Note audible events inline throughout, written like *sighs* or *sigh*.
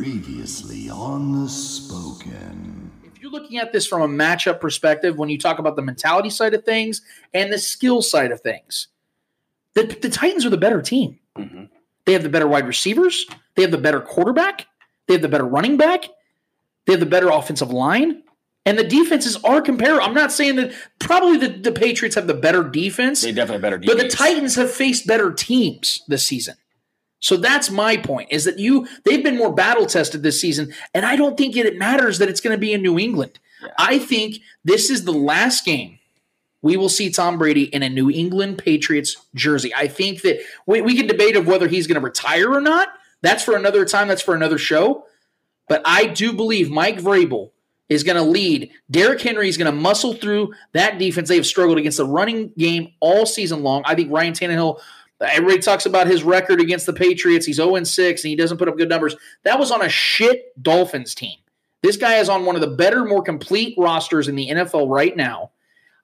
Previously on the Spoken. If you're looking at this from a matchup perspective, when you talk about the mentality side of things and the skill side of things, the, the Titans are the better team. Mhm. They have the better wide receivers. They have the better quarterback. They have the better running back. They have the better offensive line. And the defenses are comparable. I'm not saying that probably the, the Patriots have the better defense, They definitely have better but the Titans have faced better teams this season. So that's my point is that you they've been more battle tested this season and I don't think it matters that it's going to be in New England. Yeah. I think this is the last game we will see Tom Brady in a New England Patriots jersey. I think that we, we can debate of whether he's going to retire or not. That's for another time. That's for another show. But I do believe Mike Vrabel is going to lead. Derrick Henry is going to muscle through that defense. They have struggled against the running game all season long. I think Ryan Tannehill. Everybody talks about his record against the Patriots. He's 0 6 and he doesn't put up good numbers. That was on a shit Dolphins team. This guy is on one of the better, more complete rosters in the NFL right now.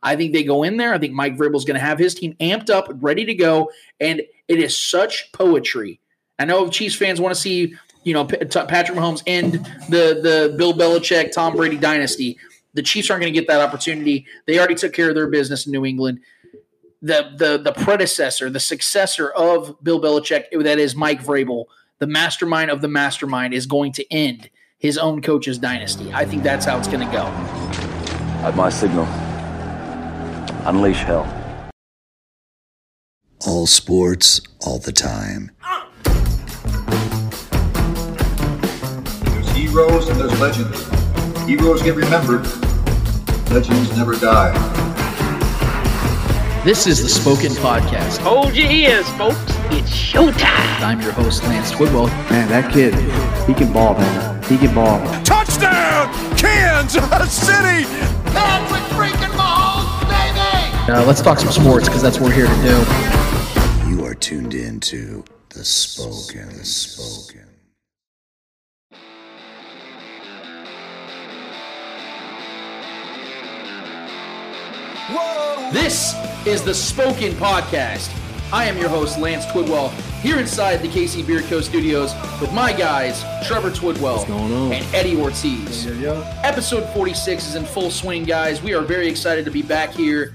I think they go in there. I think Mike Vrabel is going to have his team amped up, ready to go, and it is such poetry. I know Chiefs fans want to see you know Patrick Mahomes end the the Bill Belichick Tom Brady dynasty. The Chiefs aren't going to get that opportunity. They already took care of their business in New England. The the the predecessor, the successor of Bill Belichick, that is Mike Vrabel, the mastermind of the mastermind, is going to end his own coach's dynasty. I think that's how it's going to go. At my signal, unleash hell. All sports, all the time. There's heroes and there's legends. Heroes get remembered. Legends never die. This is the Spoken Podcast. Hold your ears, folks. It's showtime. I'm your host, Lance Twidwell. Man, that kid, he can ball, man. He can ball. Touchdown, Kansas City! That's what freaking Mahomes, baby. Uh, let's talk some sports because that's what we're here to do. You are tuned in to the Spoken. The Spoken. This is the Spoken Podcast. I am your host, Lance Twidwell, here inside the KC Bier Co. studios with my guys, Trevor Twidwell and Eddie Ortiz. Episode 46 is in full swing, guys. We are very excited to be back here.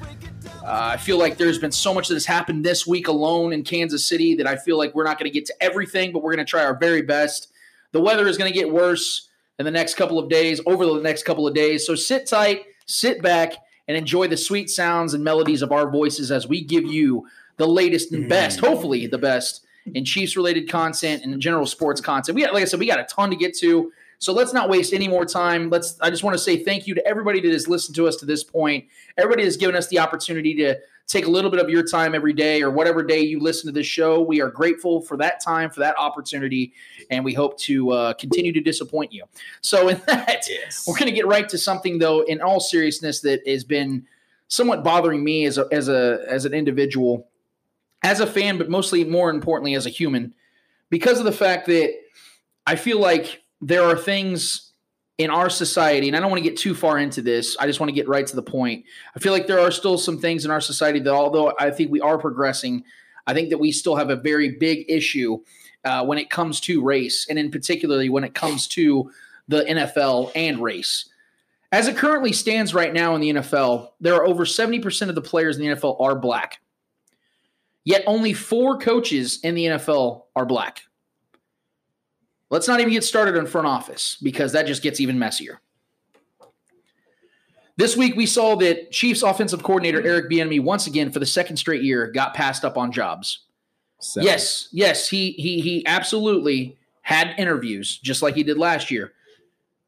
Uh, I feel like there's been so much that has happened this week alone in Kansas City that I feel like we're not going to get to everything, but we're going to try our very best. The weather is going to get worse in the next couple of days, over the next couple of days. So sit tight, sit back, and enjoy the sweet sounds and melodies of our voices as we give you the latest and best, mm. hopefully the best in Chiefs related content and general sports content. We got, like I said, we got a ton to get to. So let's not waste any more time. Let's. I just want to say thank you to everybody that has listened to us to this point. Everybody has given us the opportunity to take a little bit of your time every day or whatever day you listen to this show. We are grateful for that time, for that opportunity, and we hope to uh, continue to disappoint you. So, in *laughs* that, we're going to get right to something though. In all seriousness, that has been somewhat bothering me as a as a as an individual, as a fan, but mostly more importantly as a human, because of the fact that I feel like there are things in our society, and I don't want to get too far into this. I just want to get right to the point. I feel like there are still some things in our society that, although I think we are progressing, I think that we still have a very big issue uh, when it comes to race, and in particularly when it comes to the NFL and race. As it currently stands right now in the NFL, there are over 70% of the players in the NFL are black. Yet only four coaches in the NFL are black. Let's not even get started on front office because that just gets even messier. This week we saw that Chiefs offensive coordinator Eric Bieniemy once again for the second straight year got passed up on jobs. Yes, yes, he he he absolutely had interviews just like he did last year.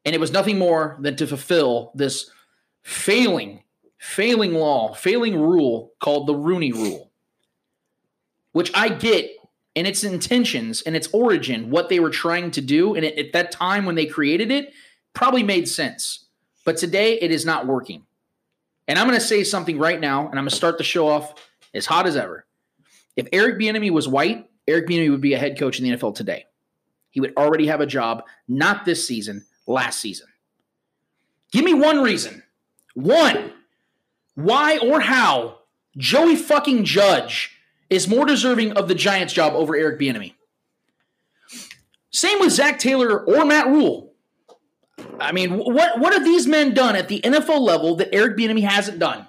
And it was nothing more than to fulfill this failing failing law, failing rule called the Rooney rule. Which I get in its intentions and its origin, what they were trying to do, and at that time when they created it, probably made sense. But today it is not working. And I'm going to say something right now, and I'm going to start the show off as hot as ever. If Eric Bieniemy was white, Eric Bieniemy would be a head coach in the NFL today. He would already have a job, not this season, last season. Give me one reason, one, why or how Joey fucking Judge is more deserving of the Giants job over Eric Bieniemy. Same with Zac Taylor or Matt Rhule. I mean, what what have these men done at the NFL level that Eric Bieniemy hasn't done?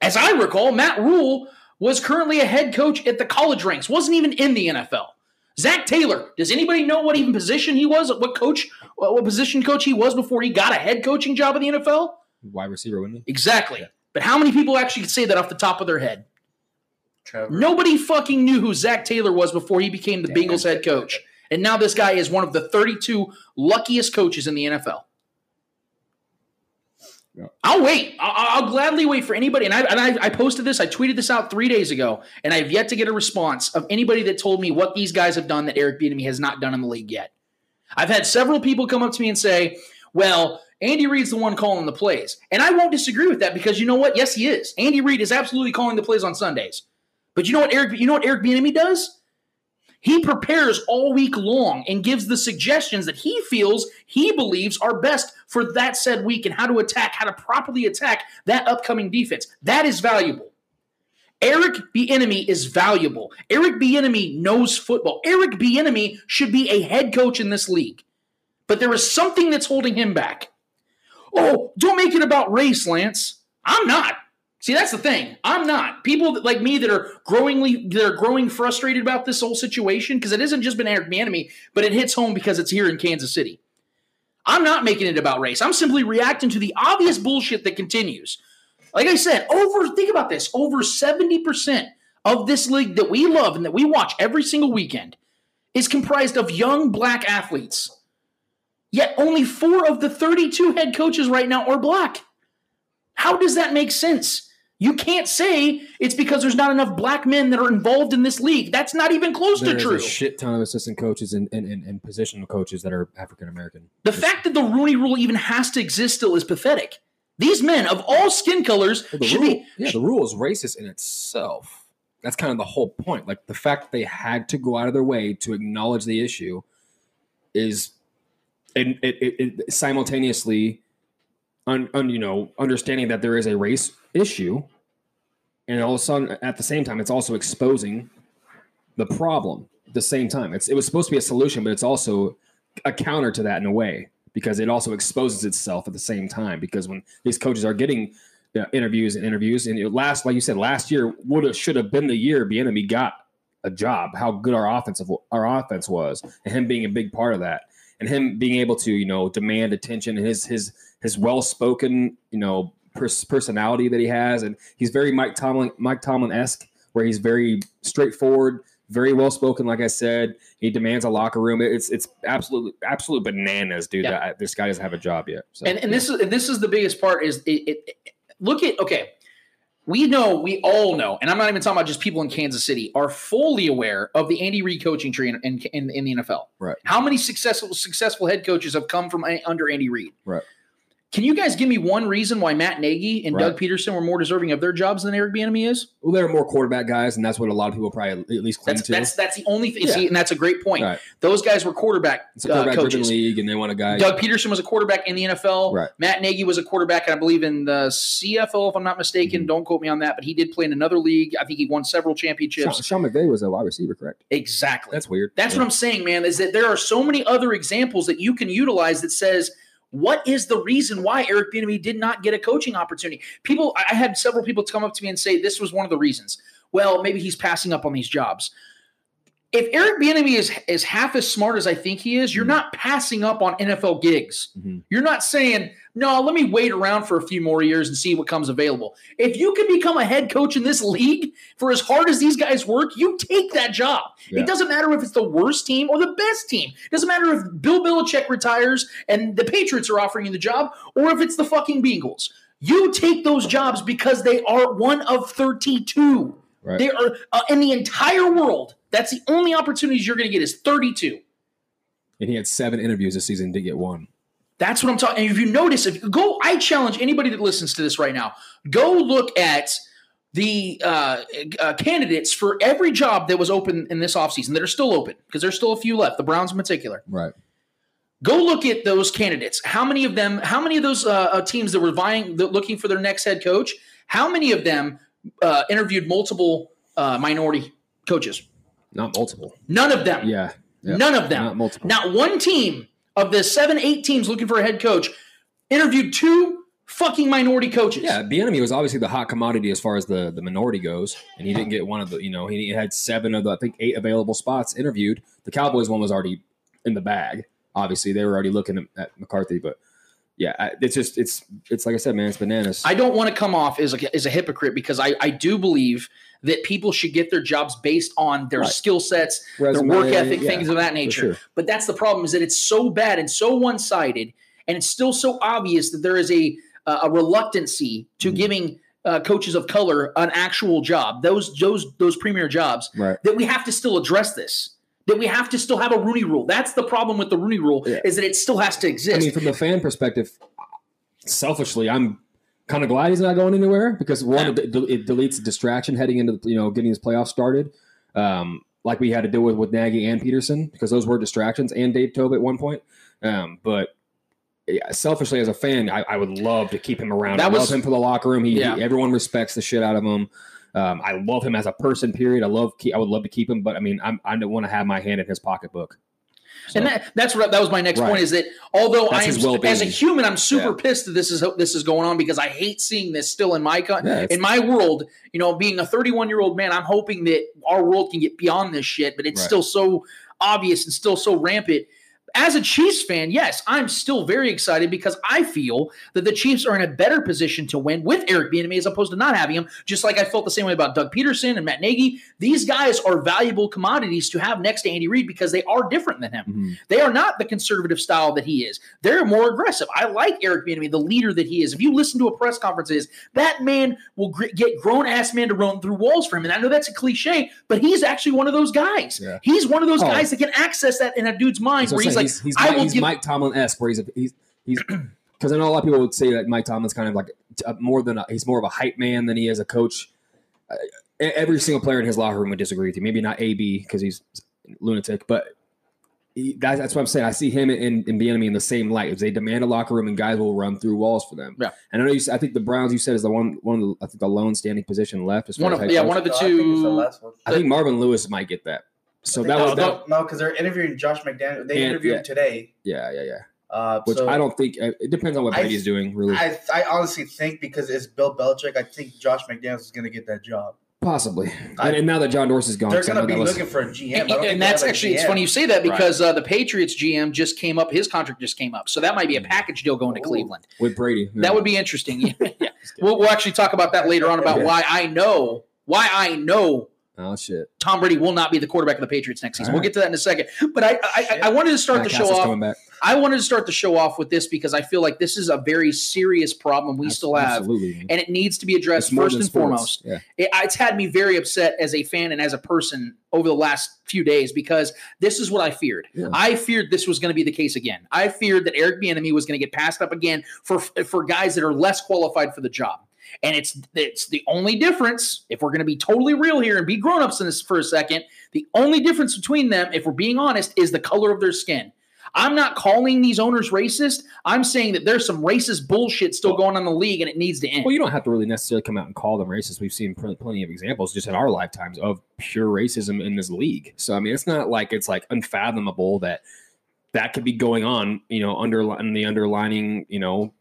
As I recall, Matt Rhule was currently a head coach at the college ranks, wasn't even in the NFL. Zac Taylor, does anybody know what even position he was? What coach, what position coach he was before he got a head coaching job in the NFL? Wide receiver, wouldn't he? Exactly. But how many people actually could say that off the top of their head? Nobody fucking knew who Zac Taylor was before he became the Bengals head coach. And now this guy is one of the 32 luckiest coaches in the NFL. Yeah. I'll wait. I'll, I'll gladly wait for anybody. And, I, and I, I posted this, I tweeted this out three days ago, and I've yet to get a response of anybody that told me what these guys have done that Eric Bieniemy has not done in the league yet. I've had several people come up to me and say, well, Andy Reid's the one calling the plays. And I won't disagree with that because you know what? Yes, he is. Andy Reid is absolutely calling the plays on Sundays. But you know what Eric you know what Eric Bieniemy does? He prepares all week long and gives the suggestions that he feels he believes are best for that said week and how to attack, how to properly attack that upcoming defense. That is valuable. Eric Bieniemy is valuable. Eric Bieniemy knows football. Eric Bieniemy should be a head coach in this league. But there is something that's holding him back. Oh, don't make it about race, Lance. I'm not. See, that's the thing. I'm not. People that, like me that are growingly that are growing frustrated about this whole situation because it hasn't just been Eric Bieniemy, but it hits home because it's here in Kansas City. I'm not making it about race. I'm simply reacting to the obvious bullshit that continues. Like I said, over think about this, over 70% of this league that we love and that we watch every single weekend is comprised of young black athletes. Yet only 4 of the 32 head coaches right now are black. How does that make sense? You can't say it's because there's not enough black men that are involved in this league. That's not even close There's to true. a shit ton of assistant coaches and, and, and, and positional coaches that are African American. The fact that the Rooney Rule even has to exist still is pathetic. These men of all skin colors Well, the should rule, be. yeah, the rule is racist in itself. That's kind of the whole point. Like the fact that they had to go out of their way to acknowledge the issue is, and it, it, it simultaneously, un, you know, understanding that there is a race issue, and all of a sudden, at the same time, it's also exposing the problem. At the same time, it's it was supposed to be a solution, but it's also a counter to that in a way because it also exposes itself at the same time. Because when these coaches are getting uh, interviews and interviews, and it last, like you said, last year would have should have been the year Bieniemy got a job. How good our offensive our offense was, and him being a big part of that, and him being able to you know demand attention, and his his his well spoken you know pers- personality that he has, and he's very Mike Tomlin Mike Tomlin esque, where he's very straightforward. Very well spoken, like I said. He demands a locker room. It's it's absolutely absolute bananas, dude. Yeah. That I- this guy doesn't have a job yet. So, and and this is this is the biggest part is it, it, it- look at okay we know we all know and i'm not even talking about just people in kansas city are fully aware of the andy reid coaching tree in, in, in, in the nfl Right. how many successful successful head coaches have come from under andy reid Right. Can you guys give me one reason why matt nagy and doug pederson were more deserving of their jobs than eric Bieniemy is well, they're more quarterback guys, and that's what a lot of people probably at least claim that's to. that's that's the only thing Yeah. see and that's a great point Right. those guys were quarterback, It's a uh, quarterback driven coaches league, and they want a guy. Doug Pederson was a quarterback in the NFL. Right. Matt Nagy was a quarterback, and I believe, in the CFL, if I'm not mistaken. Mm-hmm. Don't quote me on that, but he did play in another league. I think he won several Sean, championships. Sean McVay was a wide receiver, correct? Exactly. That's weird. That's Yeah. what I'm saying, man, is that there are so many other examples that you can utilize that says, what is the reason why Eric Bieniemy did not get a coaching opportunity? People, I I had several people come up to me and say this was one of the reasons. Well, maybe he's passing up on these jobs. If Eric Bieniemy is is half as smart as I think he is, you're Mhm. not passing up on NFL gigs. Mhm. You're not saying, no, let me wait around for a few more years and see what comes available. If you can become a head coach in this league for as hard as these guys work, you take that job. Yeah. It doesn't matter if it's the worst team or the best team. It doesn't matter if Bill Belichick retires and the Patriots are offering you the job or if it's the fucking Bengals. You take those jobs because they are one of 32. Right. They are uh, in the entire world. That's the only opportunities you're going to get is 32. And he had seven interviews this season, didn't get one. That's what I'm talking. And if you notice, if you go, I challenge anybody that listens to this right now, go look at the uh, uh, candidates for every job that was open in this offseason that are still open because there's still a few left. The Browns in particular. Right. Go look at those candidates. How many of them? How many of those uh, uh, teams that were vying, that looking for their next head coach? How many of them uh, interviewed multiple uh, minority coaches? Not multiple. None of them. Yeah. Yeah. None of them. Not multiple. Not one team of the seven, eight teams looking for a head coach interviewed two fucking minority coaches. Yeah, Bieniemy was obviously the hot commodity as far as the, the minority goes, and he didn't get one of the. You know, he had seven of the I think eight available spots interviewed. The Cowboys one was already in the bag. Obviously, they were already looking at, at McCarthy, but yeah, it's just it's it's like I said, man, it's bananas. I don't want to come off as a, as a hypocrite because I, I do believe that people should get their jobs based on their Right. skill sets, Resume, their work ethic, yeah, things of that nature. sure. But that's the problem is that it's so bad and so one sided, and it's still so obvious that there is a uh, a reluctancy to Mm-hmm. giving uh, coaches of color an actual job, those those those premier jobs, Right. that we have to still address this. That we have to still have a Rooney Rule. That's the problem with the Rooney Rule Yeah. is that it still has to exist. I mean, from the fan perspective, selfishly, I'm kind of glad he's not going anywhere because one, it, it deletes distraction heading into you know getting his playoffs started, um, like we had to deal with with Nagy and Pederson because those were distractions, and Dave Toub at one point. Um, but yeah, selfishly as a fan, I, I would love to keep him around. That I was- love him for the locker room. He, Yeah. he- everyone respects the shit out of him. Um, I love him as a person. Period. I love. I would love to keep him, but I mean, I'm, I don't want to have my hand in his pocketbook. So- And that, that's what that was my next Right. point is that although I am well-being. as a human I'm super Yeah. pissed that this is this is going on because I hate seeing this still in my Yeah, in my world. You know, being a 31 year old man, I'm hoping that our world can get beyond this shit, but it's Right. still so obvious and still so rampant. As a Chiefs fan, yes, I'm still very excited because I feel that the Chiefs are in a better position to win with Eric Bieniemy as opposed to not having him. Just like I felt the same way about Doug Pederson and Matt Nagy. These guys are valuable commodities to have next to Andy Reid because they are different than him. Mhm. They are not the conservative style that he is. They're more aggressive. I like Eric Bieniemy, the leader that he is. If you listen to a press conferences, that man will gr- get grown ass men to run through walls for him. And I know that's a cliche, but he's actually one of those guys. Yeah. He's one of those Oh. guys that can access that in a dude's mind where he's like, he's, he's, I Mike- will he's give. Mike Tomlin esque, where he's a, he's he's because I know a lot of people would say that Mike Tomlin's kind of like a, more than a, he's more of a hype man than he is a coach. Uh, every single player in his locker room would disagree with you. Maybe not AB because he's lunatic, but he, that, that's what I'm saying. I see him and, and enemy in the same light. If they demand a locker room and guys will run through walls for them. Yeah. And I know you. I think the Browns you said is the one one of the, I think the lone standing position left. As one as of head yeah, coach. one of the No, I think the two. last one. I think Marvin Lewis might get that. So I that was no, that. no, because they're interviewing Josh McDaniel. They And- interviewed yeah. him today. Yeah, yeah, yeah. Uh, Which so I don't think uh, it depends on what I- Brady's doing. Really, I, I honestly think because it's Bill Belichick, I think Josh McDaniels is going to get that job. Possibly. I- and, and now that John Dorsey's gone, They're 'cause I going to be that was- looking for a GM. I And, and that's actually it's funny you say that because uh, the Patriots GM just came up. His contract just came up, so that might be a package deal going to Ooh. Cleveland. with Brady. That would be interesting. *laughs* Yeah. yeah. We'll, we'll actually talk about that later on about Yeah. why I know why I know Oh shit! Tom Brady will not be the quarterback of the Patriots next season. All We'll get to that in a second. But I I, I wanted to start Matt the show off. I wanted to start the show off with this because I feel like this is a very serious problem we still have, Absolutely. and it needs to be addressed It's first and sports. foremost. Yeah. It, it's had me very upset as a fan and as a person over the last few days because this is what I feared. Yeah. I feared this was going to be the case again. I feared that Eric Bieniemy was going to get passed up again for for guys that are less qualified for the job. And it's it's the only difference if we're going to be totally real here and be grown-ups in this for a second, the only difference between them if we're being honest is the color of their skin. I'm not calling these owners racist. I'm saying that there's some racist bullshit still going on in the league and it needs to end. Well, you don't have to really necessarily come out and call them racist. We've seen plenty of examples just in our lifetimes of pure racism in this league. So I mean, it's not like it's like unfathomable that that could be going on. You know, under in the underlining, you know,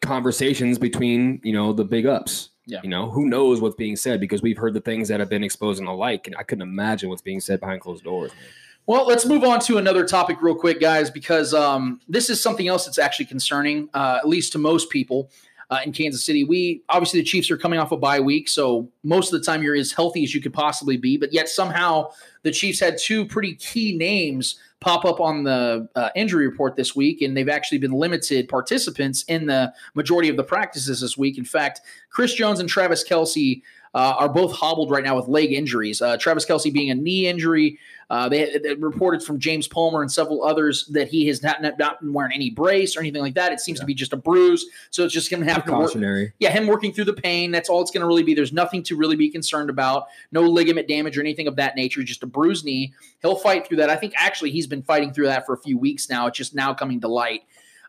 conversations between you know the big ups. Yeah. You know, who knows what's being said because we've heard the things that have been exposed and the like, and I couldn't imagine what's being said behind closed doors. man. Well, let's move on to another topic real quick, guys, because um, this is something else that's actually concerning, uh, at least to most people uh, in Kansas City. We obviously the Chiefs are coming off a bye week, so most of the time you're as healthy as you could possibly be, but yet somehow the Chiefs had two pretty key names pop up on the uh, injury report this week, and they've actually been limited participants in the majority of the practices this week. In fact, Chris Jones and Travis Kelce. Uh, are both hobbled right now with leg injuries. Uh, Travis Kelce being a knee injury, uh, they, they reported from James Palmer and several others that he has not, not, not been wearing any brace or anything like that. It seems to be just a bruise. So it's just going to have to work. Yeah, him working through the pain. That's all it's going to really be. There's nothing to really be concerned about. No ligament damage or anything of that nature. Just a bruised knee. He'll fight through that. I think actually he's been fighting through that for a few weeks now. It's just now coming to light.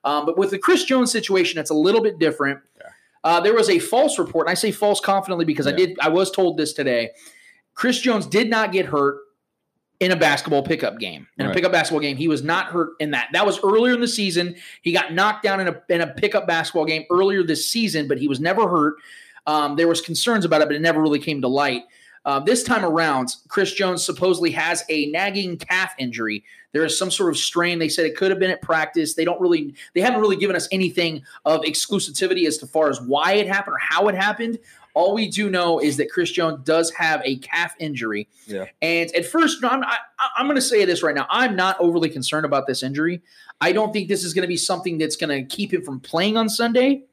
Um, but with the Chris Jones situation, it's a little bit different. Uh, there was a false report, and I say false confidently because I did. I was told this today. Chris Jones did not get hurt in a basketball pickup game. In a pickup basketball game, he was not hurt in that. That was earlier in the season. He got knocked down in a in a pickup basketball game earlier this season, but he was never hurt. Um, there was concerns about it, but it never really came to light. Uh, this time around, Chris Jones supposedly has a nagging calf injury. There is some sort of strain. They said it could have been at practice. They don't really, they haven't really given us anything of exclusivity as to far as why it happened or how it happened. All we do know is that Chris Jones does have a calf injury. Yeah. And at first, I'm, I, I'm going to say this right now. I'm not overly concerned about this injury. I don't think this is going to be something that's going to keep him from playing on Sunday.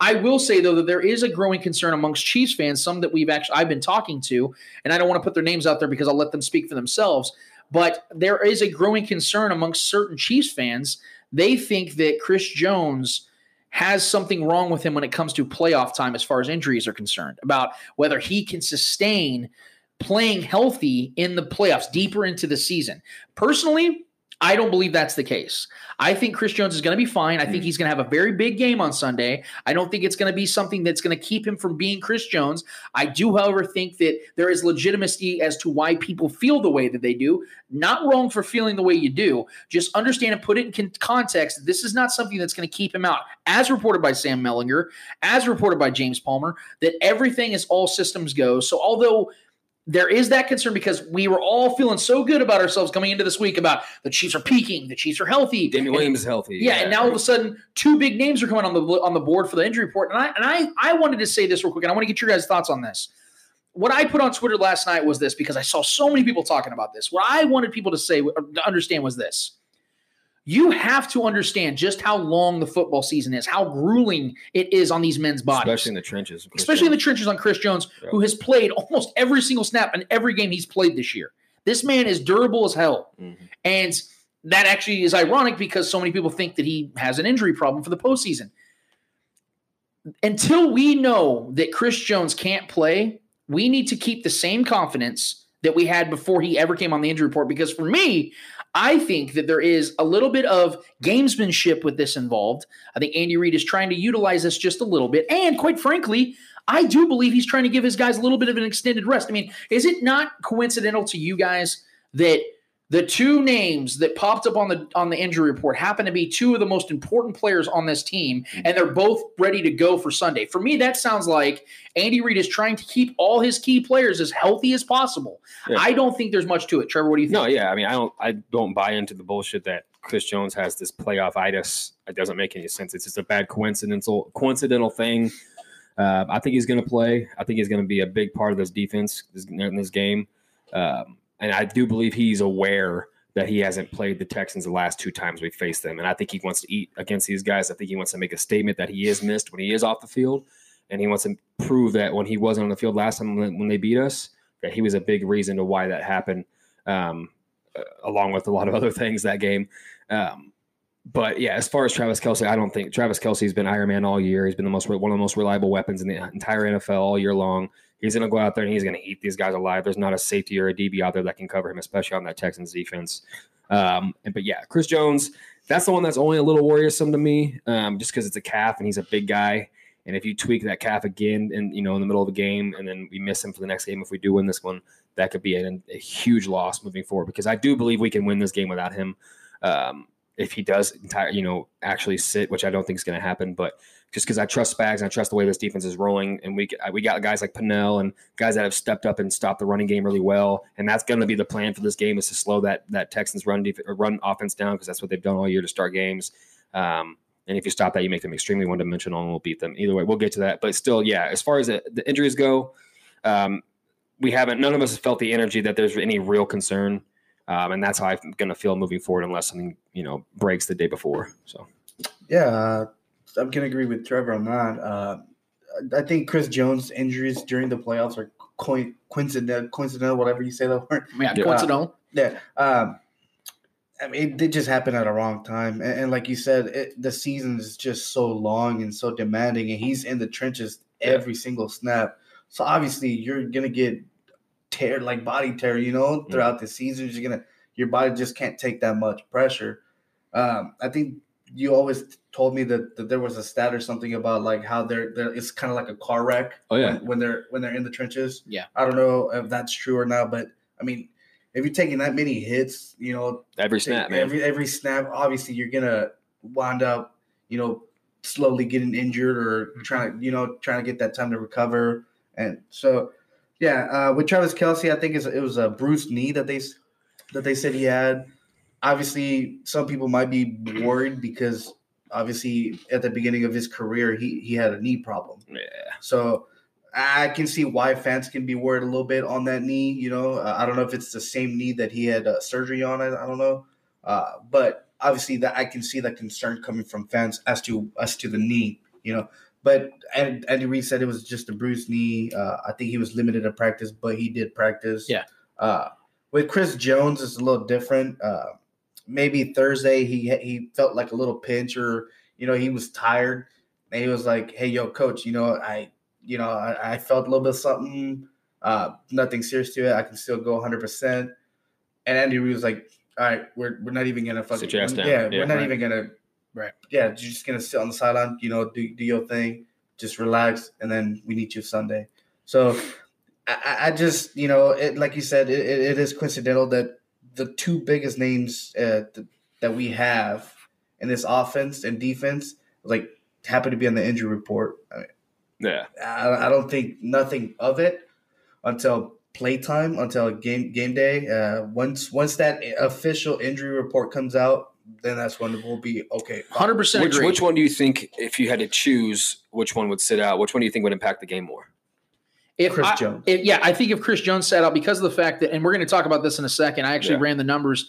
I will say though that there is a growing concern amongst Chiefs fans, some that we've actually I've been talking to, and I don't want to put their names out there because I'll let them speak for themselves. But there is a growing concern amongst certain Chiefs fans. They think that Chris Jones has something wrong with him when it comes to playoff time as far as injuries are concerned, about whether he can sustain playing healthy in the playoffs deeper into the season. Personally, I don't believe that's the case. I think Chris Jones is going to be fine. I think hmm. he's going to have a very big game on Sunday. I don't think it's going to be something that's going to keep him from being Chris Jones. I do, however, think that there is legitimacy as to why people feel the way that they do. Not wrong for feeling the way you do. Just understand and put it in context. This is not something that's going to keep him out. As reported by Sam Mellinger, as reported by James Palmer, that everything is all systems go. So although there is that concern because we were all feeling so good about ourselves coming into this week about the Chiefs are peaking, the Chiefs are healthy. Damien Williams is healthy. yeah, and now all of a sudden, two big names are coming on the on the board for the injury report. And I and I I wanted to say this real quick, and I want to get your guys' thoughts on this. What I put on Twitter last night was this because I saw so many people talking about this. What I wanted people to say uh, to understand was this. You have to understand just how long the football season is, how grueling it is on these men's bodies especially in the trenches. especially in the trenches on Chris Jones, Yeah. who has played almost every single snap in every game he's played this year. This man is durable as hell. Mhm. And that actually is ironic because so many people think that he has an injury problem for the postseason. Until we know that Chris Jones can't play, we need to keep the same confidence that we had before he ever came on the injury report. Because for me, I think that there is a little bit of gamesmanship with this involved. I think Andy Reid is trying to utilize this just a little bit. And quite frankly, I do believe he's trying to give his guys a little bit of an extended rest. I mean, is it not coincidental to you guys that the two names that popped up on the on the injury report happen to be two of the most important players on this team, and they're both ready to go for Sunday? For me, that sounds like Andy Reid is trying to keep all his key players as healthy as possible. Yeah. I don't think there's much to it. Trevor, what do you think? No, yeah. I mean, I don't. I don't buy into the bullshit that Chris Jones has this playoff itis. It doesn't make any sense. It's just a bad coincidental coincidental thing. Uh, I think he's going to play. I think he's going to be a big part of this defense this, in this game. Um, and I do believe he's aware that he hasn't played the Texans the last two times we faced them. And I think he wants to eat against these guys. I think he wants to make a statement that he is missed when he is off the field. And he wants to prove that when he wasn't on the field last time when, they beat us, that he was a big reason to why that happened, um, uh, along with a lot of other things that game. Um, but yeah, as far as Travis Kelce, I don't think Travis Kelce's been Iron Man all year. He's been the most one of the most reliable weapons in the entire NFL all year long. He's going to go out there and he's going to eat these guys alive. There's not a safety or a DB out there that can cover him, especially on that Texans defense. Um, and, but yeah, Chris Jones, that's the one that's only a little worrisome to me, um, just because it's a calf and he's a big guy. And if you tweak that calf again, and you know, in the middle of the game, and then we miss him for the next game, if we do win this one, that could be a, a huge loss moving forward. Because I do believe we can win this game without him. Um, if he does entire, you know, actually sit, which I don't think is going to happen, but just because I trust Spags and I trust the way this defense is rolling, and we we got guys like Pennel and guys that have stepped up and stopped the running game really well, and that's going to be the plan for this game is to slow that that Texans run def- run offense down because that's what they've done all year to start games. Um, and if you stop that, you make them extremely one dimensional, and we'll beat them either way. We'll get to that, but still, yeah. As far as the, the injuries go, um, we haven't. None of us have felt the energy that there's any real concern. Um, and that's how I'm going to feel moving forward, unless something you know breaks the day before. So Yeah, I'm gonna agree with Trevor on that. Uh, I think Chris Jones' injuries during the playoffs are coin- coincidental, coincidental, whatever you say that word. *laughs* Yeah, Yeah. coincidental. Yeah. Um, I mean, it did just happen at a wrong time, and, and like you said, it, the season is just so long and so demanding, and he's in the trenches every single snap. So obviously, you're gonna get tear like body tear, you know, throughout the season. You're gonna your body just can't take that much pressure. Um, I think you always told me that, that there was a stat or something about like how they're, they're it's kind of like a car wreck Oh, yeah. when, when they're when they're in the trenches Yeah. i don't know if that's true or not but i mean if you're taking that many hits, you know, Every snap, man. every every snap, obviously you're gonna wind up, you know, slowly getting injured or trying to, you know, trying to get that time to recover. And so, yeah, uh, with Travis Kelce, I think it's, it was a bruised knee that they that they said he had. Obviously, some people might be worried because obviously at the beginning of his career he he had a knee problem. yeah. So I can see why fans can be worried a little bit on that knee. You know, uh, I don't know if it's the same knee that he had uh, surgery on. I, I don't know, uh, but obviously that I can see that concern coming from fans as to as to the knee. You know, but and Andy Reid said it was just a bruised knee. Uh, I think he was limited to practice, but he did practice. Yeah. Uh, with Chris Jones, it's a little different. Maybe Thursday he he felt like a little pinch, or you know he was tired, and he was like, "Hey, yo, coach, you know I." you know, I, I felt a little bit something, uh, nothing serious to it. I can still go 100. percent And Andy Reid was like, "All right, we're we're not even gonna fucking Sit your ass down. yeah, Yeah, we're not right. even gonna Right. yeah, you're just gonna sit on the sideline, you know, do do your thing, just relax, and then we need you Sunday." So I, I- just you know, it, like you said, it, it is coincidental that the two biggest names uh, th- that we have in this offense and defense like happen to be on the injury report. I mean, Yeah. I, I don't think nothing of it until playtime, until game game day. Uh, once once that official injury report comes out, then that's when we'll be okay. Hundred percent Which, which one do you think, if you had to choose, which one would sit out? Which one do you think would impact the game more? If Chris I- Jones. if- yeah, I think if Chris Jones sat out because of the fact that, and we're going to talk about this in a second. I actually Yeah. ran the numbers.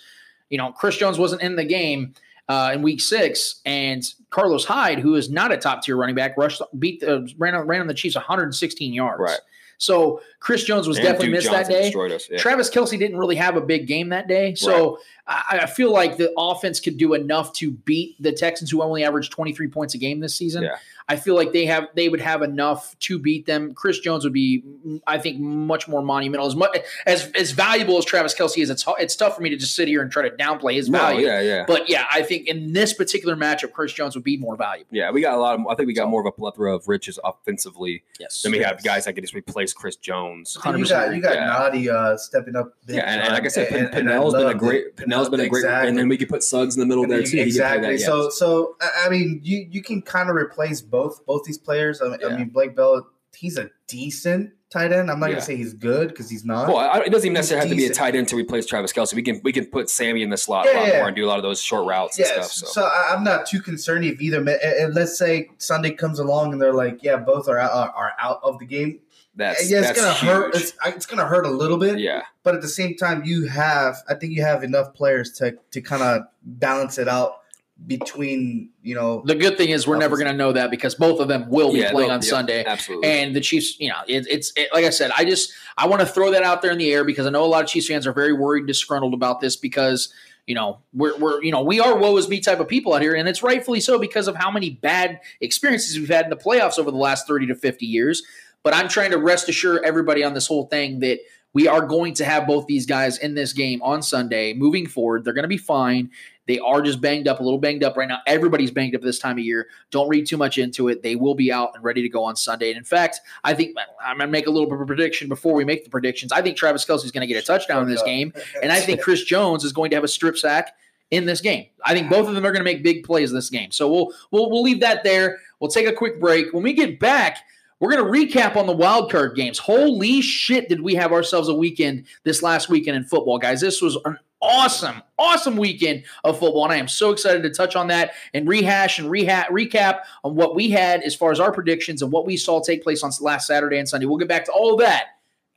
You know, Chris Jones wasn't in the game uh, in Week Six, and Carlos Hyde, who is not a top tier running back, rushed beat uh, ran on, ran on the Chiefs 116 yards. Right. So Chris Jones was And definitely Duke missed Johnson that day. Yeah. Travis Kelce didn't really have a big game that day. So I, I feel like the offense could do enough to beat the Texans, who only averaged 23 points a game this season. Yeah. I feel like they have they would have enough to beat them. Chris Jones would be, I think, much more monumental. As much as as valuable as Travis Kelce is, it's it's tough for me to just sit here and try to downplay his No, value. yeah, yeah. But yeah, I think in this particular matchup, Chris Jones would be more valuable. Yeah, we got a lot of. I think we got more of a plethora of riches offensively Yes. than we have guys that could just replace Chris Jones. You got you got Yeah. Nnadi uh, stepping up. big Yeah, and, and like I said, and- and I Pennel's been a great. it. Pennel's been a great, Exactly. and then we could put Suggs in the middle there too. He could play Exactly. that, So yes. so I I mean, you you can kind of replace both both both these players. I mean, I mean Blake Bell, he's a decent tight end. I'm not Yeah. gonna say he's good because he's not. Well, I, it doesn't even He's necessarily have to be a tight end to replace Travis Kelce. We can we can put Sammy in the slot Yeah, a lot yeah. more and do a lot of those short routes and stuff. So, So, I, I'm not too concerned if either. And let's say Sunday comes along and they're like, yeah, both are out, are, out of the game. that's yeah, it's that's gonna hurt. It's, it's gonna hurt a little bit. yeah, But at the same time, you have, I think you have enough players to to kind of balance it out between, you know, The good thing is we're never going to know that because both of them will be yeah, playing on yeah, Sunday. Absolutely. And the Chiefs, you know, it, it's it, like I said, I just I want to throw that out there in the air because I know a lot of Chiefs fans are very worried, disgruntled about this because you know we're we're you know we are woe is me type of people out here, and it's rightfully so because of how many bad experiences we've had in the playoffs over the last thirty to fifty years. But I'm trying to rest assure everybody on this whole thing that we are going to have both these guys in this game on Sunday. Moving forward, they're going to be fine. They are just banged up, a little banged up right now. Everybody's banged up this time of year. Don't read too much into it. They will be out and ready to go on Sunday. And in fact, I think I'm going to make a little bit of a prediction before we make the predictions. I think Travis Kelce is going to get a touchdown in this game, and I think *laughs* Chris Jones is going to have a strip sack in this game. I think both of them are going to make big plays in this game. So we'll we'll we'll leave that there. We'll take a quick break. When we get back, we're going to recap on the wild card games. Holy shit, did we have ourselves a weekend this last weekend in football, guys? This was an awesome, awesome weekend of football, and I am so excited to touch on that and rehash and reha- recap on what we had as far as our predictions and what we saw take place on last Saturday and Sunday. We'll get back to all of that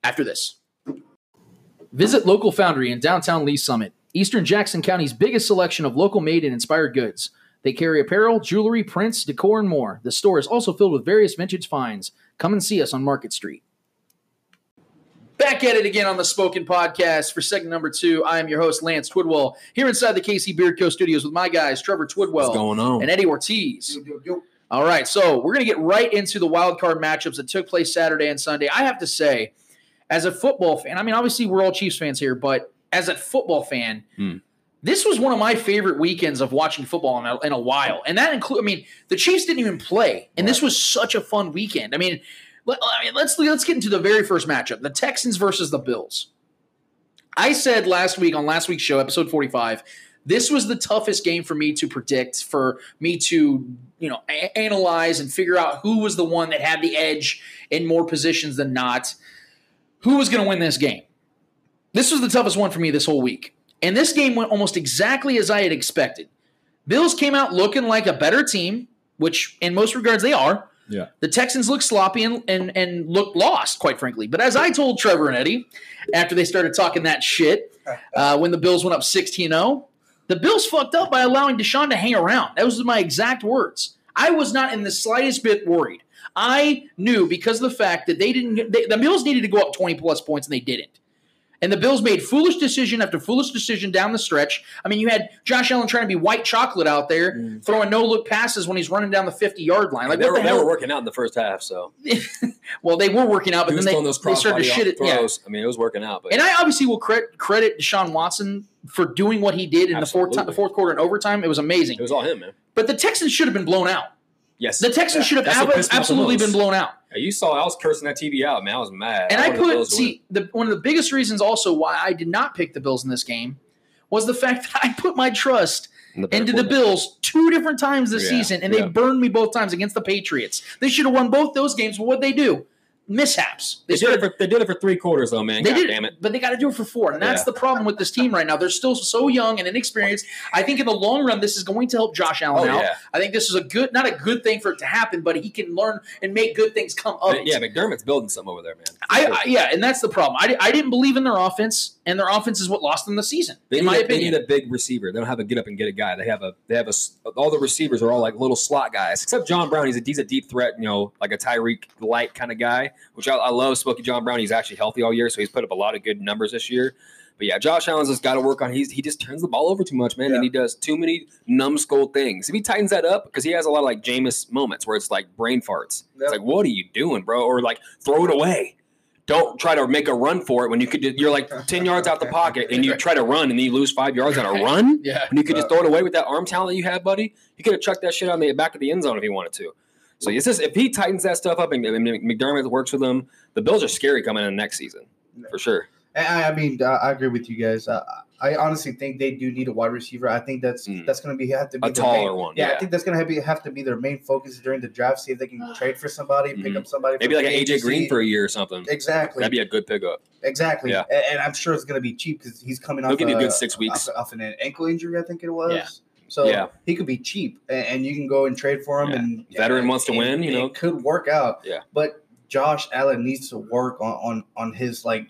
after this. Visit Local Foundry in downtown Lee Summit, Eastern Jackson County's biggest selection of local made and inspired goods. They carry apparel, jewelry, prints, decor, and more. The store is also filled with various vintage finds. Come and see us on Market Street. Back at it again on the Spoken Podcast for segment number two. I am your host, Lance Twidwell, here inside the KC Bier Co. studios with my guys, Trevor Twidwell What's going on? and Eddie Ortiz. All right, so we're going to get right into the wild card matchups that took place Saturday and Sunday. I have to say, as a football fan, I mean, obviously we're all Chiefs fans here, but as a football fan, Hmm. this was one of my favorite weekends of watching football in a, in a while. And that include, I mean, the Chiefs didn't even play, and this was such a fun weekend. I mean, let, I mean, let's let's get into the very first matchup: the Texans versus the Bills. I said last week on last week's show, episode 45, this was the toughest game for me to predict, for me to, you know, a- analyze and figure out who was the one that had the edge in more positions than not. Who was going to win this game? This was the toughest one for me this whole week. And this game went almost exactly as I had expected. Bills came out looking like a better team, which in most regards they are. Yeah. The Texans looked sloppy and, and, and looked lost, quite frankly. But as I told Trevor and Eddie after they started talking that shit, *laughs* uh, when the Bills went up 16 0, the Bills fucked up by allowing Deshaun to hang around. That was my exact words. I was not in the slightest bit worried. I knew because of the fact that they didn't, they, the Bills needed to go up 20 plus points and they didn't. And the Bills made foolish decision after foolish decision down the stretch. I mean, you had Josh Allen trying to be white chocolate out there, mm. throwing no look passes when he's running down the 50 yard line. Like, they, were, the they were working out in the first half, so *laughs* well, they were working out, but then they, they started to shit it. Yeah. I mean, it was working out, but And I obviously will credit, credit Deshaun Watson for doing what he did in the fourth, the fourth quarter and overtime. It was amazing. it was all him, man. But the Texans should have been blown out. Yes, The Texans should have ab- pissed me off the absolutely been blown out. Yeah, you saw I was cursing that TV out, man. I was mad. And I wanted the put Bills see the one of the biggest reasons also why I did not pick the Bills in this game was the fact *laughs* that I put my trust the better into the. Bills two different times this Yeah, season, and they burned me both times against the Patriots. They should have won both those games, but what they do? Mishaps. They did, it for, they did it for three quarters, though, man. They God did, damn it. but they got to do it for four, and that's Yeah. the problem with this team right now. They're still so young and inexperienced. I think in the long run, this is going to help Josh Allen Oh, out. yeah. I think this is a good, not a good thing for it to happen, but he can learn and make good things come up. Yeah, McDermott's building something over there, man. I, I yeah, and that's the problem. I, I didn't believe in their offense, and their offense is what lost them the season, They in need, my a, they opinion. need a big receiver. They don't have a get up and get a guy. They have a they have a all the receivers are all like little slot guys, except John Brown. He's a he's a deep threat, you know, like a Tyreek light kind of guy, which I, I love. Smokey John Brown. He's actually healthy all year, so he's put up a lot of good numbers this year. But yeah, Josh Allen's just got to work on. He's he just turns the ball over too much, man, and he does too many numbskull things. If he tightens that up, because he has a lot of like Jameis moments where it's like brain farts. Yep. It's like, what are you doing, bro? Or like throw it away. Don't try to make a run for it when you could. You're like ten yards out the pocket and you try to run and then you lose five yards on a run. *laughs* yeah, When you could just uh, throw it away with that arm talent you have, buddy. You could have chucked that shit on the back of the end zone if you wanted to. So it's just if he tightens that stuff up and, and McDermott works with them, the Bills are scary coming in next season for sure. I, I mean, I, I agree with you guys. Uh, I honestly think they do need a wide receiver. I think that's Mm. that's going to be have to be A their taller main- one, Yeah, yeah. I think that's going to be have to be their main focus during the draft. See if they can *sighs* trade for somebody, pick Mhm. up somebody. Maybe like an free AJ Green for a year or something. exactly. That'd be a good pickup. exactly. Yeah. And, and I'm sure it's going to be cheap because he's coming He'll off give you a a- good six weeks. off, off an ankle injury. I think it was. So Yeah. he could be cheap, and, you can go and trade for him. Yeah. And Veteran wants to it- win, you it know. could work out. Yeah. But Josh Allen needs to work on on on his like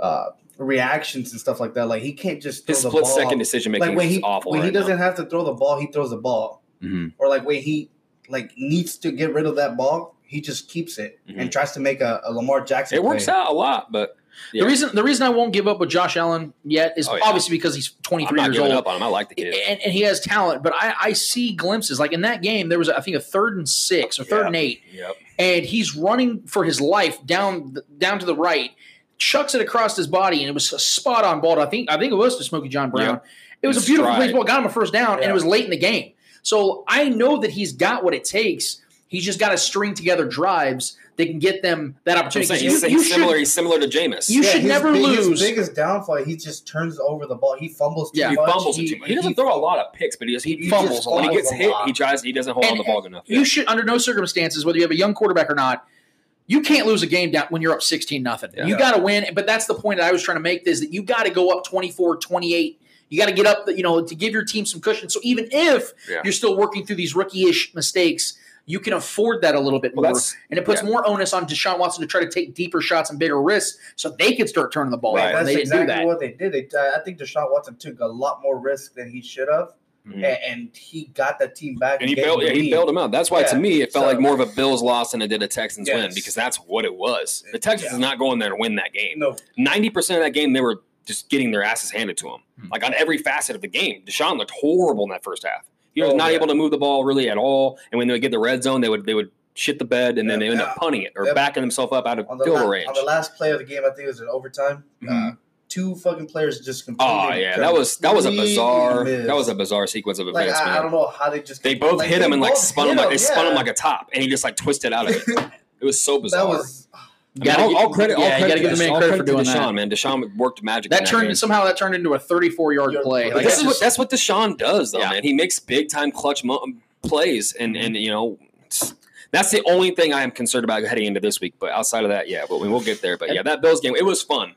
uh reactions and stuff like that. Like he can't just throw His split second decision making like when is he awful. when he right now. doesn't have to throw the ball, he throws the ball. Mhm. Or like when he like needs to get rid of that ball, he just keeps it Mhm. and tries to make a, a Lamar Jackson. It works out a lot, but yeah. The reason the reason I won't give up with Josh Allen yet is Oh, yeah. obviously because he's I'm 23 not years old. up on him. I like the kid. and, and he has talent, but I, I see glimpses. Like in that game, there was I think a third and six or third Yeah. and eight, Yep. and he's running for his life down down to the right, chucks it across his body, and it was a spot on ball. I think I think it was to Smokey John Brown. Yep. It was His a beautiful stride. place ball, got him a first down, and it was late in the game. So I know that he's got what it takes. He's just got to string together drives that can get them that I'm opportunity. saying 'Cause he's, you, you similar. should, He's similar to Jameis. You should never biggest, lose. biggest downfall, he just turns over the ball. He fumbles too Yeah. he much. fumbles it too much. He doesn't throw a lot of picks, but he, just, he, he fumbles. just when he gets hit, lot. he tries. He doesn't hold on the ball enough. You should, under no circumstances, whether you have a young quarterback or not, you can't lose a game down when you're up 16 nothing. Yeah. You got to win. But that's the point that I was trying to make is that you got to go up 24, 28. You got to get up, the, you know, to give your team some cushion. So even if Yeah. you're still working through these rookie-ish mistakes, you can afford that a little bit Well, more, that's- and it puts yeah. more onus on Deshaun Watson to try to take deeper shots and bigger risks, so they could start turning the ball. Right. over. That's they didn't exactly do that. what they did. They, uh, I think Deshaun Watson took a lot more risk than he should have, Mhm. and, he got the team back. and he bailed, yeah, he bailed him out. That's why, to me, it felt So- like more of a Bills loss than it did a Texans win because that's what it was. The Texans Yeah. is not going there to win that game. No, Ninety percent of that game, they were just getting their asses handed to them, Hmm. like on every facet of the game. Deshaun looked horrible in that first half. He was Oh, not yeah. able to move the ball really at all. And when they would get the red zone, they would they would shit the bed and then they end up punting it or Yep. backing themselves up out of field la- goal range. on the last play of the game, I think it was in overtime. Uh, Mhm. two fucking players just completely. Oh yeah, that was that was a bizarre missed. that was a bizarre sequence of Like events, I, man. I don't know how they just. They both like, hit him and like spun him like they spun him like a top, and he just like twisted out of it. *laughs* It was so That bizarre. Was I mean, all, all credit, all yeah, you credit, gotta give the man all credit for doing Deshaun, that. man. Deshaun worked magic. That in turned game. somehow that turned into a 34 yard play. Like this that's is what that's what Deshaun does, though, Yeah. man. He makes big time clutch mo- plays, and and you know. That's the only thing I am concerned about heading into this week. But outside of that, yeah, but we will get there. But yeah, that Bills game, it was fun.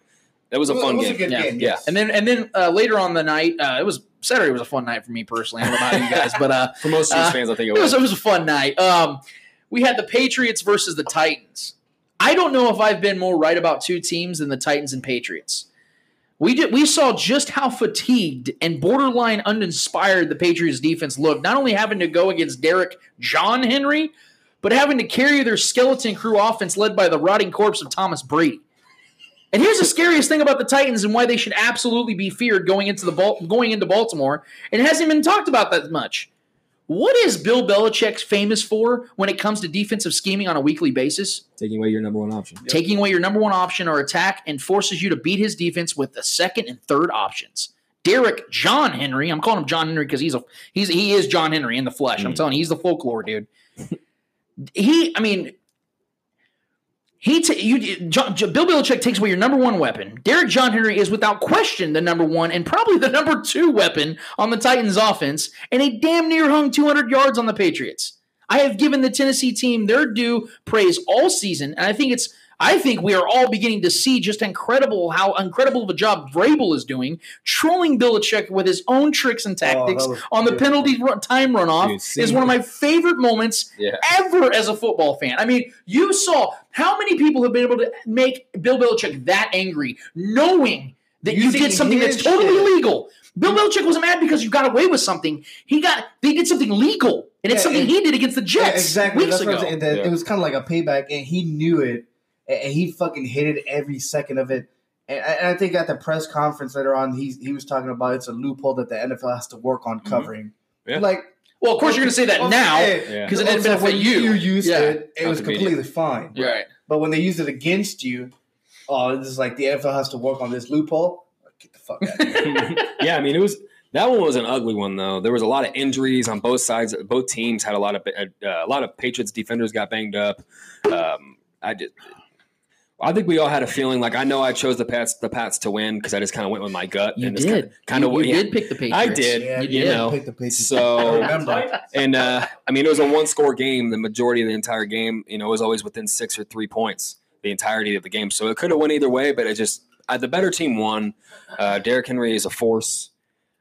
That was a fun it was a game. good yeah, game, yeah. And then and then uh, later on the night, uh, it was Saturday was a fun night for me personally. I don't know about you guys, but uh, For most Chiefs Uh, fans, I think it it was was. it was a fun night. Um, we had the Patriots versus the Titans. I don't know if I've been more right about two teams than the Titans and Patriots. We did we saw just how fatigued and borderline uninspired the Patriots defense looked, not only having to go against Derrick John Henry, but having to carry their skeleton crew offense led by the rotting corpse of Thomas Brady. And here's the scariest thing about the Titans and why they should absolutely be feared going into the going into Baltimore. And it hasn't been talked about that much. What is Bill Belichick famous for when it comes to defensive scheming on a weekly basis? Taking away your number one option. Taking away your number one option or attack and forces you to beat his defense with the second and third options. Derrick John Henry, I'm calling him John Henry because he's a he's he is John Henry in the flesh. I'm hmm. telling you, he's the folklore dude. he, I mean, he ta- you John, Bill Belichick takes away your number one weapon. Derrick John Henry is without question the number one and probably the *laughs* number two weapon on the Titans offense, and he damn near hung 200 yards on the Patriots. I have given the Tennessee team their due praise all season, and I think it's I think we are all beginning to see just incredible how incredible of a job Vrabel is doing, trolling Belichick with his own tricks and oh, tactics was on the beautiful. penalty run, time runoff Dude, is one of my favorite moments Yeah. ever as a football fan. I mean, you saw how many people have been able to make Bill Belichick that angry, knowing that you Using did something that's his totally shit. illegal. Bill Belichick wasn't mad because you got away with something. He got they did something legal, and it's Yeah, something and- he did against the Yeah, Jets exactly. weeks That's what ago. I'm saying. That Yeah. It was kind of like a payback, and he knew it, and and he fucking hated every second of it. And I, and I think at the press conference later on, he he was talking about it's a loophole that the NFL has to work on covering. Yeah. Like, Well, of course, you're going to say that okay, now Yeah. because it didn't benefit when you. You used Yeah. it; it Not was convenient. completely fine. Right. But when they used it against you, oh, this is like the NFL has to work on this loophole. Get the fuck out of here. *laughs* yeah, I mean, it was that one was an ugly one though. There was a lot of injuries on both sides. Both teams had a lot of uh, a lot of Patriots defenders got banged up. Um, I did. I think we all had a feeling like I know I chose the Pats the Pats to win because I just kind of went with my gut. You and just did. kind of you, you yeah, did pick the Patriots. I did. Yeah, you you did. know. Pick the Patriots. So *laughs* and uh, I mean, it was a one score game. The majority of the entire game, you know, was always within six or three points the entirety of the game. So it could have went either way, but it just uh, the better team won. Uh, Derrick Henry is a force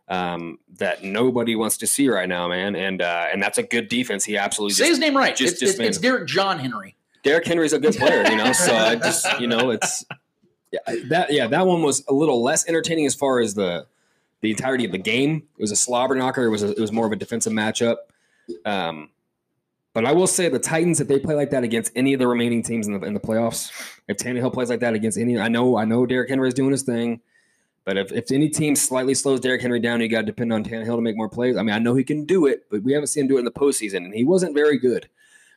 um, that nobody wants to see right now, man, and uh, and that's a good defense. He absolutely Say just, his name right. just- it's, just it's, it's him. Derrick John Henry. Derrick Henry's a good player, you know. So I *laughs* just you know it's yeah that yeah that one was a little less entertaining as far as the the entirety of the game. It was a slobber knocker. It was a, it was more of a defensive matchup. Um, but I will say the Titans, if they play like that against any of the remaining teams in the in the playoffs, if Tannehill plays like that against any, I know I know Derrick Henry is doing his thing, but if, if any team slightly slows Derrick Henry down, you got to depend on Tannehill to make more plays. I mean, I know he can do it, but we haven't seen him do it in the postseason, and he wasn't very good.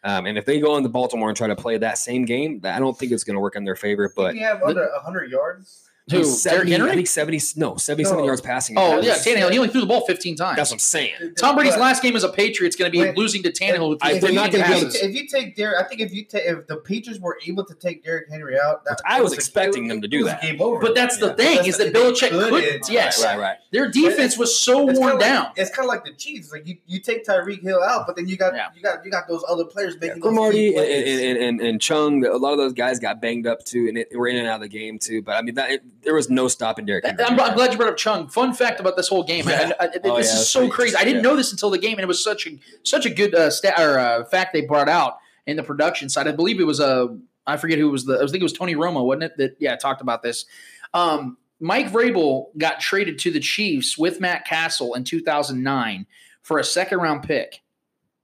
Um, and if they go into Baltimore and try to play that same game, I don't think it's going to work in their favor. But he have under 100 yards? Who? He's Derrick 70, I Henry? think 70, no, 77 No. yards passing. Oh, yeah. That's- Tannehill. He only threw the ball 15 times. That's what I'm saying. Tom Brady's But- last game as a Patriot's going to be Wait. losing to Tannehill. with I- If they're you- not gonna if you- able If you take Derrick, I think if you take if the Patriots were able to take Derrick Henry out, that, I it was expecting it them to do that. Game over. But that's the thing That's is the- that they Belichick couldn't. couldn't. Yes, Right, right. their defense was so worn down. Like, it's kind of like the Chiefs. Like you, you take Tyreek Hill out, but then you got you got you got those other players making those Cromartie and, and, and, and Chung, a lot of those guys got banged up too, and were in and out of the game too. But I mean, that, it, there was no stopping Derrick. Henry. I'm, I'm glad you brought up Chung. Fun fact about this whole game. I- I- I- Oh, this yeah, is so pretty crazy. I didn't interesting, know this until the game, and it was such a such a good uh, stat or uh, fact they brought out in the production side. I believe it was uh, I forget who was the. I think it was Tony Romo, wasn't it? That yeah talked about this. Um, Mike Vrabel got traded to the Chiefs with Matt Cassel in 2009 for a second round pick.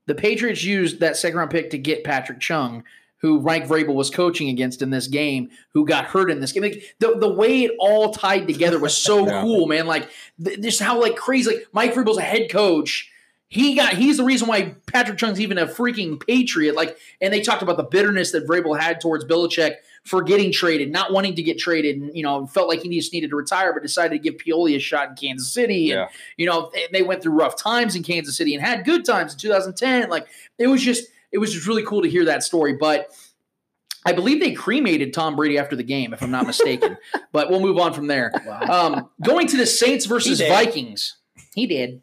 The Patriots used that second round pick to get Patrick Chung, who Mike Vrabel was coaching against in this game, who got hurt in this game. Like, the, the way it all tied together was so *laughs* Yeah. cool, man. Like th- just how like crazy. Like Mike Vrabel's a head coach. He got he's the reason why Patrick Chung's even a freaking patriot. Like, and they talked about the bitterness that Vrabel had towards Belichick for getting traded, not wanting to get traded, and you know felt like he just needed to retire, but decided to give Pioli a shot in Kansas City. And Yeah. you know they- they went through rough times in Kansas City and had good times in 2010. Like it was just it was just really cool to hear that story. But I believe they cremated Tom Brady after the game, if I'm not mistaken. *laughs* but we'll move on from there. Um, going to the Saints versus did. Vikings. He did.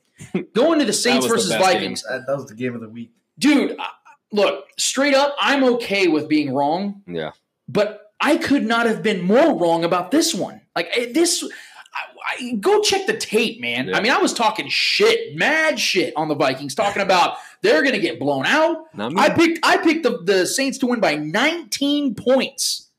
Going to the Saints was the versus best Vikings. That, that was the game of the week. Dude, uh, look, straight up, I'm okay with being wrong, Yeah. but I could not have been more wrong about this one. Like eh, this I, go check the tape, man. Yeah. I mean, I was talking shit, mad shit on the Vikings, talking about they're going to get blown out. I picked I picked the, the Saints to win by 19 points.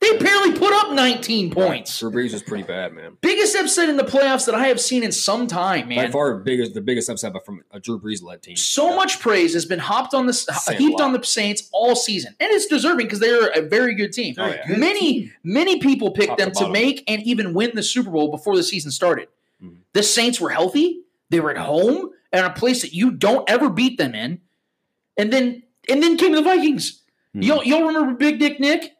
They barely put up 19 points. Drew Brees was pretty bad, man. Biggest upset in the playoffs that I have seen in some time, man. By far, biggest the biggest upset from a Drew Brees led team. So much praise has been hopped on the Saying heaped lot. on the Saints all season, and it's deserving because they're a very good team. Oh, yeah. Many team. many people picked Top them to to make and even win the Super Bowl before the season started. Mhm. The Saints were healthy; they were at home and a place that you don't ever beat them in, and then and then came the Vikings. Mhm. You'll you'll remember Big Dick Nick.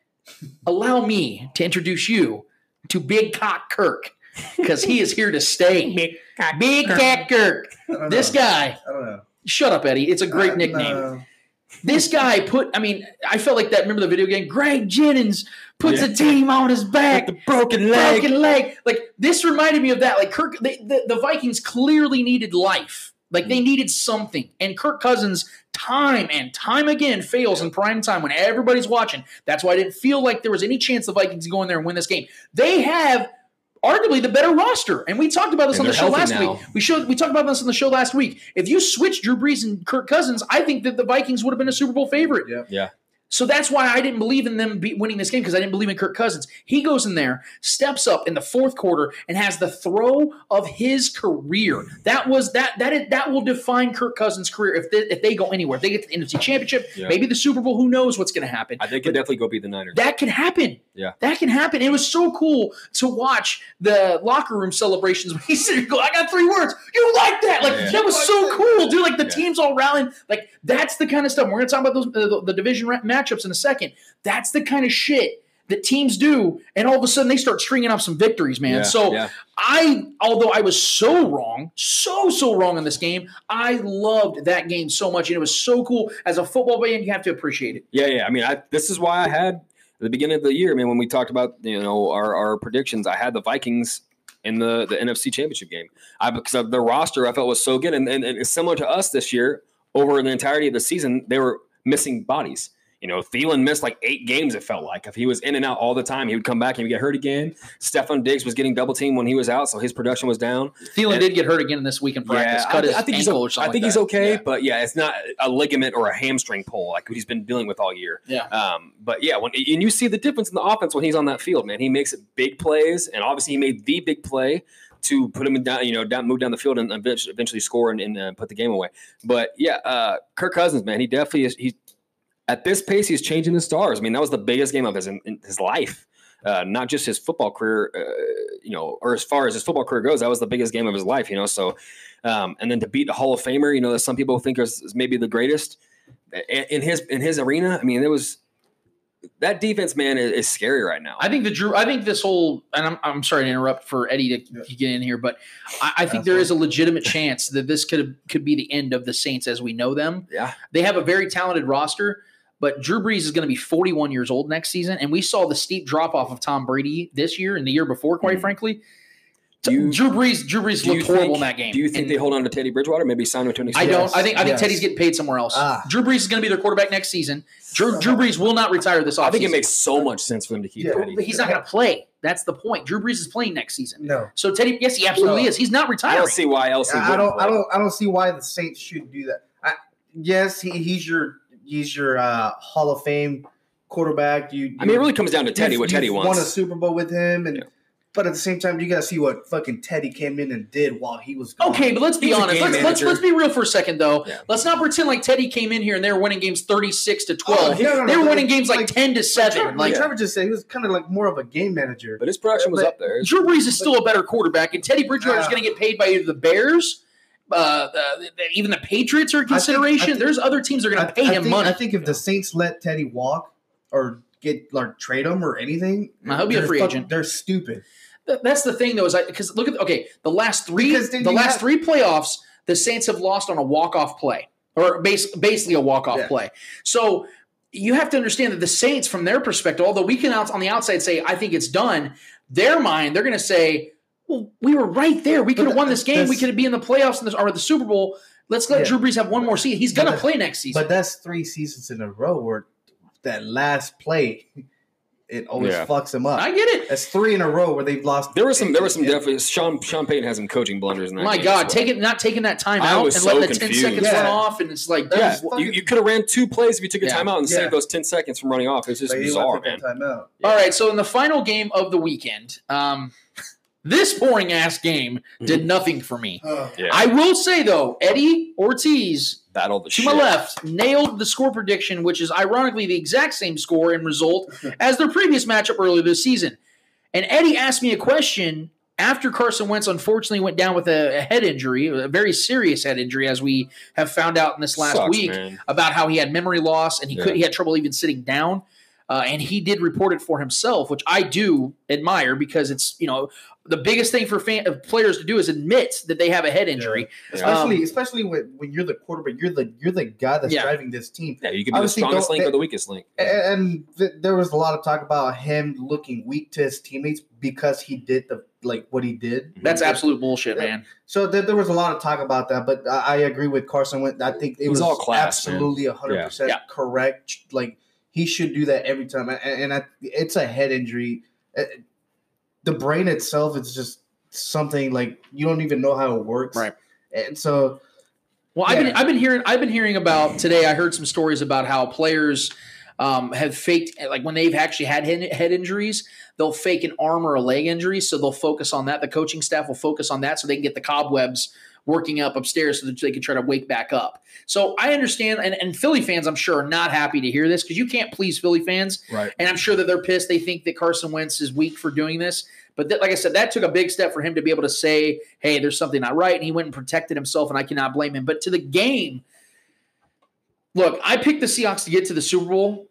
Allow me to introduce you to Big Cock Kirk because he is here to stay. *laughs* Big Cock Big Cock Kirk. This guy. I don't know. Shut up, Eddie. It's a great nickname. no. This guy put, I mean, I felt like that. Remember the video game? Greg Jennings puts a team on his back. the broken leg. Broken leg. Like, this reminded me of that. Like, Kirk, they, the, the Vikings clearly needed life. Like, Mm. they needed something. And Kirk Cousins, time and time again, fails in prime time when everybody's watching. That's why I didn't feel like there was any chance the Vikings go in there and win this game. They have arguably the better roster. And we talked about this And on the show last now. week. We showed we talked about this on the show last week. If you switch Drew Brees and Kirk Cousins, I think that the Vikings would have been a Super Bowl favorite. Yeah. Yeah. So that's why I didn't believe in them be- winning this game because I didn't believe in Kirk Cousins. He goes in there, steps up in the fourth quarter, and has the throw of his career. That was that that is, that will define Kirk Cousins' career if they, if they go anywhere. If they get to the NFC Championship, Yeah. maybe the Super Bowl. Who knows what's going to happen? I think it definitely go beat the Niners. That can happen. Yeah. That can happen. It was so cool to watch the locker room celebrations when he said, "Go, I got three words. You like that? Like Yeah. that was so cool, dude. Like the Yeah. teams all rallying. Like that's the kind of stuff. We're gonna talk about those uh, the, the division ra- matchups in a second. That's the kind of shit that teams do, and all of a sudden they start stringing up some victories, man. Yeah, so yeah. I, although I was so wrong, so so wrong in this game, I loved that game so much, and it was so cool. As a football fan, you have to appreciate it. Yeah, yeah. I mean, I, this is why I had at the beginning of the year. I mean, when we talked about you know our, our predictions, I had the Vikings in the the NFC Championship game. I because of the roster I felt was so good, and, and, and it's similar to us this year. Over the entirety of the season, they were missing bodies. You know, Thielen missed like eight games. It felt like if he was in and out all the time, he would come back and get hurt again. Stefon Diggs was getting double teamed when he was out, so his production was down. Thielen And- did get hurt again this week in practice. Yeah, cut I, his I think he's ankle something I think like he's okay, Yeah. but yeah, it's not a ligament or a hamstring pull like he's been dealing with all year. Yeah. Um, but yeah, when and you see the difference in the offense when he's on that field, man, he makes big plays, and obviously he made the big play to put him down, you know, down, move down the field and eventually eventually score and, and uh, put the game away. But yeah, uh, Kirk Cousins, man, he definitely is. He at this pace, he's changing the stars. I mean, that was the biggest game of his in, in his life. Uh, not just his football career, uh, you know, or as far as his football career goes, that was the biggest game of his life, you know. So, um, and then to beat the Hall of Famer, you know, that some people think is, is maybe the greatest in in his in his arena. I mean, it was that defense, man, is, is scary right now. I think the Drew. I think this whole, and I'm, I'm sorry to interrupt for Eddie to, to get in here, but I, I think there is a legitimate *laughs* chance that this could could be the end of the Saints as we know them. yeah, They have a very talented roster, but Drew Brees is going to be 41 years old next season, and we saw the steep drop off of Tom Brady this year and the year before. Quite Mhm. frankly, Do you- Drew Brees, Drew Brees do you looked horrible think- in that game. Do you think And they hold on to Teddy Bridgewater? Maybe sign him to an I don't. I think. I think Yes. Teddy's getting paid somewhere else. Ah. Drew Brees is going to be their quarterback next season. Drew, Drew Brees will not retire this offseason. I think it makes so much sense for them to keep Yeah. Teddy. But he's not going to play. That's the point. Drew Brees is playing next season. No. So Teddy, yes, he absolutely No. is. He's not retiring. I retiring. don't see why else he I wouldn't don't. I don't. I don't see why the Saints should do that. I, yes, he, he's your he's your uh, Hall of Fame quarterback. You. I mean, it really comes down to Teddy. What Teddy you've wants. Won a Super Bowl with him, and Yeah. but at the same time, you got to see what fucking Teddy came in and did while he was gone. Okay, but let's be He's a honest. game Let's, let's manager. let's be real for a second, though. Yeah. Let's not pretend like Teddy came in here and they were winning games thirty six to twelve. Oh, no, no, no, they were but winning games like, like- ten to Like seven. Trevor, Like like Trevor just said, he was kind of like more of a game manager. But his production was But- up there. Drew Brees is still a better quarterback, and Teddy Bridgewater is Uh, going to get paid by either the Bears. Uh, the, even the Patriots are a I think- I consideration. think- There's other teams that are going to pay I him think, money. I think if the Saints let Teddy walk or get like trade him or anything, he'll be a they're free agent. They're stupid. Th- That's the thing, though, is I because look at okay, the last three, the last have- three playoffs, the Saints have lost on a walk off play or base, basically a walk off Yeah. play. So you have to understand that the Saints, from their perspective, although we can out on the outside say, I think it's done, their mind, they're going to say, well, we were right there. We could have won this game. We could have been in the playoffs in this, or the Super Bowl. Let's let Yeah. Drew Brees have one more season. He's going to play next season. But that's three seasons in a row where that last play, it always Yeah. fucks him up. I get it. That's three in a row where they've lost. There was some. There was some definitely. Sean Sean Payton has some coaching blunders in that. My God, as well. take it, not taking that time I out was and so letting the 10 confused. seconds run off. And it's like, Yeah, that's- well, you, you could have ran two plays if you took a Yeah. timeout and Yeah. saved those ten seconds from running off. It's just But he bizarre, went to man. the timeout. All right, so in the final game of the weekend, um, *laughs* this boring ass game did nothing for me. Yeah, I will say though, Eddie Ortiz battle the to shit. my left nailed the score prediction, which is ironically the exact same score and result *laughs* as their previous matchup earlier this season. And Eddie asked me a question after Carson Wentz unfortunately went down with a, a head injury, a very serious head injury, as we have found out in this last Sucks, week man. about how he had memory loss and he could Yeah. he had trouble even sitting down. Uh, and he did report it for himself, which I do admire because it's you know the biggest thing for fan, uh, players to do is admit that they have a head injury. Especially, Um, especially when, when you're the quarterback, you're the you're the guy that's Yeah. driving this team. Yeah, you could be the strongest don't- link or the weakest link. A- And th- there was a lot of talk about him looking weak to his teammates because he did the like what he did. That's absolute bullshit, man. So there, there was a lot of talk about that, but I, I agree with Carson. Wentz. I think it He's was all class, man. absolutely hundred percent correct. Like he should do that every time, and, and I, it's a head injury. The brain itself is just something like you don't even know how it works, Right. And so Well, I've been I've been hearing I've been hearing about today. I heard some stories about how players um, have faked like when they've actually had head injuries, they'll fake an arm or a leg injury, so they'll focus on that. The coaching staff will focus on that, so they can get the cobwebs working up upstairs, so that they can try to wake back up. So I understand, and, and Philly fans, I'm sure, are not happy to hear this because you can't please Philly fans, Right. and I'm sure that they're pissed. They think that Carson Wentz is weak for doing this. But that, like I said, that took a big step for him to be able to say, "Hey, there's something not right," and he went and protected himself, and I cannot blame him. But to the game, look, I picked the Seahawks to get to the Super Bowl,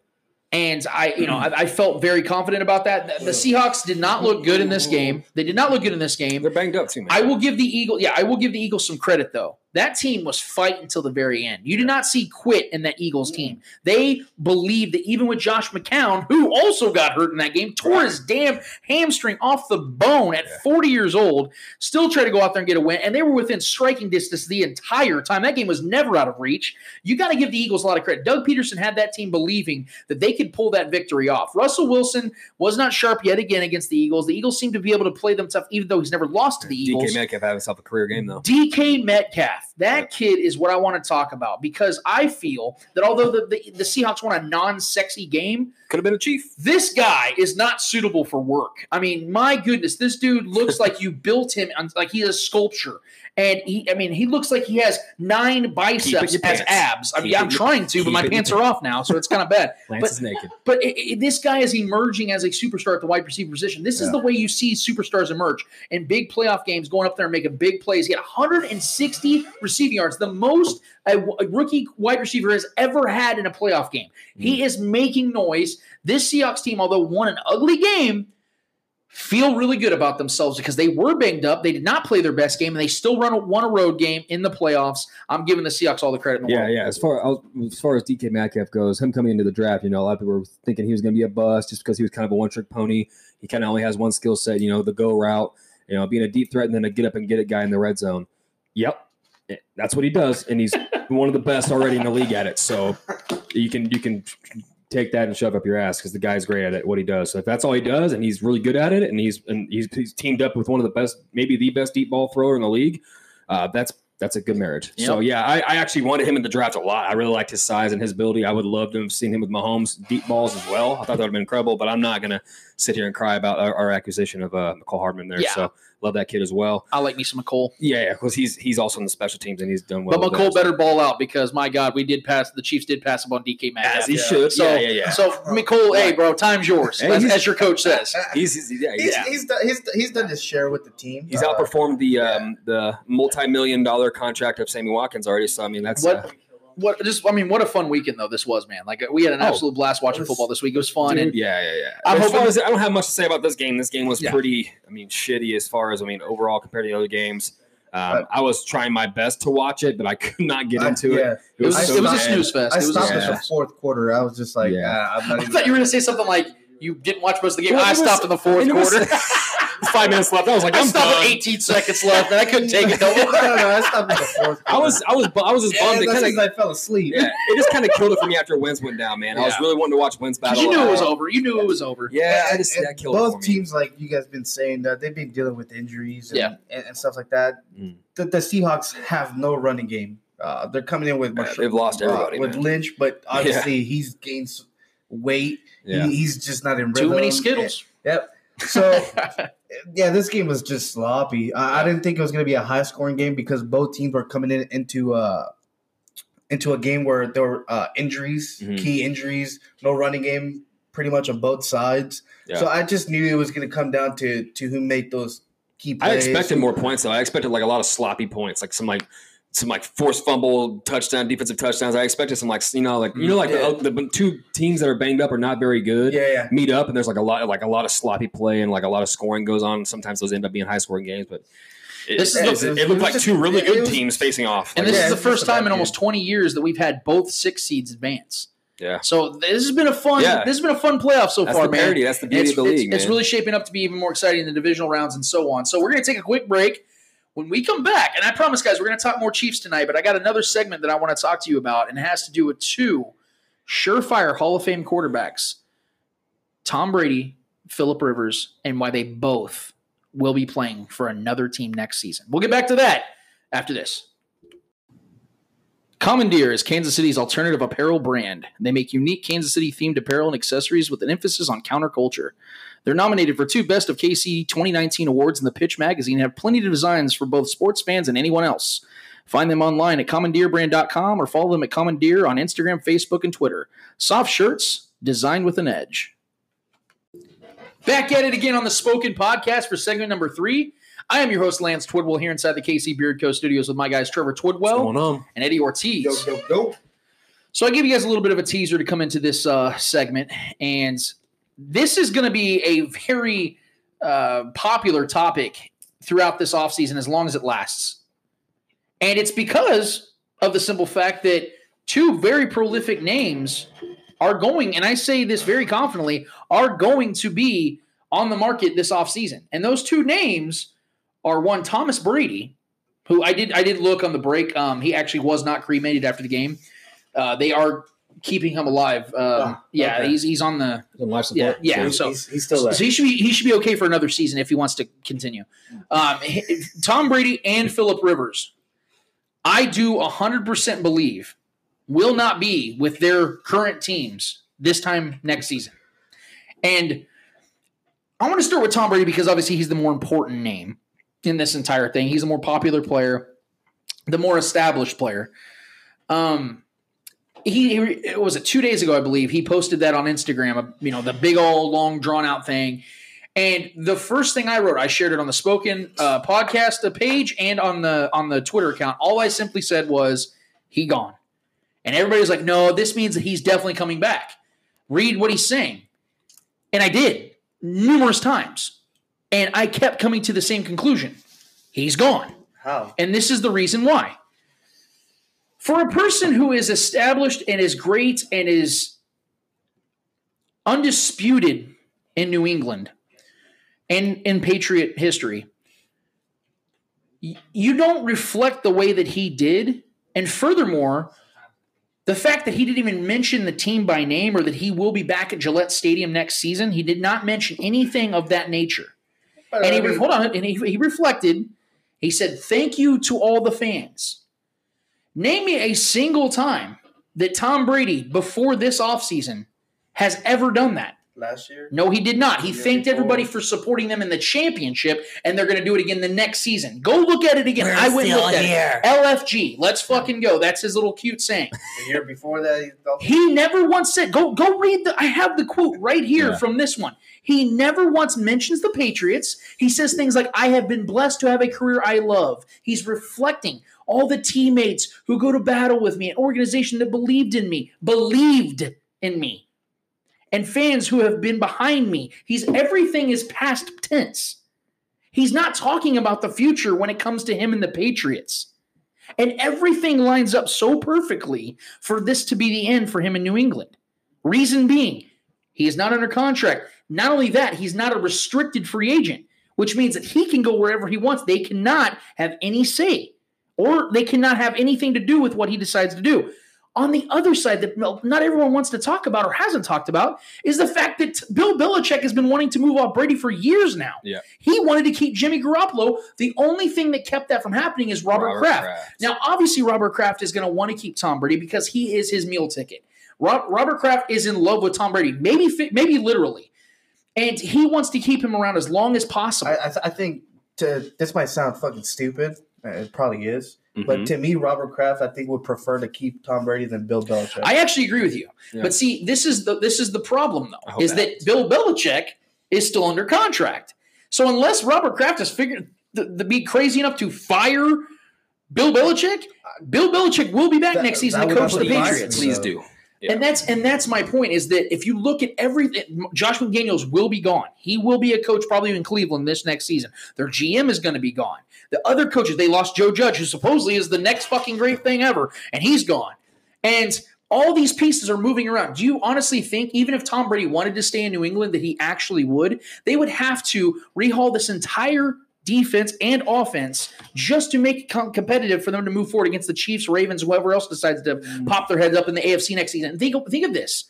and I, you know, hmm. I, I felt very confident about that. The, the Seahawks did not look good in this game. They did not look good in this game. They're banged up too, man. I will give the Eagle, yeah, I will give the Eagles some credit though. That team was fighting until the very end. You did not see quit in that Eagles mm. team. They believed that even with Josh McCown, who also got hurt in that game, tore his damn hamstring off the bone at 40 years old, still tried to go out there and get a win. And they were within striking distance the entire time. That game was never out of reach. You got to give the Eagles a lot of credit. Doug Pederson had that team believing that they could pull that victory off. Russell Wilson was not sharp yet again against the Eagles. The Eagles seem to be able to play them tough, even though he's never lost to the Eagles. DK Metcalf had himself a career game though. DK Metcalf, that kid is what I want to talk about because I feel that although the, the, the Seahawks won a non sexy game, Could have been a chief. this guy is not suitable for work. I mean, my goodness, this dude looks *laughs* like you built him on, like he's a sculpture. And he, I mean, he looks like he has nine biceps as abs. I mean, Keep I'm trying to, but my pants are off now, so it's kind of *laughs* bad. Lance But is naked. but it, it- this guy is emerging as a superstar at the wide receiver position. This is the way you see superstars emerge in big playoff games, going up there and making big plays. He had 160 receiving yards, the most a, a rookie wide receiver has ever had in a playoff game. He hmm. is making noise. This Seahawks team, although won an ugly game, feel really good about themselves because they were banged up. They did not play their best game, and they still run a, won a road game in the playoffs. I'm giving the Seahawks all the credit in the Yeah, world. yeah. As far as far as DK Metcalf goes, him coming into the draft, you know, a lot of people were thinking he was going to be a bust just because he was kind of a one trick pony. He kind of only has one skill set, you know, the go route, you know, being a deep threat and then a get up and get it guy in the red zone. Yep, Eh, that's what he does, and he's *laughs* one of the best already in the league at it. So you can you can take that and shove up your ass because the guy's great at it. What he does. So if that's all he does, and he's really good at it, and he's and he's, he's teamed up with one of the best, maybe the best deep ball thrower in the league, uh, that's that's a good marriage. So yeah, I, I actually wanted him in the draft a lot. I really liked his size and his ability. I would love to have seen him with Mahomes deep balls as well. I thought that would have been incredible. But I'm not gonna sit here and cry about our, our acquisition of uh, Mecole Hardman there. Yeah. So love that kid as well. I like me some Mecole. Yeah, because he's he's also in the special teams and he's done well. But with that. Mecole better ball out because my God, we did pass. The Chiefs did pass up on DK Metcalf. As he should. So, Yeah, yeah, yeah. So Mecole, hey, bro, time's yours, Hey, as, as your coach says. *laughs* He's, he's yeah, he's, yeah. he's, done, he's, he's done his share with the team. He's Uh, outperformed the um, the multi million dollar contract of Sammy Watkins already. So I mean that's What? uh, What? Just, I mean, what a fun weekend though this was, man. Like we had an Oh. absolute blast watching was- football this week. It was fun, Dude, and yeah, yeah, yeah. I'm as hoping- far as I don't have much to say about this game. This game was Yeah. pretty, I mean, shitty as far as I mean overall compared to the other games. Um, I was trying my best to watch it, but I *laughs* could not get I- into yeah. it. It was, I so it was a snooze fest. I It was a stopped snooze at the fourth quarter. I was just like, Yeah. ah, I'm not I even. thought you were going to say something like you didn't watch most of the game. Well, I it was- stopped in the fourth and was- quarter. *laughs* Five minutes left. I was like, I I'm stopped done. with 18 seconds left, and I couldn't take it *laughs* no no, more. no, no, I stopped at the fourth. I was, I was, I was just bummed. It that's kind because of, I fell asleep. yeah, it just kind of killed it for me after Wentz went down, man. I was really wanting to watch Wentz battle. You knew it was Uh, over. You knew it was over. Yeah, I just and that killed it both for me. teams, like you guys been saying, that they've been dealing with injuries and, Yeah. and, and stuff like that. Mm. The, the Seahawks have no running game. Uh, they're coming in with Yeah, they've lost uh, everybody, with man. Lynch, but obviously he's gained weight. Yeah. He, he's just not in rhythm. Too many Skittles. Yep. So *laughs* yeah, this game was just sloppy. I, I didn't think it was going to be a high scoring game because both teams were coming in into uh into a game where there were uh, injuries, Mhm. key injuries, no running game, pretty much on both sides. Yeah. So I just knew it was going to come down to to who made those key I expected more points though. I expected like a lot of sloppy points, like some like some like forced fumble touchdown, defensive touchdowns. I expected some like you know like you know like Yeah. the, the two teams that are banged up are not very good. Yeah, yeah. Meet up and there's like a lot like a lot of sloppy play and like a lot of scoring goes on. Sometimes those end up being high scoring games, but it, This is it, it, it looked like just- two really good was- teams facing off. And Like, this Yeah, is the first time in almost 20 years that we've had both six seeds advance. yeah, So this has been a fun. Yeah. This has been a fun playoff so that's far, the man. parity. That's the beauty It's, of the it's- league. it's man. really shaping up to be even more exciting in the divisional rounds and so on. So we're going to take a quick break. When we come back, and I promise, guys, we're going to talk more Chiefs tonight, but I got another segment that I want to talk to you about, and it has to do with two surefire Hall of Fame quarterbacks Tom Brady, Philip Rivers, and why they both will be playing for another team next season. We'll get back to that after this. Commandeer is Kansas City's alternative apparel brand. They make unique Kansas City themed apparel and accessories with an emphasis on counterculture. They're nominated for two Best of KC 2019 awards in the Pitch magazine and have plenty of designs for both sports fans and anyone else. Find them online at commandeerbrand.com or follow them at Commandeer on Instagram, Facebook, and Twitter. Soft shirts designed with an edge. Back at it again on the Spoken Podcast for segment number three. I am your host, Lance Twidwell, here inside the KC Bier Co. studios with my guys, Trevor What's Twidwell going on? and Eddie Ortiz. Yo, yo, yo. So I gave you guys a little bit of a teaser to come into this uh, segment, and this is going to be a very uh, popular topic throughout this offseason as long as it lasts. And it's because of the simple fact that two very prolific names are going, and I say this very confidently, are going to be on the market this offseason. And those two names are one Thomas Brady, who I did I did look on the break. Um, he actually was not cremated after the game. Uh, they are keeping him alive. Um, Oh, yeah, okay. he's he's on the Life yeah support. yeah. He's, So he's, he's still there. so he should be he should be okay for another season if he wants to continue. Um, Tom Brady and Philip Rivers, I do hundred percent believe will not be with their current teams this time next season. And I want to start with Tom Brady because obviously he's the more important name in this entire thing. He's a more popular player, the more established player. Um, he, he it was it two days ago, I believe. He posted that on Instagram. uh, You know, the big old long drawn out thing. And the first thing I wrote, I shared it on the spoken uh, podcast page and on the on the Twitter account. All I simply said was, "He gone," and everybody's like, "No, this means that he's definitely coming back." Read what he's saying, and I did numerous times, and I kept coming to the same conclusion: he's gone. How? And this is the reason why. For a person who is established and is great and is undisputed in New England and in Patriot history, you don't reflect the way that he did. And furthermore, the fact that he didn't even mention the team by name or that he will be back at Gillette Stadium next season, he did not mention anything of that nature. But, And I he mean, hold on, and he, he reflected. He said, "Thank you to all the fans." Name me a single time that Tom Brady before this offseason has ever done that. last year. No, he did not. He thanked before. everybody for supporting them in the championship, and they're going to do it again the next season. Go look at it again. I went and looked at it. LFG. Let's fucking go. That's his little cute saying. *laughs* The year before that, he He never once said, go go read the I have the quote right here Yeah. from this one. He never once mentions the Patriots. He says things like, I have been blessed to have a career I love. He's reflecting all the teammates who go to battle with me, an organization that believed in me, believed in me, and fans who have been behind me. He's everything is past tense. He's not talking about the future when it comes to him and the Patriots. And everything lines up so perfectly for this to be the end for him in New England. Reason being, he is not under contract. Not only that, he's not a restricted free agent, which means that he can go wherever he wants. They cannot have any say, or they cannot have anything to do with what he decides to do. On the other side, that not everyone wants to talk about or hasn't talked about is the fact that Bill Belichick has been wanting to move off Brady for years now. Yeah. He wanted to keep Jimmy Garoppolo. The only thing that kept that from happening is Robert, Robert Kraft. Kraft. Now, obviously, Robert Kraft is going to want to keep Tom Brady because he is his meal ticket. Robert Kraft is in love with Tom Brady, maybe maybe literally, and he wants to keep him around as long as possible. I, I, th- I think to this might sound fucking stupid. Uh, It probably is. But Mhm. to me, Robert Kraft, I think would prefer to keep Tom Brady than Bill Belichick. I actually agree with you. Yeah. But see, this is the this is the problem though, is that that Bill Belichick is still under contract. So unless Robert Kraft has figured to, to be crazy enough to fire Bill Belichick, Bill Belichick will be back That- next season that to would coach the not be. Patriots. Please So- do. Yeah. And that's and that's my point is that if you look at everything, Josh McDaniels will be gone. He will be a coach probably in Cleveland this next season. Their GM is going to be gone. The other coaches, they lost Joe Judge, who supposedly is the next fucking great thing ever, and he's gone. And all these pieces are moving around. Do you honestly think, even if Tom Brady wanted to stay in New England, that he actually would? They would have to rehaul this entire defense and offense just to make it com- competitive for them to move forward against the Chiefs, Ravens, whoever else decides to mm. pop their heads up in the AFC next season. Think of, think of this: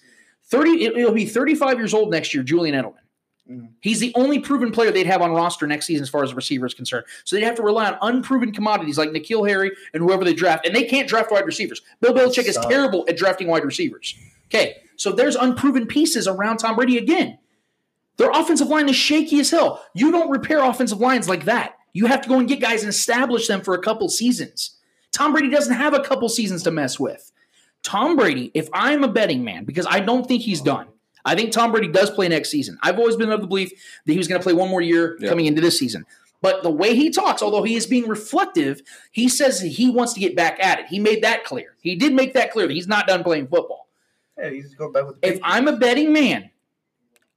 thirty, it, will be thirty-five years old next year. Julian Edelman. Mhm. He's the only proven player they'd have on roster next season as far as the receiver is concerned. So they'd have to rely on unproven commodities like N'Keal Harry and whoever they draft. And they can't draft wide receivers. Bill Belichick is terrible at drafting wide receivers. Okay, so there's unproven pieces around Tom Brady again. Their offensive line is shaky as hell. You don't repair offensive lines like that. You have to go and get guys and establish them for a couple seasons. Tom Brady doesn't have a couple seasons to mess with. Tom Brady, if I'm a betting man, because I don't think he's done. I think Tom Brady does play next season. I've always been of the belief that he was going to play one more year Yeah. coming into this season. But the way he talks, although he is being reflective, he says he wants to get back at it. He made that clear. He did make that clear that he's not done playing football. yeah, he's going back with the If I'm a betting man,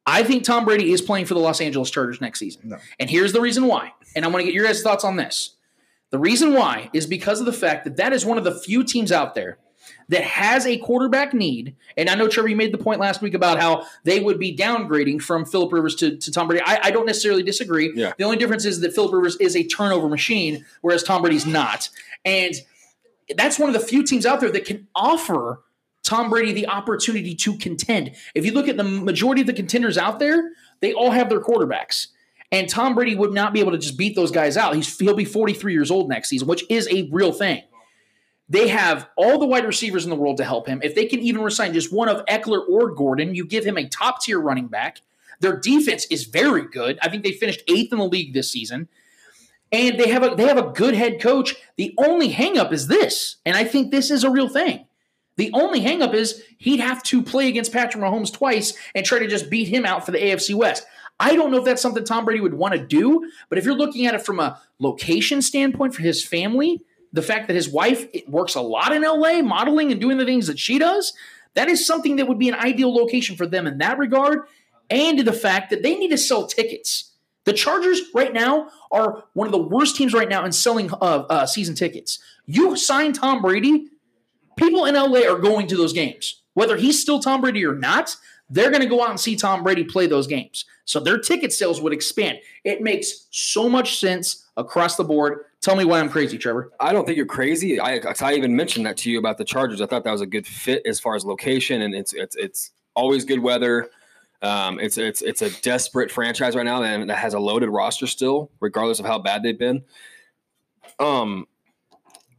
I think Tom Brady is playing for the Los Angeles Chargers next season. No. And here's the reason why. And I want to get your guys' thoughts on this. The reason why is because of the fact that that is one of the few teams out there that has a quarterback need. And I know, Trevor, you made the point last week about how they would be downgrading from Philip Rivers to, to Tom Brady. I, I don't necessarily disagree. Yeah. The only difference is that Philip Rivers is a turnover machine, whereas Tom Brady's not. And that's one of the few teams out there that can offer Tom Brady the opportunity to contend. If you look at the majority of the contenders out there, they all have their quarterbacks. And Tom Brady would not be able to just beat those guys out. He's, he'll be 43 years old next season, which is a real thing. They have all the wide receivers in the world to help him. If they can even resign just one of Ekeler or Gordon, you give him a top tier running back. Their defense is very good. I think they finished eighth in the league this season. And they have a they have a good head coach. The only hangup is this, and I think this is a real thing. The only hangup is he'd have to play against Patrick Mahomes twice and try to just beat him out for the AFC West. I don't know if that's something Tom Brady would want to do, but if you're looking at it from a location standpoint for his family, the fact that his wife works a lot in LA, modeling and doing the things that she does, that is something that would be an ideal location for them in that regard. And the fact that they need to sell tickets. The Chargers right now are one of the worst teams right now in selling uh, uh, season tickets. You sign Tom Brady, people in LA are going to those games. Whether he's still Tom Brady or not, they're going to go out and see Tom Brady play those games. So their ticket sales would expand. It makes so much sense across the board. Tell me why I'm crazy, Trevor. I don't think you're crazy. I, I even mentioned that to you about the Chargers. I thought that was a good fit as far as location, and it's it's it's always good weather. Um, it's it's it's a desperate franchise right now that, that has a loaded roster still, regardless of how bad they've been. Um,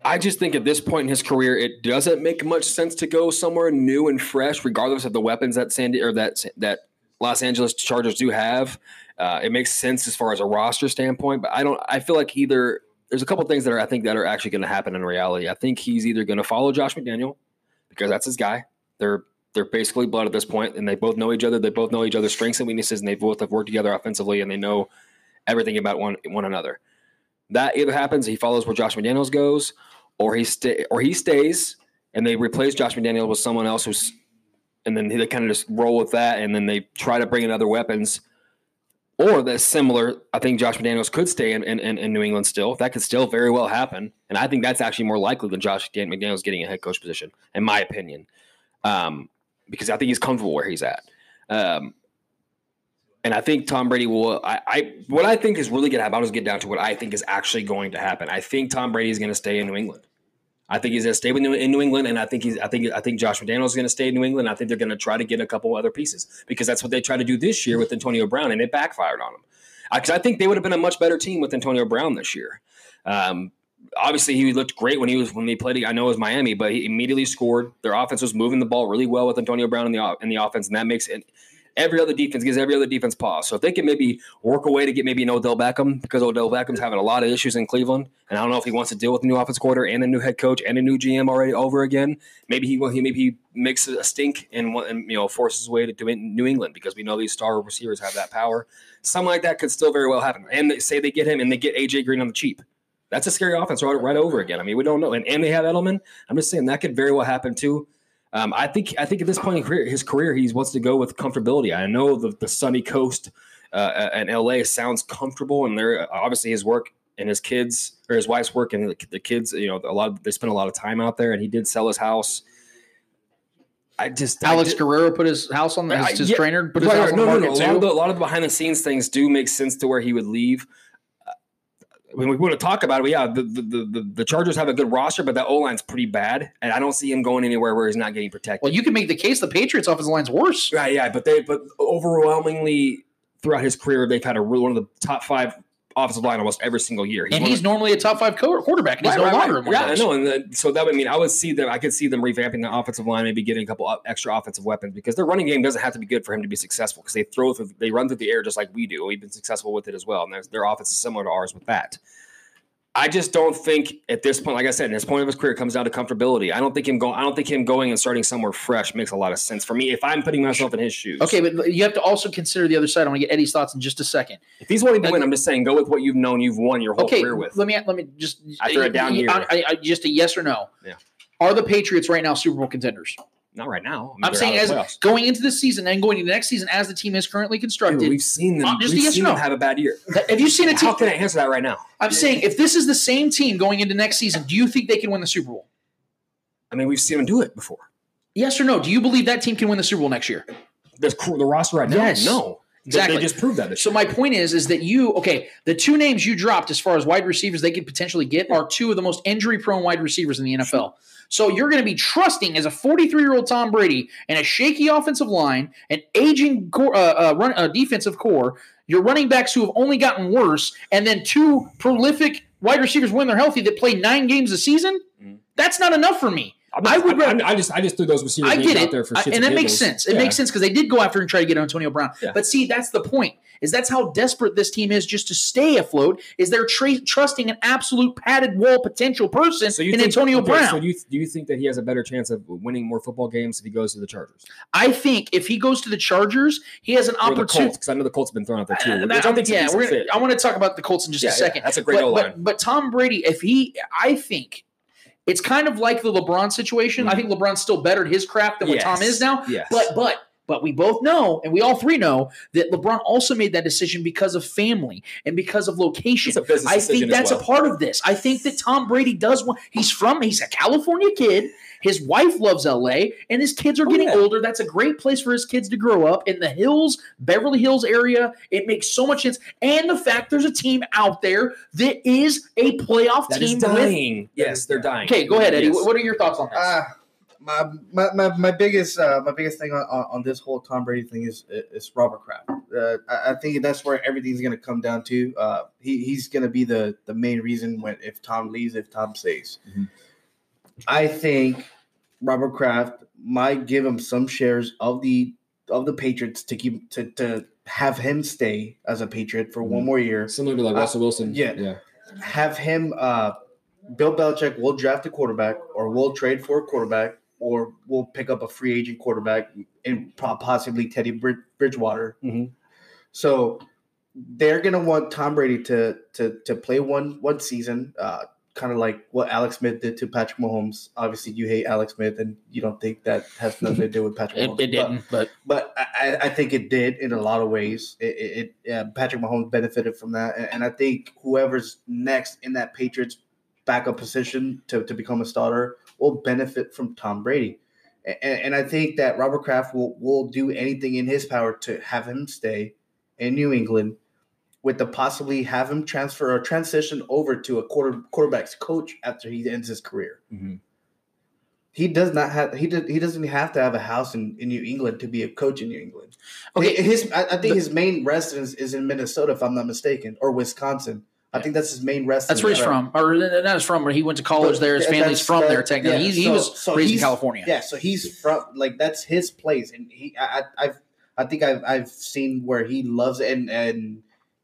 I just think at this point in his career, it doesn't make much sense to go somewhere new and fresh, regardless of the weapons that Sandy or that that Los Angeles Chargers do have. Uh, it makes sense as far as a roster standpoint, but I don't. I feel like either there's a couple things that are I think that are actually going to happen in reality. I think he's either going to follow Josh McDaniel because that's his guy. They're they're basically blood at this point, and they both know each other. They both know each other's strengths and weaknesses, and they both have worked together offensively, and they know everything about one one another. That either happens, he follows where Josh McDaniels goes, or he stay or he stays, and they replace Josh McDaniel with someone else who's, and then they kind of just roll with that, and then they try to bring in other weapons. Or the similar, I think Josh McDaniels could stay in, in, in New England still. That could still very well happen. And I think that's actually more likely than Josh McDaniels getting a head coach position, in my opinion. Um, because I think he's comfortable where he's at. Um, and I think Tom Brady will. I, I what I think is really going to happen. I'll just get down to what I think is actually going to happen. I think Tom Brady is going to stay in New England. I think he's going to stay with New, in New England, and I think he's. I think I think Josh McDaniels is going to stay in New England. I think they're going to try to get a couple other pieces because that's what they tried to do this year with Antonio Brown, and it backfired on them. Because I think they would have been a much better team with Antonio Brown this year. Um, obviously, he looked great when he was when he played. I know it was Miami, but he immediately scored. Their offense was moving the ball really well with Antonio Brown in the in the offense, and that makes it every other defense gives every other defense pause. So if they can maybe work a way to get maybe an Odell Beckham, because Odell Beckham's having a lot of issues in Cleveland, and I don't know if he wants to deal with a new offense quarter and a new head coach and a new GM already over again. Maybe he will. He maybe he makes a stink and, and you know forces his way to New England because we know these star receivers have that power. Something like that could still very well happen. And they say they get him and they get AJ Green on the cheap. That's a scary offense right, right over again. I mean, we don't know. And, and they have Edelman. I'm just saying that could very well happen too. Um, I think I think at this point in career, his career, he wants to go with comfortability. I know the, the sunny coast uh, and LA sounds comfortable, and they're obviously his work and his kids or his wife's work and the, the kids. You know, a lot of, they spend a lot of time out there, and he did sell his house. I just I Alex did- Guerrero put his house on the his, his yeah, trainer put his right, house on no, the no, market no. A lot, of the, a lot of the behind the scenes things do make sense to where he would leave. When we want to talk about it, yeah, the, the, the, the Chargers have a good roster, but that O line's pretty bad, and I don't see him going anywhere where he's not getting protected. Well, you can make the case the Patriots offensive line's worse. Right, yeah, but they but overwhelmingly throughout his career, they've had a one of the top five offensive line almost every single year. And he's of- normally a top five quarterback, and he's Right, no right, longer right. Yeah, I know, and the, so that would mean I would see them. I could see them revamping the offensive line, maybe getting a couple of extra offensive weapons because their running game doesn't have to be good for him to be successful because they throw through, they run through the air just like we do. We've been successful with it as well, and their offense is similar to ours with that. I just don't think at this point, like I said, in this point of his career, it comes down to comfortability. I don't think him going. I don't think him going and starting somewhere fresh makes a lot of sense for me. If I'm putting myself in his shoes, Okay, but you have to also consider the other side. I want to get Eddie's thoughts in just a second. If he's wanting to win, I'm just saying go with what you've known you've won your whole Okay, career with. let me let me just After a down year. I- I- just a yes or no. Yeah. Are the Patriots right now Super Bowl contenders? Not right now. I mean, I'm they're saying as playoffs. going into this season and going into the next season as the team is currently constructed. Dude, we've seen them. Uh, just we've yes or seen no. them have a bad year. have you seen a team? How can I answer that right now? I'm saying if this is the same team going into next season, do you think they can win the Super Bowl? I mean, we've seen them do it before. Yes or no? Do you believe that team can win the Super Bowl next year? The, the roster right now, Yes. no. Exactly. They just proved that. So my point is, is that you okay? The two names you dropped as far as wide receivers they could potentially get are two of the most injury-prone wide receivers in the NFL. So you're going to be trusting as a 43-year-old Tom Brady and a shaky offensive line, an aging core, uh, uh, run, uh, defensive core, your running backs who have only gotten worse, and then two prolific wide receivers when they're healthy that play nine games a season. That's not enough for me. I would. Rather- I just, I just threw those receivers I get out it, there for I- and that makes sense. It Yeah. makes sense because they did go after and try to get Antonio Brown. Yeah. But see, that's the point. Is that's how desperate this team is just to stay afloat. Is they're tra- trusting an absolute padded wall potential person So you in think, Antonio okay, Brown. So do you, do you think that he has a better chance of winning more football games if he goes to the Chargers I think if he goes to the Chargers, he has an opportunity. Because I know the Colts have been thrown out there too. Uh, that- I think yeah, we're gonna. I want to talk about the Colts in just Yeah, a yeah, second. that's a great but, O-line. but, but Tom Brady, if he, I think it's kind of like the LeBron situation. I think LeBron's still better at his craft than what Mm-hmm. Tom is now. Yes. But but but we both know, and we all three know, that LeBron also made that decision because of family and because of location. It's a business I think that's well. a part of this. I think that Tom Brady does want. He's from. He's a California kid. His wife loves LA, and his kids are getting Oh, yeah. older. That's a great place for his kids to grow up in the hills, Beverly Hills area. It makes so much sense. And the fact there's a team out there that is a playoff That is team. With, dying. Yes, they're dying. okay, go ahead, Eddie. Yes. What what are your thoughts on this? Uh, my, my, my, my biggest uh, my biggest thing on, on, this whole Tom Brady thing is is Robert Kraft. Uh, I, I think that's where everything's gonna come down to. Uh, he, he's gonna be the the main reason when if Tom leaves, if Tom stays. Mhm. I think Robert Kraft might give him some shares of the of the Patriots to keep to to have him stay as a Patriot for one Mhm. more year. Similar to like Uh, Russell Wilson. yeah. yeah. Have him. Uh, Bill Belichick will draft a quarterback, or we'll trade for a quarterback, or we'll pick up a free agent quarterback and possibly Teddy Brid- Bridgewater. Mhm. So they're gonna want Tom Brady to to to play one one season, uh, kind of like what Alex Smith did to Patrick Mahomes. Obviously, you hate Alex Smith, and you don't think that has nothing to do with Patrick *laughs* It, Mahomes. it didn't, but But, but I, I think it did in a lot of ways. It, it, it yeah, Patrick Mahomes benefited from that, and, and I think whoever's next in that Patriots backup position to, to become a starter will benefit from Tom Brady. And, and I think that Robert Kraft will, will do anything in his power to have him stay in New England with the possibly have him transfer or transition over to a quarter quarterback's coach after he ends his career. Mhm. He does not have he did, he doesn't have to have a house in, in New England to be a coach in New England. Okay. His I, I think his main residence is in Minnesota, if I'm not mistaken, or Wisconsin. I think that's his main residence. that's where he's from, or not his from, but he went to college there. His family's from that- there. Technically, yeah, he, he so- was so raised in California. Yeah, so he's from like that's his place, and he I, I I've I think I've I've seen where he loves it, and and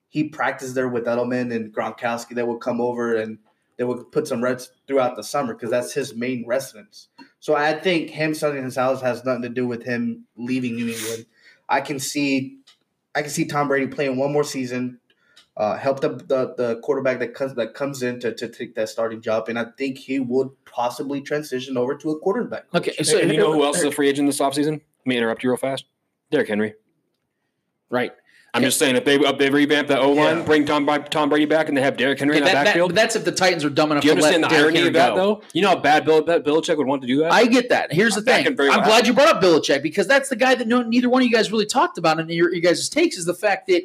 he practiced there with Edelman and Gronkowski. That would come over and they would put some reps throughout the summer because that's his main residence. So I think him selling his house has nothing to do with him leaving New England. I can see I can see Tom Brady playing one more season. Uh, help the, the the quarterback that comes that comes in to, to take that starting job, and I think he would possibly transition over to a quarterback. coach. Okay, so and you know who else is a free agent this offseason? Let me interrupt you real fast. Derrick Henry. right? I'm just saying if they if they revamp the O line, Yeah. bring Tom Tom Brady back, and they have Derrick Henry Okay, in that, the that- backfield. that's if the Titans are dumb enough do you to let understand the Derrick irony Henry of that, go. though? You know how bad Bill Bill Belichick would want to do that. I get that. Here's the That thing. very I'm well glad you brought up Belichick because that's the guy that no, neither one of you guys really talked about in your, your guys' takes is the fact that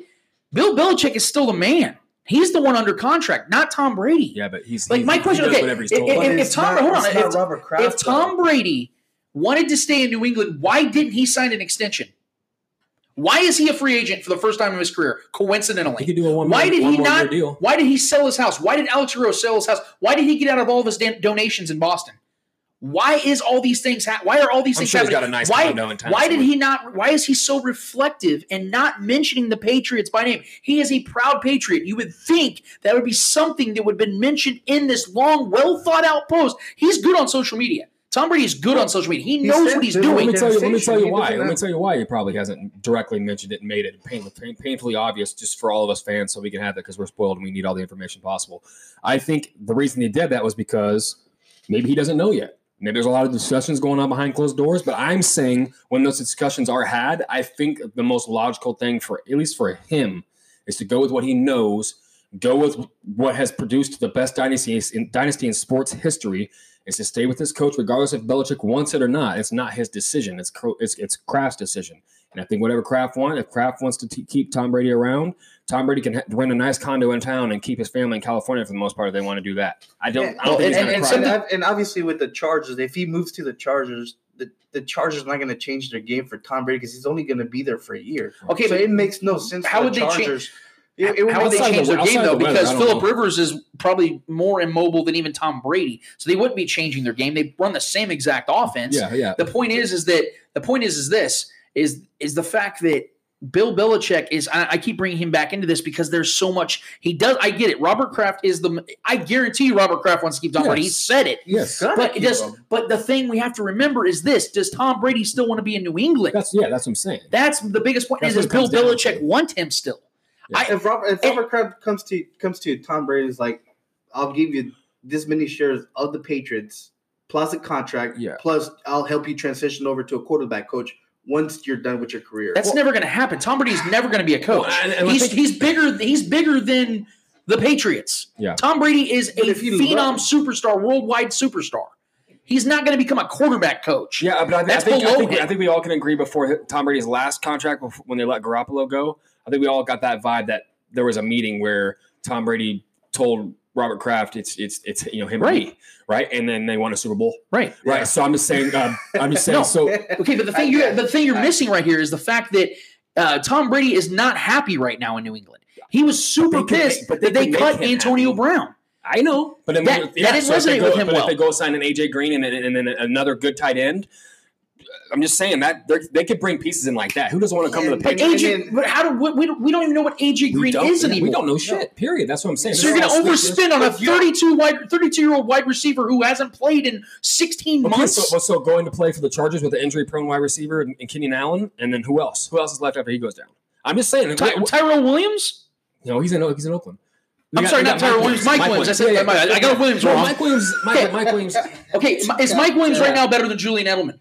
Bill Belichick is still the man. He's the one under contract, not Tom Brady. Yeah, but he's Like he- my question, does okay, whatever he's if, told. if- But if it's Tom, not- hold on, if, Kraft, if Tom Brady wanted to stay in New England, why didn't he sign an extension? Why is he a free agent for the first time in his career? Coincidentally, he could do a one. why more, did one he more not? deal. Why did he sell his house? Why did Alex Rose sell his house? Why did he get out of all of his dan- donations in Boston? Why is all these things? Ha- why are all these I'm things sure he's happening? got a nice why, condo in why did he not? Why is he so reflective and not mentioning the Patriots by name? He is a proud patriot. You would think that would be something that would have been mentioned in this long, well thought out post. He's good on social media. Tom Brady is good on social media. He knows said what he's this Let doing. me tell you. Let me tell you why. Let me tell you why he probably hasn't directly mentioned it and made it pain, pain, painfully obvious just for all of us fans, so we can have it because we're spoiled and we need all the information possible. I think the reason he did that was because maybe he doesn't know yet. Maybe there's a lot of discussions going on behind closed doors, but I'm saying when those discussions are had, I think the most logical thing for at least for him is to go with what he knows, go with what has produced the best dynasty in dynasty in sports history, is to stay with his coach regardless if Belichick wants it or not. It's not his decision. It's it's, it's Kraft's decision. And I think whatever Kraft wants, if Kraft wants to t- keep Tom Brady around, Tom Brady can rent a nice condo in town and keep his family in California for the most part if they want to do that. I don't. Yeah, I don't think and, he's and, and, to so cry. that- and obviously with the Chargers, if he moves to the Chargers, the, the Chargers are not going to change their game for Tom Brady because he's only going to be there for a year. Okay, so but it makes no sense. how for would the they change- It, it would How would they change the- their game outside though? the weather, Because Philip. Rivers is probably more immobile than even Tom Brady, so they wouldn't be changing their game. They run the same exact offense. Yeah, yeah. The point is, is that the point is, is this is is the fact that Bill Belichick is. I, I keep bringing him back into this because there's so much he does. I get it. Robert Kraft is the. I guarantee you, Robert Kraft wants to keep Tom Brady. He said it. Yes, But it just. him. But the thing we have to remember is this: Does Tom Brady still want to be in New England? that's yeah. That's what I'm saying. That's the biggest point. That's Is, does Bill comes down Belichick want him still? I, if Robert, if Robert Kraft comes to comes to Tom Brady's like, I'll give you this many shares of the Patriots plus a contract, Yeah. plus I'll help you transition over to a quarterback coach once you're done with your career. That's never going to happen. Tom Brady's never going to be a coach. Well, and- and I he's think- he's bigger. He's bigger than the Patriots. Yeah. Tom Brady is But a if phenom look- superstar, worldwide superstar. He's not going to become a quarterback coach. Yeah, but I, I That's think I think. I think we all can agree before Tom Brady's last contract, before, when they let Garoppolo go, I think we all got that vibe that there was a meeting where Tom Brady told Robert Kraft, "It's it's it's you know him Right. and me, right?" And then they won a Super Bowl, Right. right? So I'm just saying, um, I'm just *laughs* saying. No. So Okay, but the thing you the thing you're missing right here is the fact that uh, Tom Brady is not happy right now in New England. He was super But pissed make- but they that they cut Antonio happy. Brown. I know, but then That- we- that yeah, didn't so they resonate go, with him But well. if they go sign an AJ Green and, then- and then another good tight end, I'm just saying that they're- could bring pieces in like that. Who doesn't want to come to the And- and- AJ, but how do we, we don't, we don't even know what AJ Green is yeah, anymore. We don't know shit. Period. That's what I'm saying. So you're going to overspend on a But you- 32 wide, 32 year old wide receiver who hasn't played in 16 Okay, months. so, so going to play for the Chargers with an injury-prone wide receiver and, and Keenan Allen, and then who else? Who else is left after he goes down? I'm just saying. Ty- Tyrell Williams. No, he's in he's in Oakland. They I'm got- sorry, not Tyrell Williams. Mike Williams. I said Yeah, yeah. I got Williams wrong. Mike Williams. Mike, Mike Williams. Okay, *laughs* is Mike Williams right now better than Julian Edelman?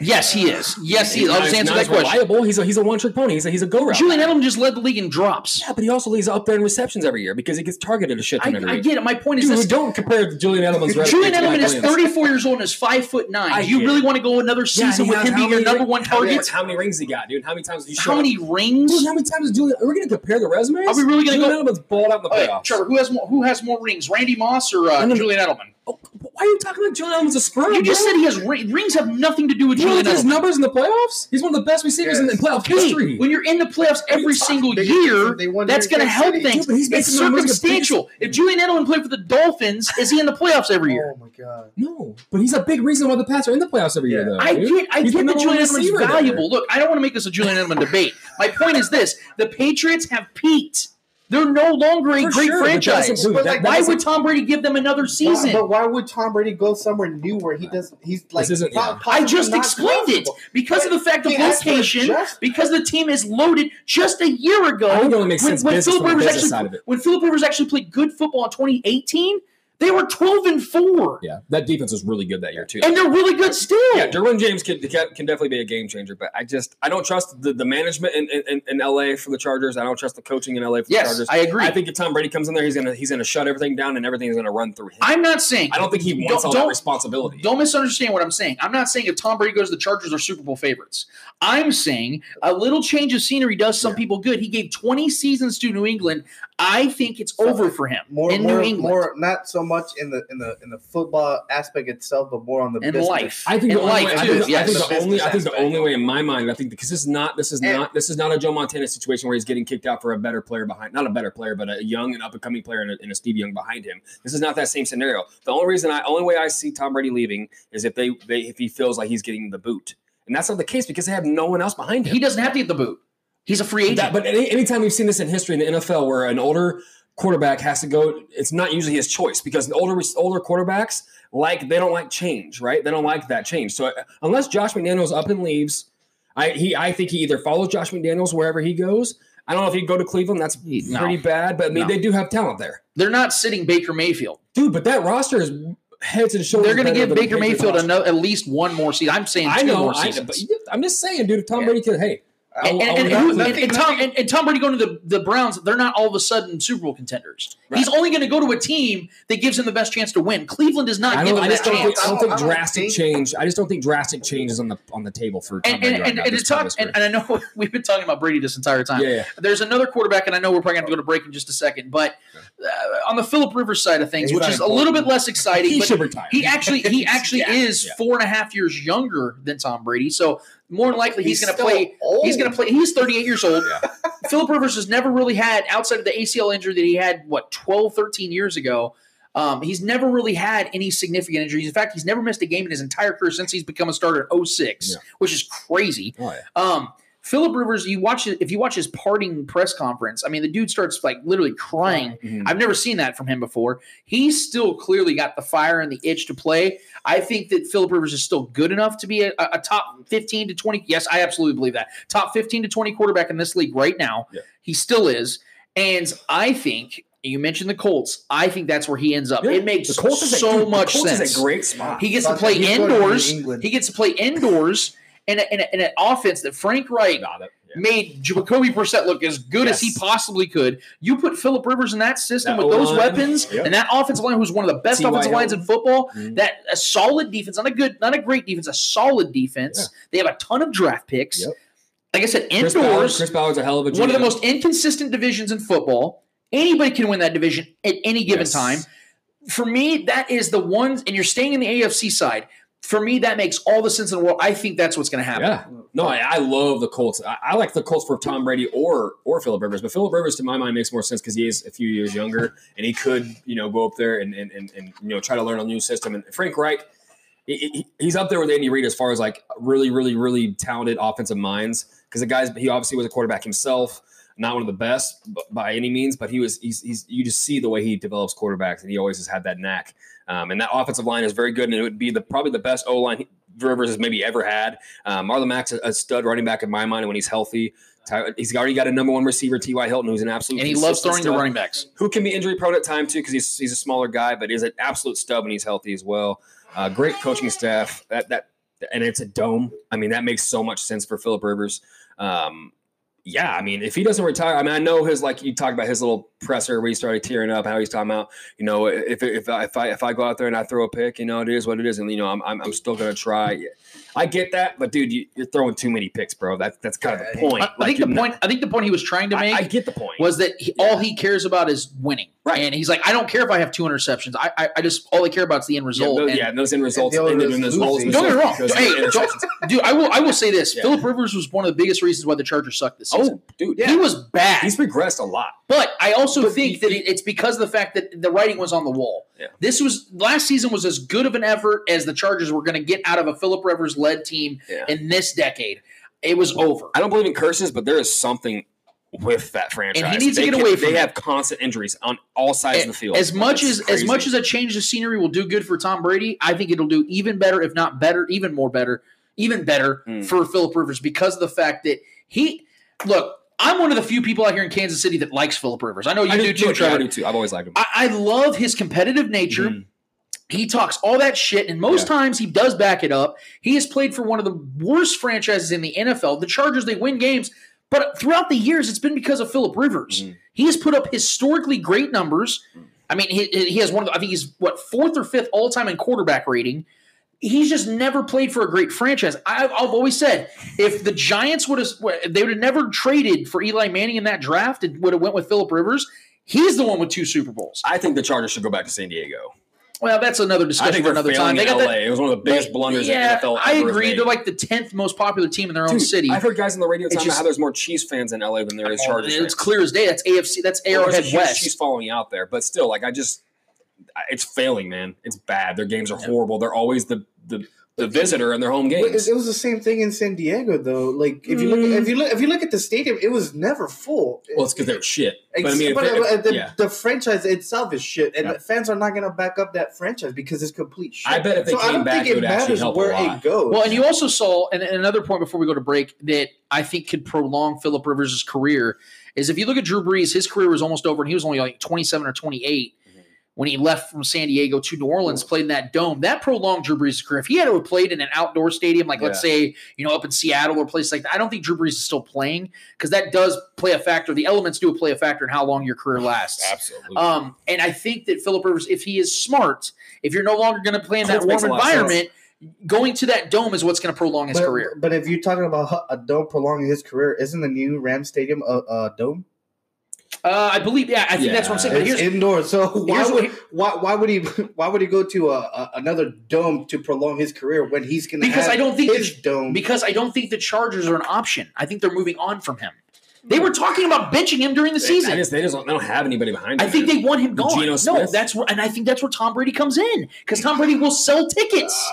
Yes, he is. Yes, he is. I'll just answer that question. Reliable. He's a he's a one trick pony. He's a he's a go route. Julian Edelman just led the league in drops. Yeah, but he also leads up there in receptions every year because he gets targeted a shit I, ton every I year. get it. My point is Dude, this: don't compare Julian Edelman's resume Julian Edelman is 34 years old and is five foot nine. I Do you really want to go another season he with him being your number one how target? How many rings he got, dude? How many times did you How up? many rings? Dude, how many times is Julian? Are we going to compare the resumes? Are we really gonna go? Julian Edelman's balled out in the playoffs. Trevor, who has more? Who has more rings, Randy Moss or uh. Julian Edelman? Oh, why are you talking about Julian Edelman's a scrub? You just bro? said he has ri- rings. Have nothing to do with You Julian look at his numbers in the playoffs. He's one of the best receivers in, in playoff Okay, history. when you're in the playoffs every single They- year, they that's going to help City. things. Dude, but he's it's making the most of the circumstantial. If mm-hmm. Julian Edelman played for the Dolphins, is he in the playoffs every year? Oh my god. no, but he's a big reason why the Pats are in the playoffs every year. Though, I dude. get, I He's get the that Julian Edelman's receiver there. valuable. Look, I don't want to make this a Julian Edelman debate. My point is this: the Patriots have peaked. They're no longer a For great sure, franchise. doesn't- But like, Why would Tom Brady give them another season? But why would Tom Brady go somewhere new where he does? He's like isn't- yeah. I just possibly not explained it possible. because of the fact of He asked for location. just- Because the team is loaded. Just a year ago, I think it only makes when, when Philip from Rivers actually side of it. when Philip Rivers actually played good football in 2018, they were 12 and four, Yeah, that defense was really good that year too. and they're really good still. Yeah, Derwin James can, can definitely be a game changer, but I just I don't trust the, the management in, in, in LA for the Chargers. I don't trust the coaching in LA for the Yes, Chargers. I agree. I think if Tom Brady comes in there, he's gonna he's gonna shut everything down and everything is gonna run through him. I'm not saying I don't think he wants Don't- all don't- that responsibility. Don't misunderstand what I'm saying. I'm not saying if Tom Brady goes to the Chargers are Super Bowl favorites. I'm saying a little change of scenery does some people good. He gave 20 seasons to New England. I think it's over for him more, in more, New England. more, not so much in the in the in the football aspect itself, but more on the in business. life. I think in the only life way, I too. think, I think the Business only I think the only way in my mind I think because this is not this is And- not this is not a Joe Montana situation where he's getting kicked out for a better player behind not a better player but a young and up and coming player and a, and a Steve Young behind him. This is not that same scenario. The only reason I only way I see Tom Brady leaving is if they they if he feels like he's getting the boot. And that's not the case because they have no one else behind him. he doesn't have to get the boot. He's a free agent. That- but any, anytime we've seen this in history in the NFL where an older quarterback has to go, it's not usually his choice because older older quarterbacks like they don't like change, right? They don't like that change. So unless Josh McDaniels up and leaves, I he I think he either follows Josh McDaniels wherever he goes. I don't know if he'd go to Cleveland. That's No. pretty bad, but I mean No. they do have talent there, They're not sitting Baker Mayfield. dude. But that roster is heads and shoulders. They're going to give Baker Mayfield roster. ano- at least one more season. I'm saying I two know, more I know, but I'm just saying, dude. If Tom Yeah. Brady could, hey, and, and, and, I'll- who- nothing- and- and Tom and, and Tom Brady going to the, the Browns, they're not all of a sudden Super Bowl contenders. He's only going to go to a team that gives him the best chance to win. Cleveland does not I give don't, him I that just don't think, chance. I don't think I don't drastic think- change. I just don't think drastic change is on the on the table for Tom and Brady and, right and, now, and, this talk, and, and I know *laughs* we've been talking about Brady this entire time. Yeah, yeah. There's another quarterback, and I know we're probably going to go to break in just a second. But uh, on the Philip Rivers side of things, He's which not is a little bit less exciting, He but should retire. he actually he actually *laughs* is four and a half years younger than Tom Brady. So more than likely he's, He's going to play. old. He's going to play. He's 38 years old. *laughs* Philip Rivers has never really had outside of the ACL injury that he had what 12, 13 years ago. Um, he's never really had any significant injuries. In fact, he's never missed a game in his entire career since he's become a starter in 06, Yeah. which is crazy. Oh, yeah. Um, Philip Rivers, you watch it if you watch his parting press conference. I mean, the dude starts like literally crying. Mhm. I've never seen that from him before. He's still clearly got the fire and the itch to play. I think that Philip Rivers is still good enough to be a, a top 15 to 20. Yes, I absolutely believe that. Top 15 to 20 quarterback in this league right now. Yeah. He still is. And I think you mentioned the Colts. I think that's where he ends up. Yeah. It makes is a- so dude, much Colts is a sense. great spot. He gets to play indoors. He gets to play indoors in, a, in, a, in an offense that Frank Reich yeah. made Jacoby Brissett look as good as he possibly could. You put Philip Rivers in that system That with those O-line. weapons Yep. and that offensive line, who's one of the best T.Y. offensive lines in football. Mhm. That a solid defense, not a good, not a great defense, a solid defense. They have a ton of draft picks. Yep. Like I said, Chris Ballard, indoors, Chris Ballard's a hell of a one of the most inconsistent divisions in football. Anybody can win that division at any given Yes. time. For me, that is the one, and you're staying in the AFC side. For me, that makes all the sense in the world. I think that's what's going to happen. Yeah, no, I, I love the Colts. I, I like the Colts for Tom Brady or or Philip Rivers, but Philip Rivers to my mind makes more sense because he is a few years younger and he could you know go up there and and, and, and you know try to learn a new system. And Frank Reich, he- he- he's up there with Andy Reid as far as like really really really talented offensive minds because the guys he obviously was a quarterback himself. Not one of the best by any means, but he was. He's, he's. You just see the way he develops quarterbacks, and he always has had that knack. Um, and that offensive line is very good, and it would be the probably the best O line, Rivers has maybe ever had. Um, Marlon Mack's a, a stud running back in my mind when he's healthy. Ty- He's already got a number one receiver, T.Y. Hilton, who's an absolute And he loves throwing to stud running backs. who can be injury prone at time too because he's he's a smaller guy, but is an absolute stud when he's healthy as well. Uh, great coaching staff. That that and it's a dome. I mean, that makes so much sense for Philip Rivers. Um, yeah, I mean, if he doesn't retire, I mean, I know his like you talked about his little presser where he started tearing up, how he's talking about, you know, if if I, if I if I go out there and I throw a pick, you know, it is what it is, and you know, I'm I'm, I'm still gonna try. I get that, but dude, you, you're throwing too many picks, bro. That's that's kind of the point. I, I Like, think the not- point. I think the point he was trying to make. I get the point. Was that he, all he cares about is winning, Right. And he's like, I don't care if I have two interceptions. I, I, I just all I care about is the end Yeah, result. those, And yeah, and those end results other ended in those goals. Don't get me wrong. Hey, dude, I will. I will say this: Yeah. Philip Rivers was one of the biggest reasons why the Chargers sucked this oh, season. Oh, dude, he was bad. he's regressed a lot. But I also But think that it, it's because of the fact that the writing was on the wall. Yeah. This was last season was as good of an effort as the Chargers were going to get out of a Philip Rivers led team Yeah. in this decade. It was over. I don't believe in curses, but there is something with that franchise. And he needs to They get can- away from They it. have constant injuries on all sides of the field. As much as as much as a change of scenery will do good for Tom Brady, I think it'll do even better, if not better, even more better, even better Mm. for Philip Rivers because of the fact that he look. I'm one of the few people out here in Kansas City that likes Philip Rivers. I know you I do, too, Trevor. I do too. I've always liked him. I, I love his competitive nature. Mhm. He talks all that shit, and most Yeah. times he does back it up. He has played for one of the worst franchises in the NFL. The Chargers, they win games, but throughout the years, it's been because of Philip Rivers. Mhm. He has put up historically great numbers. I mean, he, he has one of the, I think he's what fourth or fifth all time in quarterback rating. He's just never played for a great franchise. I've, I've always said if the Giants would have, they would have never traded for Eli Manning in that draft and would have went with Philip Rivers. He's the one with two Super Bowls. I think the Chargers should go back to San Diego. Well, that's another discussion for another time. They got LA. that. It was one of the biggest they- blunders yeah, NFL I agree. They're like the tenth most popular team in their own Dude, city. I've heard guys on the radio talking about how there's more Chiefs fans in LA than there is oh, Chargers it's fans. clear as day. That's AFC. That's Arrowhead West. Chiefs following out there, but still, like I just, it's failing, man. It's bad. Their games are horrible. They're always the the, the visitor in their home But games. It, it was the same thing in San Diego, though. Like if you look, at, if you look, if you look at the stadium, it was never full. Well, it's because they're shit. But I Ex- mean, if but, they- uh, the, yeah. the franchise itself is shit, and Yeah. fans are not going to back up that franchise because it's complete shit. I bet if they so I came don't back, think it would matters where it goes. Well, and you also saw, and, and another point before we go to break that I think could prolong Philip Rivers' career is if you look at Drew Brees, his career was almost over, and he was only like 27 or 28 Mm-hmm. When he left from San Diego to New Orleans, played in that dome. That prolonged Drew Brees' career. If he had to have played in an outdoor stadium, like let's say, you know, up in Seattle or a place like that, I don't think Drew Brees is still playing because that does play a factor. The elements do play a factor in how long your career *sighs* lasts. Absolutely. Um, and I think that Philip Rivers, if he is smart, if you're no longer going to play in that warm a lot of environment, going to that dome is what's going to prolong his but, career. But if you're talking about a dome prolonging his career, isn't the new Ram Stadium a, a dome? Uh, I believe, yeah, I think that's what I'm saying. But It's *laughs* here's indoor, so why here's would what- why, why would he why would he go to a, a, another dome to prolong his career when he's going to because have I don't think his the, dome? because I don't think the Chargers are an option. I think they're moving on from him. They were talking about benching him during the season. I just, they just don't, they don't have anybody behind. I think they want him gone. Geno No, that's where, and I think that's where Tom Brady comes in because Tom Brady will sell tickets.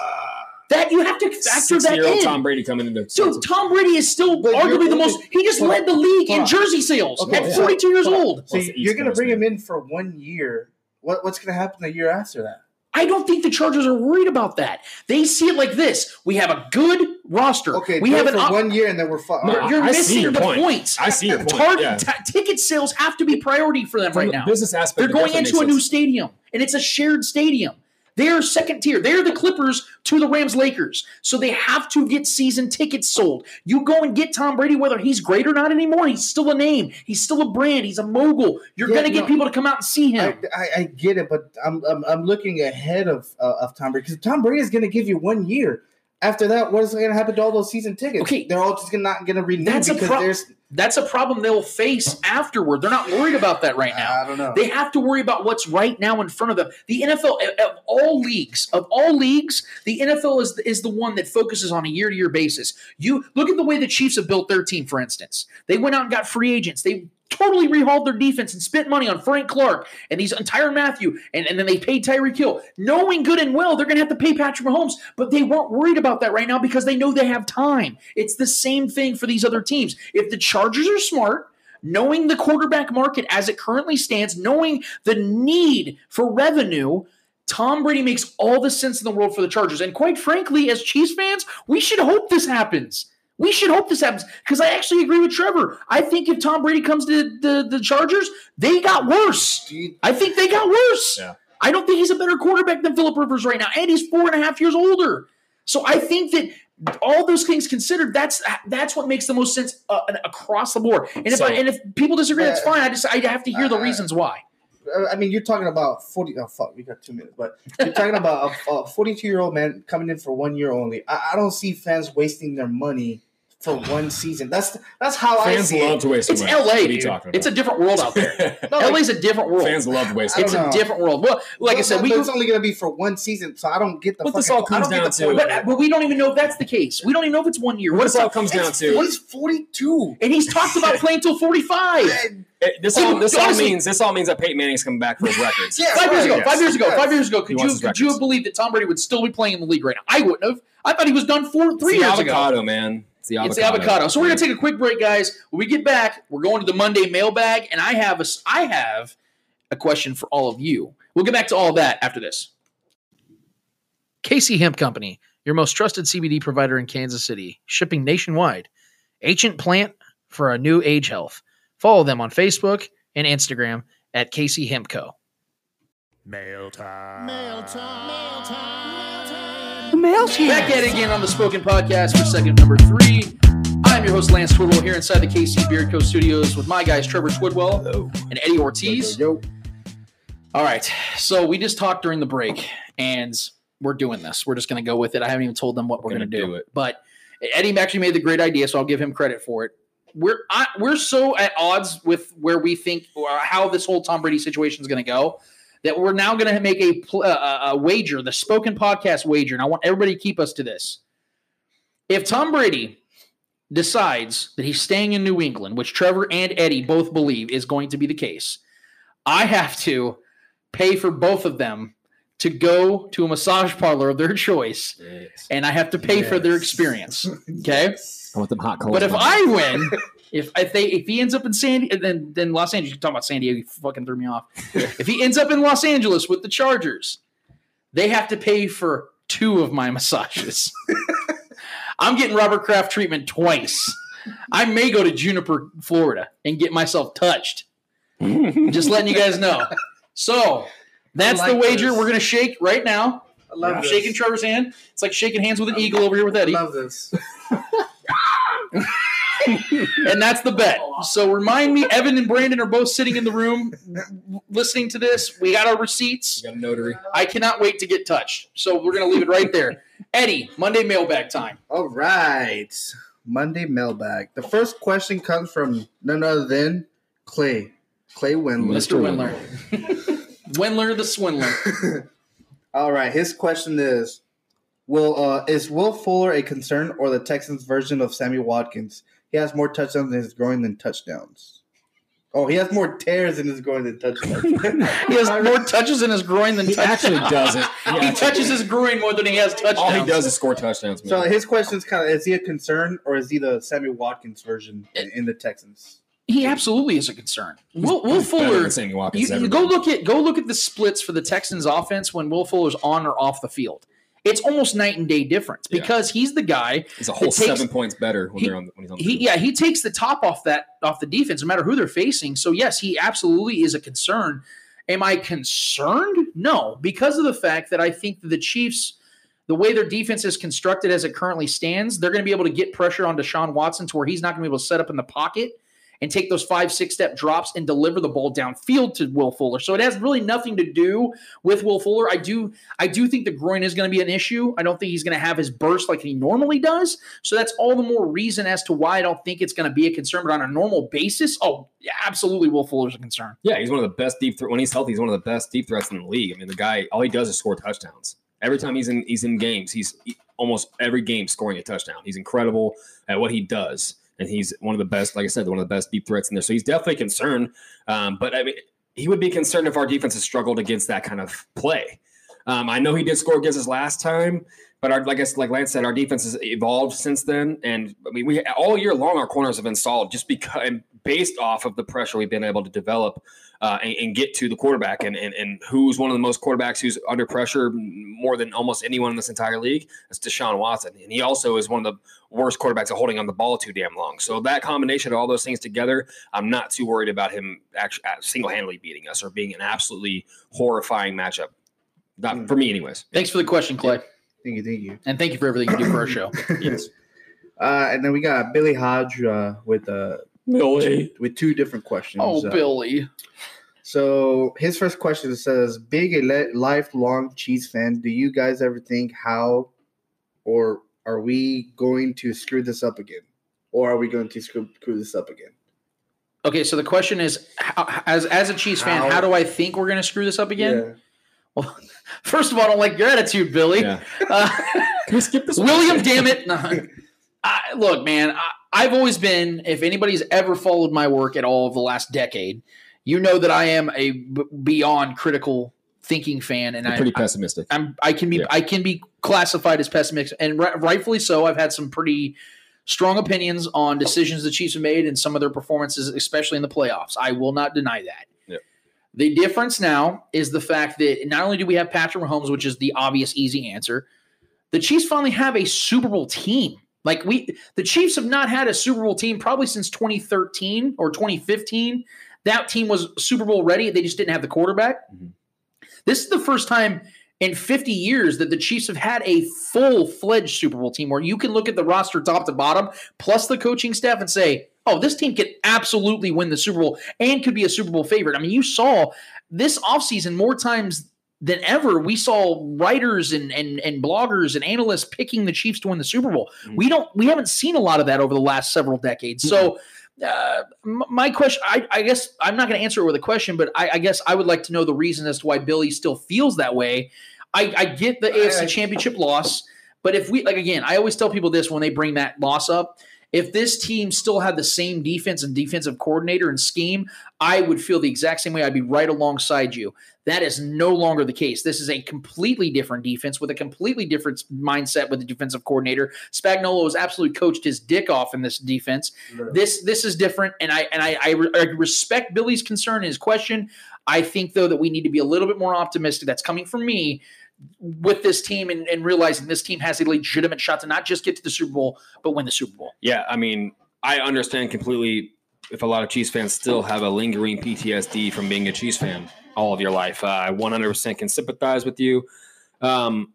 That you have to factor that Six-year-old in. Tom Brady coming into Dude, Tom Brady is still But arguably the most. He just Hold led the league hold in jersey sales Okay, at yeah. 42 years Hold old. So Well, you're going to bring man. him in for one year. What, what's going to happen the year after that? I don't think the Chargers are worried about that. They see it like this: we have a good roster. Okay, we have it for op- one year and then we're fine. You're, you're I missing your the point. points. I see your point, Tar- yeah. ta- ticket sales have to be priority for them From right the now. business aspect. They're going into a makes new stadium, and it's a shared stadium. They're second tier. They're the Clippers to the Rams Lakers. So they have to get season tickets sold. You go and get Tom Brady, whether he's great or not anymore. He's still a name. He's still a brand. He's a mogul. You're Yeah, going to get no. people to come out and see him. I, I, I get it, but I'm I'm, I'm looking ahead of uh, of Tom Brady because Tom Brady is going to give you one year. After that, what is going to happen to all those season tickets? Okay. they're all just gonna, not going to renew That's a because pro- there's That's a problem they'll face afterward. They're not worried about that right now. I don't know. They have to worry about what's right now in front of them. The NFL of all leagues, of all leagues, the NFL is is the one that focuses on a year to year basis. You look at the way the Chiefs have built their team. For instance, they went out and got free agents. They totally rehauled their defense and spent money on Frank Clark and these Tyrann Mathieu, and, and then they paid Tyreek Hill, knowing good and well they're going to have to pay Patrick Mahomes, but they weren't worried about that right now because they know they have time. It's the same thing for these other teams. If the Chargers are smart knowing the quarterback market as it currently stands, knowing the need for revenue, Tom Brady makes all the sense in the world for the Chargers. And quite frankly, as Chiefs fans, we should hope this happens. We should hope this happens because I actually agree with Trevor. I think if Tom Brady comes to the, the Chargers, they got worse. I think they got worse. Yeah. I don't think he's a better quarterback than Philip Rivers right now, and he's four and a half years older. So I think that all those things considered, that's that's what makes the most sense uh, across the board. And if So- I, and if people disagree, that's Uh, fine. I just I have to hear the uh, reasons why. Uh, I mean, you're talking about forty. Oh fuck, we got two minutes, but you're talking about a- a 42 year old man coming in for one year only. I, I don't see fans wasting their money for one season. That's that's how I Fans see love it. to waste It's money. LA, What are you dude. talking It's a different world out there. *laughs* No, like- LA's a different world. Fans love to waste I it's a different world. Well, like I said, we it's only going to be for one season, so I don't get the. What this fucking- all comes I don't down get the to- point. but, uh, but we don't even know if that's the case. We don't even know if it's one year. What What this all comes down to? He's *laughs* 42. And he's talked about *laughs* playing till 45. It- this all this all honestly- means this all means that Peyton Manning's coming back for his records. Yeah, Five years ago, yes. five years ago, Yes. five years ago, He could you wants his could you have believed that Tom Brady would still be playing in the league right now? I wouldn't have. I thought he was done four, It's three the years ago. avocado, man. It's the avocado. It's the avocado. So we're gonna take a quick break, guys. When we get back, we're going to the Monday mailbag, and I have a s- I have a question for all of you. We'll get back to all of that after this. KC Hemp Company, your most trusted CBD provider in Kansas City, shipping nationwide. Ancient plant for a new age health. Follow them on Facebook and Instagram at KC Hemp Co. Mail time. Mail time. Mail time. Back at it again on the Spoken Podcast for second number three. I'm your host, Lance Twidwell, here inside the KC Bier Co. studios with my guys, Trevor Twidwell and Eddie Ortiz. Yo, All right. So we just talked during the break, and we're doing this. We're just going to go with it. I haven't even told them what we're going to do. do it. But Eddie actually made the great idea, so I'll give him credit for it. We're I, we're so at odds with where we think or how this whole Tom Brady situation is going to go that we're now going to make a, pl- uh, a wager, the Spoken Podcast wager, and I want everybody to keep us to this. If Tom Brady decides that he's staying in New England, which Trevor and Eddie both believe is going to be the case, I have to pay for both of them to go to a massage parlor of their choice, Yes. and I have to pay for their experience. *laughs* Okay. I want them hot coals. But if. I win, *laughs* if if they if he ends up in San then then Los Angeles, you talking about San Diego, you fucking threw me off. *laughs* if he ends up in Los Angeles with the Chargers, they have to pay for two of my massages. *laughs* I'm getting Robert Kraft treatment twice. I may go to Jupiter, Florida, and get myself touched. *laughs* Just letting you guys know. So that's like the wager this. we're gonna shake right now. I love I'm this. shaking Trevor's hand. It's like shaking hands with an eagle over here with I Eddie. love this. And that's the bet. So remind me, Evan and Brandon are both sitting in the room listening to this. We got our receipts. You got a notary. I cannot wait to get touched. So we're gonna leave it right there. Eddie, Monday mailbag time. All right. Monday mailbag. The first question comes from none other than Clay. Clay Windler. Mr. Windler. Windler the swindler. *laughs* All right. His question is Will uh is Will Fuller a concern or the Texans version of Sammy Watkins? He has more touchdowns in his groin than touchdowns. Oh, he has more tears in his groin than touchdowns. *laughs* He has more touches in his groin than He actually touchdowns. doesn't. He, *laughs* He touches his groin more than he has touchdowns. All he does is score touchdowns. Man. so his question is kind of is he a concern or is he the Sammy Watkins version in, in the Texans? He absolutely is a concern. Will, Will Fuller. Sammy Watkins You, you go look at go look at the splits for the Texans offense when Will Fuller's on or off the field. It's almost night and day difference Yeah. because he's the guy. He's a whole takes- seven points better when he- they're on the, when he's on the He field. yeah he takes the top off that off the defense no matter who they're facing. So yes, he absolutely is a concern. Am I concerned? No, because of the fact that I think that the Chiefs, the way their defense is constructed as it currently stands, they're going to be able to get pressure on Deshaun Watson to where he's not going to be able to set up in the pocket and take those five, six step drops and deliver the ball downfield to Will Fuller. So it has really nothing to do with Will Fuller. I do, I do think the groin is going to be an issue. I don't think he's going to have his burst like he normally does. So that's all the more reason as to why I don't think it's going to be a concern. But on a normal basis, oh, yeah, absolutely, Will Fuller's a concern. Yeah, he's one of the best deep threat. When he's healthy, he's one of the best deep threats in the league. I mean, the guy, all he does is score touchdowns. Every time he's in, he's in games. He's he- almost every game scoring a touchdown. He's incredible at what he does, and he's one of the best. Like I said, one of the best deep threats in there. So he's definitely concerned. Um, but I mean, he would be concerned if our defense has struggled against that kind of play. Um, I know he did score against us last time, but our, like I, like Lance said, our defense has evolved since then. And I mean, we all year long our corners have been solid just because based off of the pressure we've been able to develop uh, and, and get to the quarterback. And, and and who's one of the most quarterbacks who's under pressure more than almost anyone in this entire league? That's Deshaun Watson, and he also is one of the worst quarterbacks at holding on the ball too damn long. So that combination of all those things together, I'm not too worried about him actually single handedly beating us or being an absolutely horrifying matchup. Not for me, anyways. Thanks for the question, Clay. Thank you, thank you. And thank you for everything you do for our show. *laughs* Yes. Uh, and then we got Billy Hodge uh, with uh, Billy. with two different questions. Oh, Uh, Billy. So his first question says, "Big a le- lifelong Chiefs fan, do you guys ever think how, or are we going to screw this up again, or are we going to screw, screw this up again?" Okay, so the question is, how, as as a Chiefs fan, How- how do I think we're going to screw this up again? Yeah. Well, *laughs* first of all, I don't like your attitude, Billy. Yeah. Uh, *laughs* Can we skip this? one? William, damn it! No. *laughs* I, look, man, I, I've always been. If anybody's ever followed my work at all of the last decade, you know that I am a b- beyond critical thinking fan, and You're I, pretty pessimistic. I'm I can be Yeah. I can be classified as pessimistic, and ri- rightfully so. I've had some pretty strong opinions on decisions the Chiefs have made and some of their performances, especially in the playoffs. I will not deny that. Yep. The difference now is the fact that not only do we have Patrick Mahomes, which is the obvious easy answer, the Chiefs finally have a Super Bowl team. Like we, the Chiefs have not had a Super Bowl team probably since 2013 or 2015. That team was Super Bowl ready. They just didn't have the quarterback. Mm-hmm. This is the first time in 50 years that the Chiefs have had a full fledged Super Bowl team where you can look at the roster top to bottom, plus the coaching staff, and say, oh, this team could absolutely win the Super Bowl and could be a Super Bowl favorite. I mean, you saw this offseason more times than ever. We saw writers and, and, and bloggers and analysts picking the Chiefs to win the Super Bowl. We don't, we haven't seen a lot of that over the last several decades. So, uh, my question, I, I guess I'm not going to answer it with a question, but I, I guess I would like to know the reason as to why Billy still feels that way. I, I get the AFC Championship loss, but if we like again, I always tell people this when they bring that loss up. If this team still had the same defense and defensive coordinator and scheme, I would feel the exact same way. I'd be right alongside you. That is no longer the case. This is a completely different defense with a completely different mindset with the defensive coordinator. Spagnuolo has absolutely coached his dick off in this defense. This this is different, and I and I, I, re- I respect Billy's concern and his question. I think though that we need to be a little bit more optimistic. That's coming from me with this team and, and realizing this team has a legitimate shot to not just get to the Super Bowl, but win the Super Bowl. Yeah, I mean, I understand completely if a lot of Chiefs fans still have a lingering PTSD from being a Chiefs fan all of your life. Uh, I 100% can sympathize with you. Um,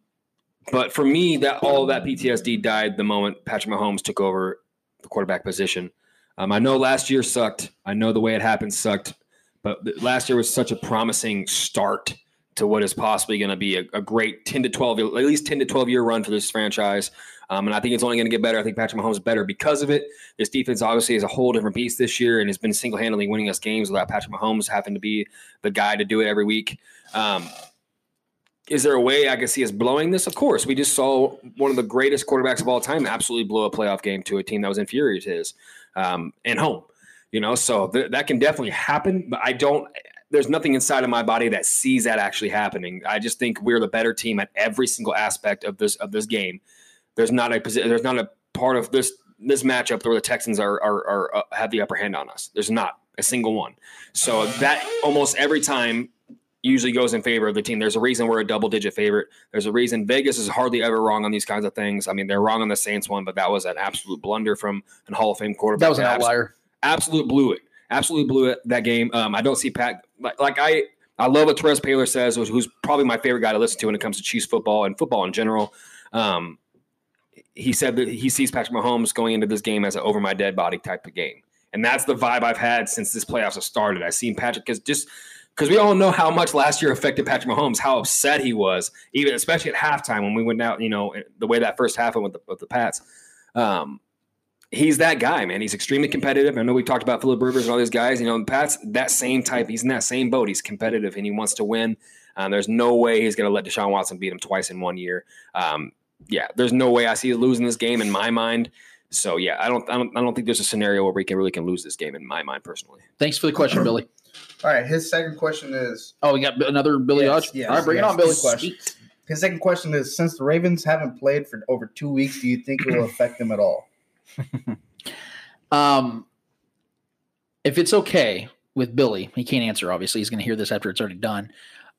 but for me, that all of that PTSD died the moment Patrick Mahomes took over the quarterback position. Um, I know last year sucked. I know the way it happened sucked. But last year was such a promising start to what is possibly going to be a, a great 10 to 12, at least 10 to 12 year run for this franchise. Um, and I think it's only going to get better. I think Patrick Mahomes is better because of it. This defense obviously is a whole different beast this year and has been single handedly winning us games without Patrick Mahomes having to be the guy to do it every week. Um, is there a way I can see us blowing this? Of course. We just saw one of the greatest quarterbacks of all time absolutely blow a playoff game to a team that was inferior to his um, and home. You know, so th- that can definitely happen, but I don't. There's nothing inside of my body that sees that actually happening. I just think we're the better team at every single aspect of this of this game. There's not a there's not a part of this this matchup where the Texans are are, are uh, have the upper hand on us. There's not a single one. So that almost every time usually goes in favor of the team. There's a reason we're a double digit favorite. There's a reason Vegas is hardly ever wrong on these kinds of things. I mean, they're wrong on the Saints one, but that was an absolute blunder from an Hall of Fame quarterback. That was an outlier. Absolute blew it. Absolutely blew it that game. Um, I don't see Pat like, like I. I love what Terez Paylor says, who's, who's probably my favorite guy to listen to when it comes to Chiefs football and football in general. Um, he said that he sees Patrick Mahomes going into this game as an over my dead body type of game. And that's the vibe I've had since this playoffs have started. I've seen Patrick because just because we all know how much last year affected Patrick Mahomes, how upset he was, even especially at halftime when we went out, you know, the way that first half went with the, with the Pats. Um, he's that guy, man. He's extremely competitive. I know we talked about Philip Rivers and all these guys. You know, Pat's that same type. He's in that same boat. He's competitive and he wants to win. Um, there's no way he's going to let Deshaun Watson beat him twice in one year. Um, yeah, there's no way I see losing this game in my mind. So yeah, I don't, I don't, I don't think there's a scenario where we can really can lose this game in my mind personally. Thanks for the question, Billy. All right, his second question is Oh, we got another Billy Yes, Hodge. yes, All right, bring yes. it on, Billy. Question. His second question is: Since the Ravens haven't played for over two weeks, do you think it will affect them at all? *laughs* Um, if it's okay with Billy, he can't answer. Obviously, he's going to hear this after it's already done.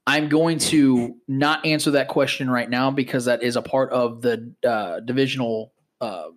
I'm going to not answer that question right now because that is a part of the uh, divisional uh,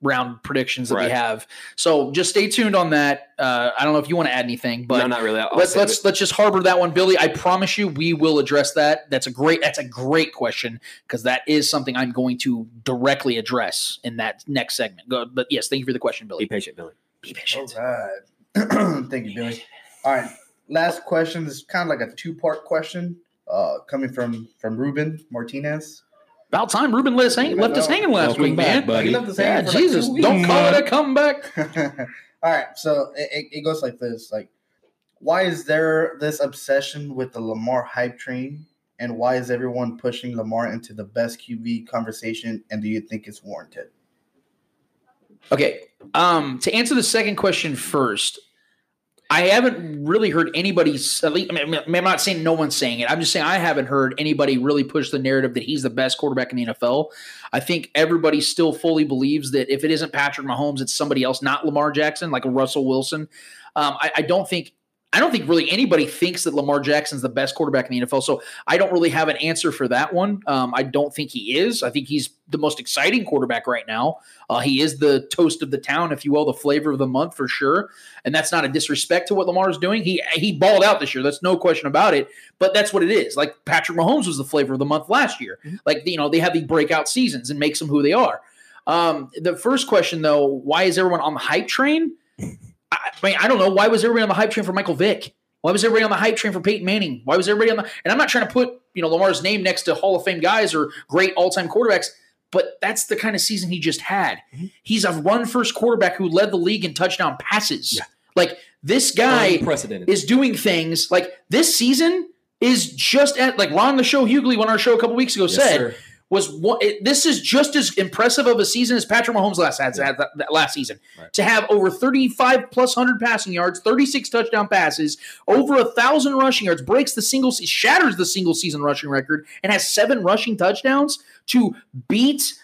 round predictions that we have. So just stay tuned on that. Uh, I don't know if you want to add anything, but no, not really. I'll let's save let's it. let's just harbor that one, Billy. I promise you, we will address that. That's a great that's a great question because that is something I'm going to directly address in that next segment. Go, but yes, thank you for the question, Billy. Be patient, Billy. Be patient. All right. *clears throat* Thank you, Billy. All right. Last question is kind of like a two part question uh, coming from from Ruben Martinez. About time Ruben let us hang, left us know. hanging last Welcome week, back, man. buddy. He left us Yeah, hanging for like Jesus, two weeks. don't call it a comeback. *laughs* All right, so it, it- it goes like this: like, why is there this obsession with the Lamar hype train, and why is everyone pushing Lamar into the best QB conversation? And do you think it's warranted? Okay. Um, to answer the second question first, I haven't really heard anybody. At least, I mean, I'm not saying no one's saying it. I'm just saying I haven't heard anybody really push the narrative that he's the best quarterback in the NFL. I think everybody still fully believes that if it isn't Patrick Mahomes, it's somebody else, not Lamar Jackson, like Russell Wilson. Um, I, I don't think. I don't think really anybody thinks that Lamar Jackson's the best quarterback in the NFL. So I don't really have an answer for that one. Um, I don't think he is. I think he's the most exciting quarterback right now. Uh, he is the toast of the town, if you will, the flavor of the month for sure. And that's not a disrespect to what Lamar is doing. He he balled out this year. That's no question about it. But that's what it is. Like Patrick Mahomes was the flavor of the month last year. Like you know they have these breakout seasons and makes them who they are. Um, the first question though, why is everyone on the hype train? I, I mean, I don't know. Why was everybody on the hype train for Michael Vick? Why was everybody on the hype train for Peyton Manning? Why was everybody on the? And I'm not trying to put you know Lamar's name next to Hall of Fame guys or great all time quarterbacks, but that's the kind of season he just had. Mm-hmm. He's a run first quarterback who led the league in touchdown passes. Like this guy is doing things like this season is just at like Ron the show Hughley on our show a couple weeks ago Yes, said sir. Was one, it, this is just as impressive of a season as Patrick Mahomes last had, had that, that last season Right. to have over 35 plus 100 passing yards 36 touchdown passes over a thousand rushing yards breaks the single shatters the single season rushing record and has seven rushing touchdowns to beat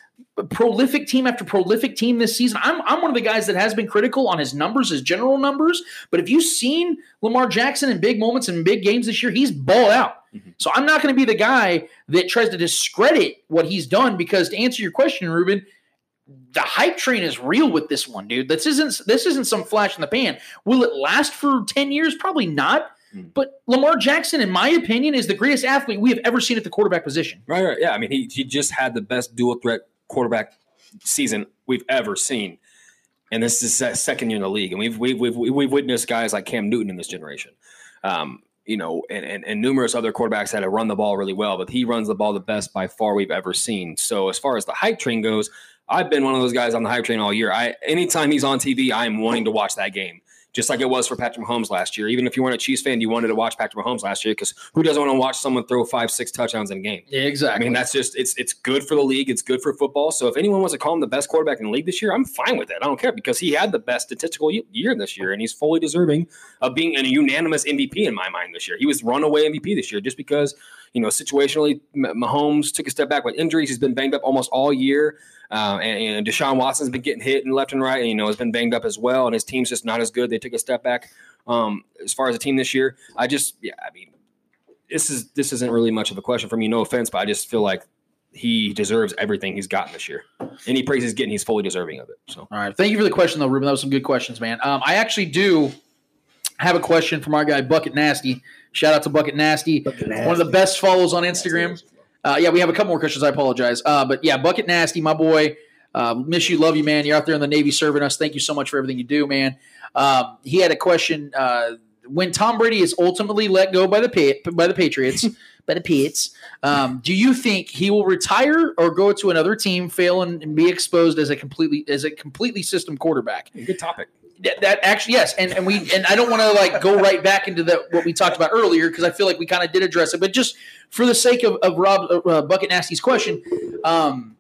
prolific team after prolific team this season. I'm, I'm one of the guys that has been critical on his numbers, his general numbers. But if you've seen Lamar Jackson in big moments and big games this year, he's balled out. So I'm not going to be the guy that tries to discredit what he's done because to answer your question, Ruben, the hype train is real with this one, dude. This isn't this isn't some flash in the pan. Will it last for 10 years? Probably not. But Lamar Jackson, in my opinion, is the greatest athlete we have ever seen at the quarterback position. Right, right. Yeah, I mean, he, he just had the best dual threat quarterback season we've ever seen, and this is second year in the league. And we've we've we've, we've witnessed guys like Cam Newton in this generation, um, you know, and, and and numerous other quarterbacks that have run the ball really well, but he runs the ball the best by far we've ever seen. So as far as the hype train goes, I've been one of those guys on the hype train all year. I anytime he's on TV, I'm wanting to watch that game. Just like it was for Patrick Mahomes last year. Even if you weren't a Chiefs fan, you wanted to watch Patrick Mahomes last year because who doesn't want to watch someone throw five, six touchdowns in a game? Yeah, I exactly. mean, that's just it's it's good for the league. It's good for football. So if anyone wants to call him the best quarterback in the league this year, I'm fine with it. I don't care because he had the best statistical year this year, and he's fully deserving of being a unanimous MVP in my mind this year. He was runaway MVP this year just because you know situationally Mahomes took a step back with injuries. He's been banged up almost all year, uh, and, and Deshaun Watson's been getting hit and left and right, and you know has been banged up as well. And his team's just not as good. They took a step back um, as far as the team this year. I just yeah, I mean this is this isn't really much of a question for me. No offense, but I just feel like he deserves everything he's gotten this year. Any praise he's getting, he's fully deserving of it. So All right. Thank you for the question, though, Ruben. That was some good questions, man. Um, I actually do have a question from our guy, Bucket Nasty. Shout out to Bucket Nasty. One of the best follows on Instagram. Uh, yeah, we have a couple more questions. I apologize. Uh, but yeah, Bucket Nasty, my boy. Uh, miss you, love you, man. You're out there in the Navy serving us. Thank you so much for everything you do, man. Um, he had a question. Uh, when Tom Brady is ultimately let go by the pa- by the Patriots, *laughs* by the Pits, um, do you think he will retire or go to another team, fail and, and be exposed as a completely as a completely system quarterback? good topic. That, actually yes, and and we and I don't want to like go right back into the what we talked about earlier because I feel like we kind of did address it, but just for the sake of, of Rob uh, Bucket Nasty's question, um,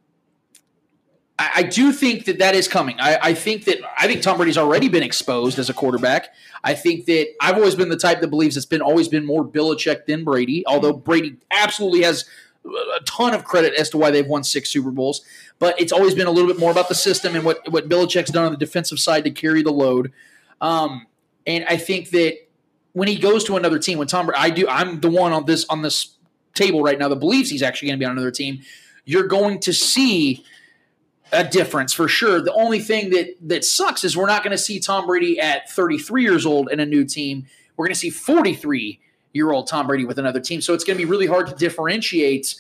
I, I do think that that is coming. I, I think that I think Tom Brady's already been exposed as a quarterback. I think that I've always been the type that believes it's been always been more Belichick than Brady, although Brady absolutely has a ton of credit as to why they've won six Super Bowls, but it's always been a little bit more about the system and what what Belichick's done on the defensive side to carry the load. Um, and I think that when he goes to another team, when Tom, I do, I'm the one on this on this table right now that believes he's actually going to be on another team. You're going to see a difference for sure. The only thing that that sucks is we're not going to see Tom Brady at 33 years old in a new team. We're going to see 43 year old Tom Brady with another team. So it's going to be really hard to differentiate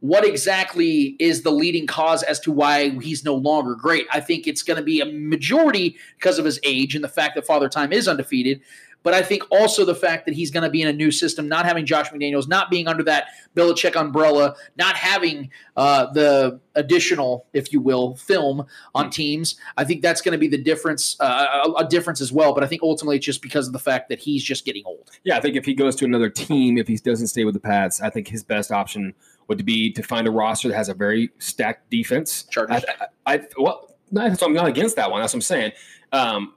what exactly is the leading cause as to why he's no longer great. I think it's going to be a majority because of his age and the fact that Father Time is undefeated. But I think also the fact that he's going to be in a new system, not having Josh McDaniels, not being under that Belichick umbrella, not having uh, the additional, if you will, film on teams. I think that's going to be the difference, uh, a, a difference as well. But I think ultimately it's just because of the fact that he's just getting old. Yeah, I think if he goes to another team, if he doesn't stay with the Pats, I think his best option would be to find a roster that has a very stacked defense. Chargers. I, I, I well, so I'm not against that one. That's what I'm saying. Um,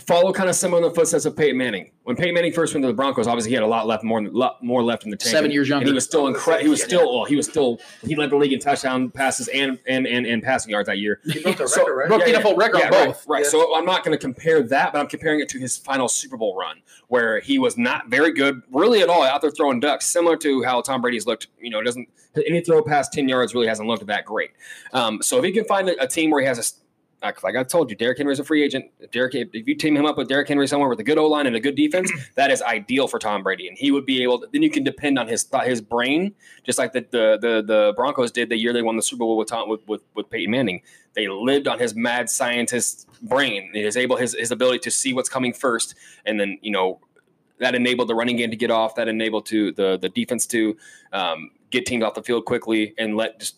follow kind of similar in the footsteps of Peyton Manning. When Peyton Manning first went to the Broncos, obviously he had a lot left, more lot more left in the tank. Seven years younger. and he was still incredible. He was still, well, he was still, he led the league in touchdown passes and and and, and passing yards that year. He broke the *laughs* So- record, right? Broke the NFL record on right, both. Right. Yeah. So I'm not going to compare that, but I'm comparing it to his final Super Bowl run, where he was not very good, really at all, out there throwing ducks, similar to how Tom Brady's looked. You know, doesn't any throw past ten yards really hasn't looked that great. Um, so if he can find a, a team where he has a like I told you, Derrick Henry's a free agent. If Derrick, if you team him up with Derrick Henry somewhere with a good O line and a good defense, *clears throat* that is ideal for Tom Brady, and he would be able. To, then you can depend on his his brain, just like the, the the the Broncos did the year they won the Super Bowl with Tom with, with with Peyton Manning. They lived on his mad scientist brain. His able his his ability to see what's coming first, and then you know that enabled the running game to get off. That enabled to the the defense to um, get teams off the field quickly and let just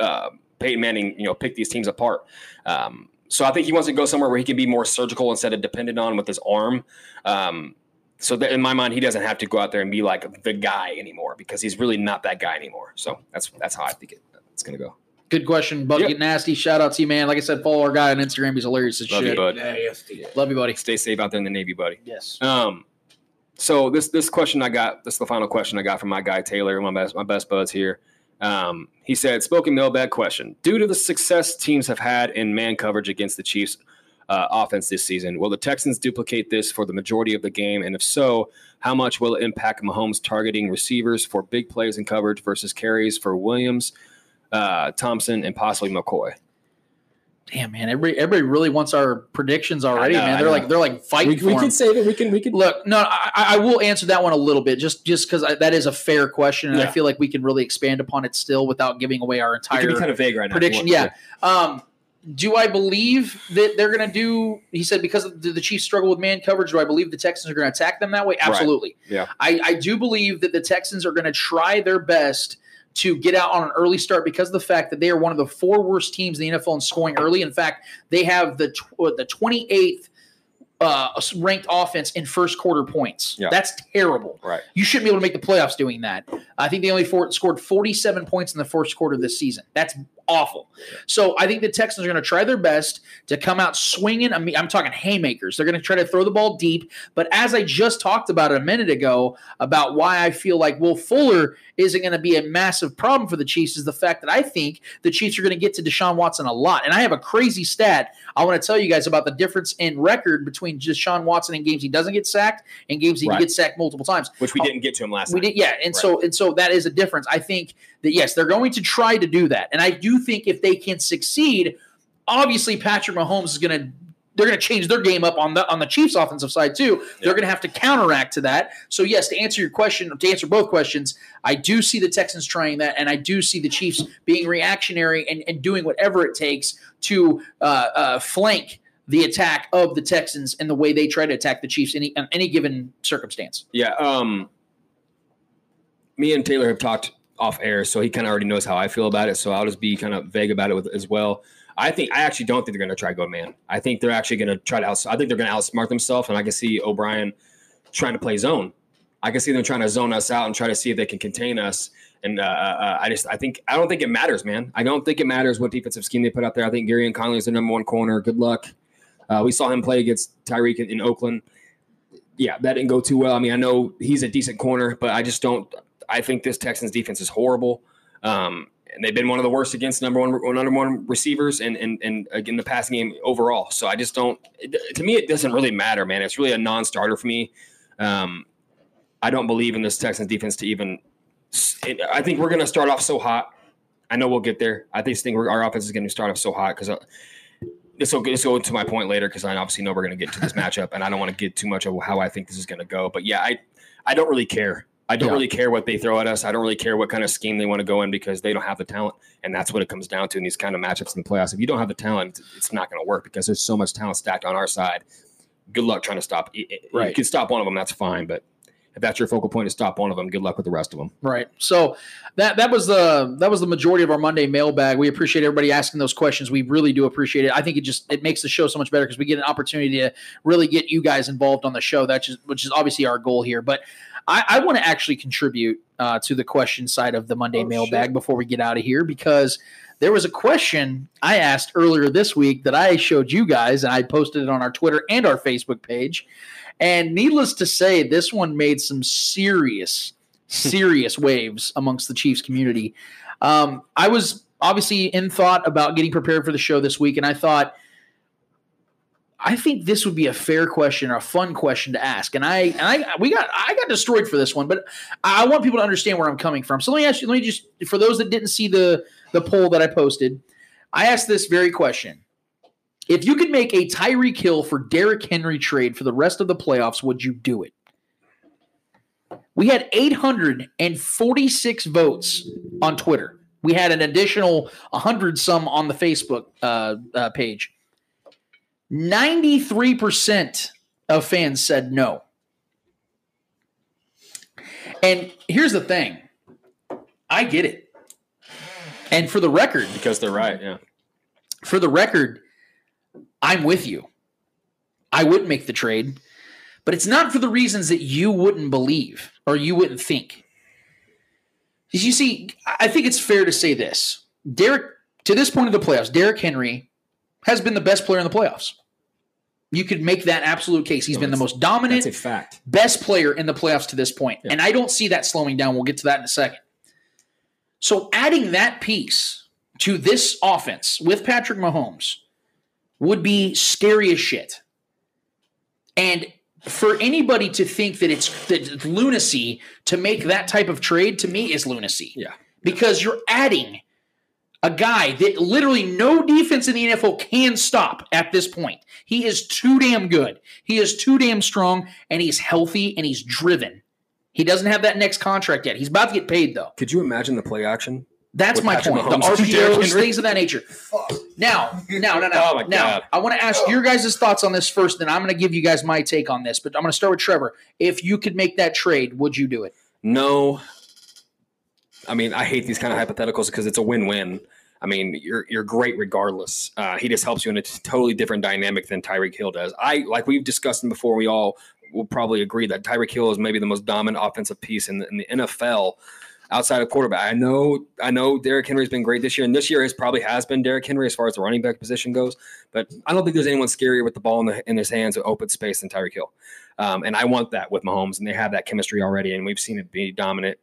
uh, Peyton Manning, you know, pick these teams apart. Um, so I think he wants to go somewhere where he can be more surgical instead of dependent on with his arm. Um, so that in my mind, he doesn't have to go out there and be like the guy anymore because he's really not that guy anymore. So that's that's how I think it, it's going to go. Good question, Bud. Yep. Get nasty. Shout out to you, man. Like I said, follow our guy on Instagram. He's hilarious as Love shit. you, bud. Love you, buddy. Stay safe out there in the Navy, buddy. Yes. Um, so this this question I got, this is the final question I got from my guy Taylor, my best my best buds here. Um, he said, "Spoken mailbag question: Due to the success teams have had in man coverage against the Chiefs' uh, offense this season, will the Texans duplicate this for the majority of the game? And if so, how much will it impact Mahomes targeting receivers for big plays and coverage versus carries for Williams, uh, Thompson, and possibly McCoy?" Damn, man. Everybody, everybody really wants our predictions already, know, man. They're like they're like fighting We, for we 'em. can save it. We can we can Look, no, I, I will answer that one a little bit, just just because that is a fair question, and I feel like we can really expand upon it still without giving away our entire be kind of vague right prediction. if you want. Yeah. Um, do I believe that they're going to do? He said because of the, the Chiefs struggle with man coverage. Do I believe the Texans are going to attack them that way? Absolutely. Yeah. I, I do believe that the Texans are going to try their best to get out on an early start because of the fact that they are one of the four worst teams in the NFL in scoring early. In fact, they have the tw- uh, the twenty eighth. Uh, ranked offense in first quarter points. Yeah. That's terrible. Right. You shouldn't be able to make the playoffs doing that. I think they only for, scored 47 points in the first quarter this season. That's awful. So I think the Texans are going to try their best to come out swinging. I mean, I'm talking haymakers. They're going to try to throw the ball deep. But as I just talked about a minute ago about why I feel like Will Fuller isn't going to be a massive problem for the Chiefs is the fact that I think the Chiefs are going to get to Deshaun Watson a lot. And I have a crazy stat I want to tell you guys about the difference in record between Deshaun Watson in games he doesn't get sacked and games he Right. gets sacked multiple times. which we didn't get to him last We time. did, yeah, and so and so that is a difference. I think that yes, they're going to try to do that, and I do think if they can succeed, obviously Patrick Mahomes is going to they're going to change their game up on the on the Chiefs' offensive side too. They're going to have to counteract to that. So yes, to answer your question, to answer both questions, I do see the Texans trying that, and I do see the Chiefs being reactionary and, and doing whatever it takes to uh, uh, flank the attack of the Texans and the way they try to attack the Chiefs any, any given circumstance. Yeah. Um, me and Taylor have talked off air, so he kind of already knows how I feel about it. So I'll just be kind of vague about it with, as well. I think I actually don't think they're going to try go man. I think they're actually going to try to outs. I think they're going to outsmart themselves, and I can see O'Brien trying to play zone. I can see them trying to zone us out and try to see if they can contain us. And uh, uh, I just I think I don't think it matters, man. I don't think it matters what defensive scheme they put out there. I think Gareon Conley is the number one corner. Good luck. Uh, we saw him play against Tyreek in, in Oakland. Yeah, that didn't go too well. I mean, I know he's a decent corner, but I just don't. I think this Texans defense is horrible. Um, and they've been one of the worst against number one number one receivers and and and in the passing game overall. So I just don't. It, to me, it doesn't really matter, man. It's really a non-starter for me. Um, I don't believe in this Texans defense to even. I think we're going to start off so hot. I know we'll get there. I just think our offense is going to start off so hot because this will this will go to my point later because I obviously know we're going to get to this *laughs* matchup, and I don't want to get too much of how I think this is going to go. But yeah, I I don't really care. I don't Yeah. really care what they throw at us. I don't really care what kind of scheme they want to go in because they don't have the talent, and that's what it comes down to in these kind of matchups in the playoffs. If you don't have the talent, it's not going to work because there's so much talent stacked on our side. Good luck trying to stop. Right. You can stop one of them, that's fine, but if that's your focal point to stop one of them, good luck with the rest of them. Right. So that that was the that was the majority of our Monday mailbag. We appreciate everybody asking those questions. We really do appreciate it. I think it just it makes the show so much better because we get an opportunity to really get you guys involved on the show. That's just which is obviously our goal here. But I, I want to actually contribute uh, to the question side of the Monday Oh, mailbag before we get out of here because there was a question I asked earlier this week that I showed you guys and I posted it on our Twitter and our Facebook page. And needless to say, this one made some serious, serious *laughs* waves amongst the Chiefs community. Um, I was obviously in thought about getting prepared for the show this week, and I thought, I think this would be a fair question or a fun question to ask. And I, and I, we got, I got destroyed for this one, but I want people to understand where I'm coming from. So let me ask you, let me just, for those that didn't see the the poll that I posted, I asked this very question. If you could make a Tyreek Hill for Derrick Henry trade for the rest of the playoffs, would you do it? We had 846 votes on Twitter. We had an additional 100 some on the Facebook uh, uh, page. 93% of fans said no. And here's the thing I get it. And for the record, Because they're right, yeah. for the record, I'm with you. I would make the trade, but it's not for the reasons that you wouldn't believe or you wouldn't think. Because you see, I think it's fair to say this. Derrick, to this point of the playoffs, Derrick Henry has been the best player in the playoffs. You could make that absolute case. He's No, been the most dominant, That's a fact. best player in the playoffs to this point. Yeah. And I don't see that slowing down. We'll get to that in a second. So adding that piece to this offense with Patrick Mahomes would be scary as shit. And for anybody to think that it's that lunacy to make that type of trade to me is lunacy. Yeah. Because you're adding a guy that literally no defense in the NFL can stop at this point. He is too damn good. He is too damn strong and he's healthy and he's driven. He doesn't have that next contract yet. He's about to get paid though. Could you imagine the play action? That's my Patrick point. Mahomes *laughs* and Derrick RPOs, things of that nature. Now, now, now, now, Oh now. God. I want to ask oh. your guys' thoughts on this first. Then I'm going to give you guys my take on this. But I'm going to start with Trevor. If you could make that trade, would you do it? No. I mean, I hate these kind of hypotheticals because it's a win-win. I mean, you're you're great regardless. Uh, he just helps you in a t- totally different dynamic than Tyreek Hill does. I like we've discussed him before. We all will probably agree that Tyreek Hill is maybe the most dominant offensive piece in the, in the NFL outside of quarterback. I know I know Derrick Henry's been great this year, and this year has probably has been Derrick Henry as far as the running back position goes. But I don't think there's anyone scarier with the ball in, the, in his hands with open space than Tyreek Hill. Um, and I want that with Mahomes, and they have that chemistry already, and we've seen it be dominant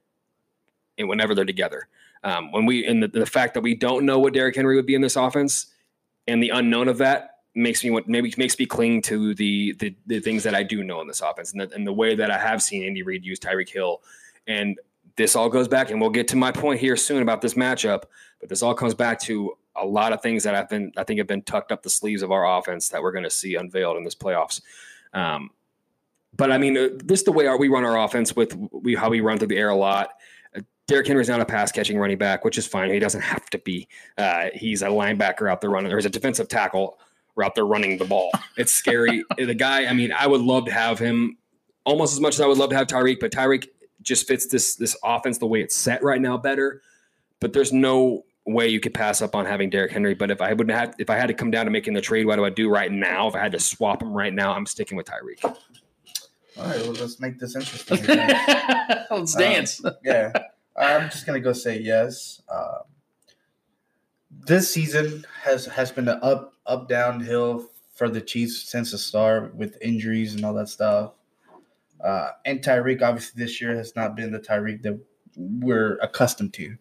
and whenever they're together. Um, when we and the, the fact that we don't know what Derrick Henry would be in this offense, and the unknown of that makes me want maybe makes me cling to the the, the things that I do know in this offense, and the, and the way that I have seen Andy Reid use Tyreek Hill, and this all goes back, and we'll get to my point here soon about this matchup, but this all comes back to a lot of things that I've been I think have been tucked up the sleeves of our offense that we're going to see unveiled in this playoffs. Um, but I mean, uh, this is the way our, we run our offense with we how we run through the air a lot. Uh, Derrick Henry's not a pass catching running back, which is fine. He doesn't have to be. Uh, he's a linebacker out there running, or he's a defensive tackle out there running the ball. It's scary. *laughs* the guy, I mean, I would love to have him almost as much as I would love to have Tyreek, but Tyreek just fits this this offense the way it's set right now better. But there's no way you could pass up on having Derrick Henry. But if I would have, if I had to come down to making the trade, what do I do right now? If I had to swap him right now, I'm sticking with Tyreek. All right, well, let's make this interesting. *laughs* Let's Um, dance. yeah, I'm just gonna go say yes. Uh, this season has has been an up up downhill for the Chiefs since the start with injuries and all that stuff. Uh, and Tyreek obviously this year has not been the Tyreek that we're accustomed to.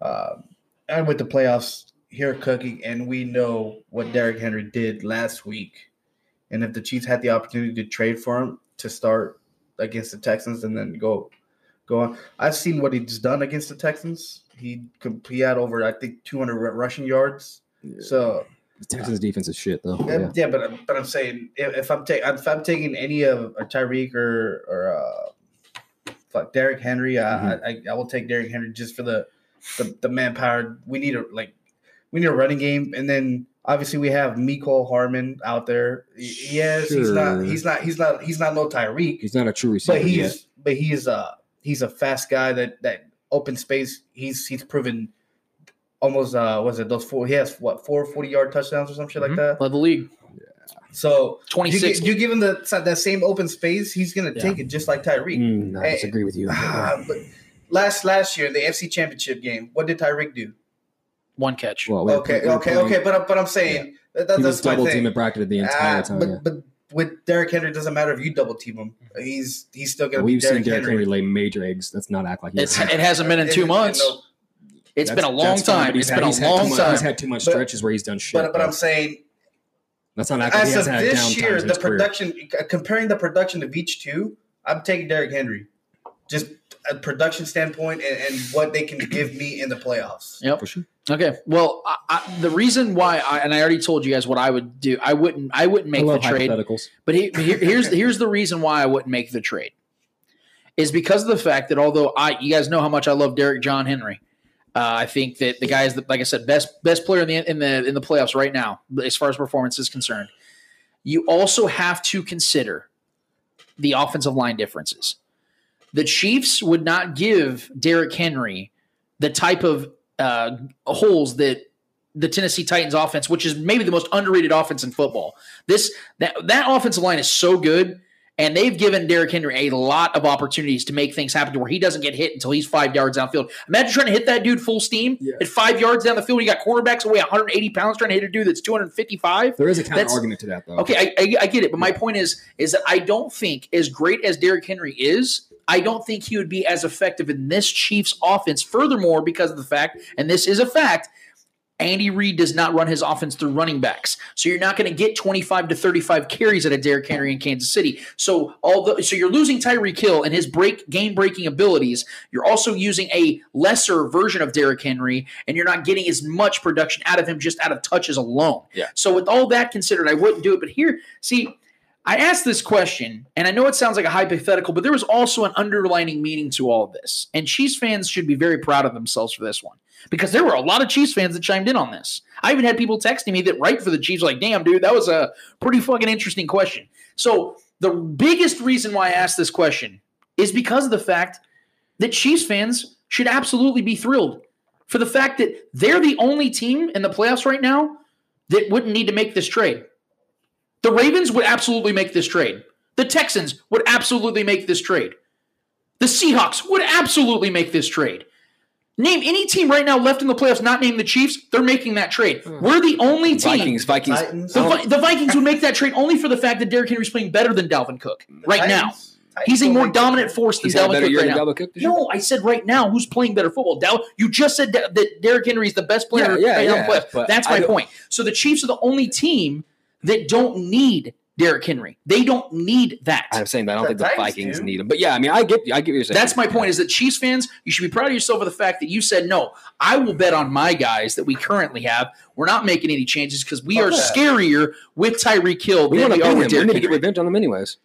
Um, and with the playoffs here cooking, and we know what Derrick Henry did last week, and if the Chiefs had the opportunity to trade for him to start against the Texans and then go go on, I've seen what he's done against the Texans. He he had over I think 200 ru- rushing yards. So The Texans defense is shit though. yeah, Yeah. yeah, but but I'm saying if, if I'm taking if I'm taking any of or Tyreek or or uh, fuck Derrick Henry, I, I I will take Derrick Henry just for the the, the manpower. We need a like we need a running game, and then obviously we have Mecole Hardman out there. Y- Yes, he's not he's not he's not he's not no Tyreek, He's not a true receiver but he's yet. but he's uh he's a fast guy that that open space. He's he's proven. Almost uh was it those four he has what four 40 yard touchdowns or some shit like that. Led the league. So you, 26. gi- you give him the that same open space, he's gonna Yeah. take it just like Tyreek. Mm, I disagree with you. Ah, but last last year, the AFC Championship game, what did Tyreek do? One catch. Well, we Okay, we okay, playing- okay, but but I'm saying that, that, He was that's my double thing. teaming bracketed the entire Ah, time. but yeah. but with Derrick Henry, it doesn't matter if you double team him. Mm-hmm. He's he's still gonna We've be seen Derrick Derrick Henry. Henry lay major eggs. Let's not act like he It's, hasn't. it hasn't been in two And- months. and no, It's been a long time. but he's It's had- been a he's had too long much- time. He's had too much But- stretches where he's done shit. but but I'm saying Let's not act like he as of hasn't had this down year, times in the his career. production comparing the production of each two, I'm taking Derrick Henry. Just a production standpoint and, and what they can give me in the playoffs. Yeah, For sure. Okay. Well, I, I, the reason why, I, and I already told you guys what I would do. I wouldn't. I wouldn't make the trade. But he, here, here's here's the reason why I wouldn't make the trade. Is because of the fact that although I, you guys know how much I love Derrick John Henry. Uh, I think that the guy is, the, like I said, best best player in the in the in the playoffs right now, as far as performance is concerned. You also have to consider the offensive line differences. The Chiefs would not give Derrick Henry the type of uh, holes that the Tennessee Titans offense, which is maybe the most underrated offense in football. This that that offensive line is so good, and they've given Derrick Henry a lot of opportunities to make things happen to where he doesn't get hit until he's five yards downfield. Imagine trying to hit that dude full steam at five yards down the field. You got quarterbacks away 180 pounds trying to hit a dude that's 255. There is a counter That's- argument to that, though. Okay, I, I, I get it, but my point is, is that I don't think as great as Derrick Henry is, I don't think he would be as effective in this Chiefs offense. Furthermore, because of the fact, and this is a fact, Andy Reid does not run his offense through running backs, so you're not going to get 25 to 35 carries at a Derrick Henry in Kansas City. So although, so you're losing Tyreek Hill and his break game breaking abilities. You're also using a lesser version of Derrick Henry, and you're not getting as much production out of him just out of touches alone. Yeah. So with all that considered, I wouldn't do it. But here, see, I asked this question, and I know it sounds like a hypothetical, but there was also an underlining meaning to all of this. And Chiefs fans should be very proud of themselves for this one because there were a lot of Chiefs fans that chimed in on this. I even had people texting me that write for the Chiefs like, damn, dude, that was a pretty fucking interesting question. So the biggest reason why I asked this question is because of the fact that Chiefs fans should absolutely be thrilled for the fact that they're the only team in the playoffs right now that wouldn't need to make this trade. The Ravens would absolutely make this trade. The Texans would absolutely make this trade. The Seahawks would absolutely make this trade. Name any team right now left in the playoffs, not named the Chiefs, they're making that trade. Hmm. We're the only team. Vikings, Vikings. Titans. The, Vi- the Vikings would make that trade only for the fact that Derrick Henry's playing better than Dalvin Cook right now. Titans- Titans He's a more dominant force than He's had a Dalvin Cook right now. Dalvin Cook? No, I said right now who's playing better football. Dal- you just said that, that Derrick Henry is the best player Yeah, yeah, right now in the playoffs. That's my point. So the Chiefs are the only team that don't need Derrick Henry. They don't need that. I'm saying that I don't The think the Titans Vikings do. need him. But yeah, I mean, I get, I get what you're saying. That's my point. Is that Chiefs fans, you should be proud of yourself for the fact that you said no. I will bet on my guys that we currently have. We're not making any changes because we are Okay. scarier with Tyreek Hill We than want we to are beat with him. We need to get revenge on them anyways.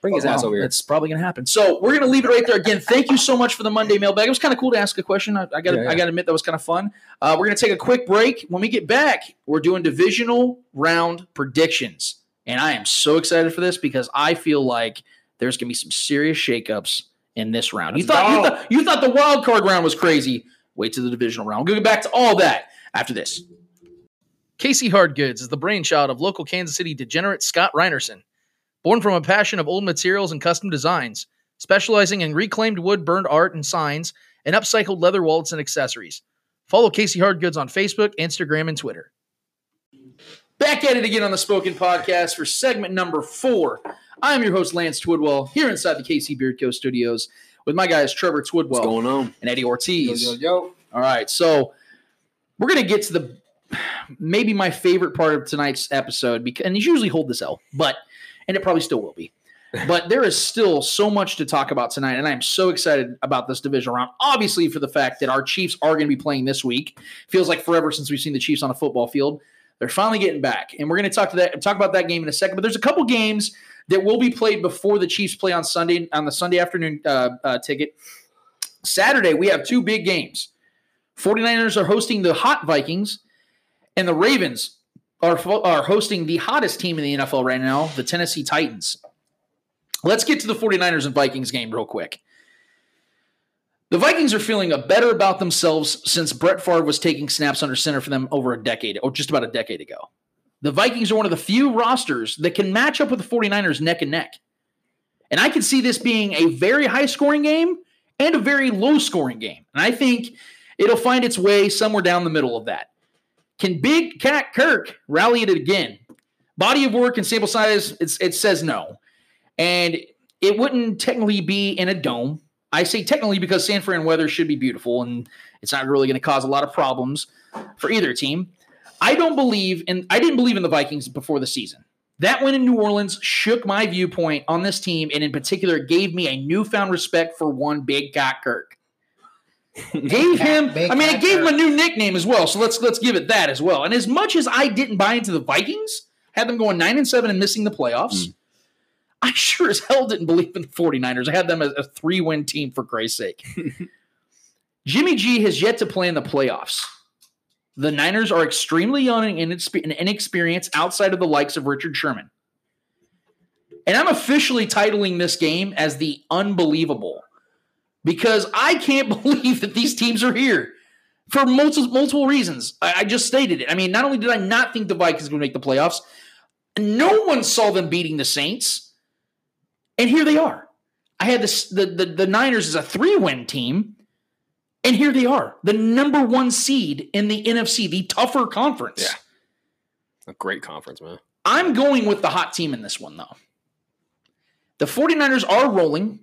Bring his Well, ass over here. It's probably going to happen. So we're going to leave it right there. Again, thank you so much for the Monday mailbag. It was kind of cool to ask a question. I, I got Yeah, yeah. I got to admit that was kind of fun. Uh, we're going to take a quick break. When we get back, we're doing divisional round predictions, and I am so excited for this because I feel like there's going to be some serious shakeups in this round. You thought you thought you thought the wild card round was crazy. Wait till the divisional round. We'll get back to all that after this. KC Hardgoods is the brainchild of local Kansas City degenerate Scott Reinerson. Born from a passion of old materials and custom designs, specializing in reclaimed wood burned art and signs, and upcycled leather wallets and accessories. Follow KC Hardgoods on Facebook, Instagram, and Twitter. Back at it again on the Spoken Podcast for segment number four. I'm your host, Lance Twidwell, here inside the KC Bier Co. studios with my guys, Trevor Twidwell What's going on? and Eddie Ortiz. yo. All right, so we're gonna get to the *sighs* maybe my favorite part of tonight's episode because and these usually hold this L, but and it probably still will be. But there is still so much to talk about tonight, and I'm so excited about this division round. Obviously, for the fact that our Chiefs are going to be playing this week, feels like forever since we've seen the Chiefs on a football field. They're finally getting back, and we're going to talk to that talk about that game in a second. But there's a couple games that will be played before the Chiefs play on Sunday on the Sunday afternoon uh, uh, ticket. Saturday, we have two big games. 49ers are hosting the hot Vikings, and the Ravens are, are hosting the hottest team in the NFL right now, the Tennessee Titans. Let's get to the 49ers and Vikings game real quick. The Vikings are feeling a better about themselves since Brett Favre was taking snaps under center for them over a decade, or just about a decade ago. The Vikings are one of the few rosters that can match up with the 49ers neck and neck. And I can see this being a very high scoring game and a very low scoring game. And I think it'll find its way somewhere down the middle of that. Can Big Cat Kirk rally it again? Body of work and sample size, it says no. And it wouldn't technically be in a dome. I say technically because San Fran weather should be beautiful and it's not really going to cause a lot of problems for either team. I don't believe in I didn't believe in the Vikings before the season. That win in New Orleans shook my viewpoint on this team, and in particular, gave me a newfound respect for one Big Cat Kirk. *laughs* gave him, I mean, it gave him a new nickname as well. So let's let's give it that as well. And as much as I didn't buy into the Vikings, had them going nine and seven and missing the playoffs. Mm. I sure as hell didn't believe in the 49ers. I had them as a three win team for Christ's sake. *laughs* Jimmy G has yet to play in the playoffs. The Niners are extremely young and inexperienced outside of the likes of Richard Sherman. And I'm officially titling this game as the unbelievable because I can't *laughs* believe that these teams are here for multiple, multiple reasons. I, I just stated it. I mean, not only did I not think the Vikings would make the playoffs, no one saw them beating the Saints. And here they are. I had this, the, the, the Niners as a three win team. And here they are, the number one seed in the NFC, the tougher conference. Yeah. A great conference, man. I'm going with the hot team in this one, though. The 49ers are rolling,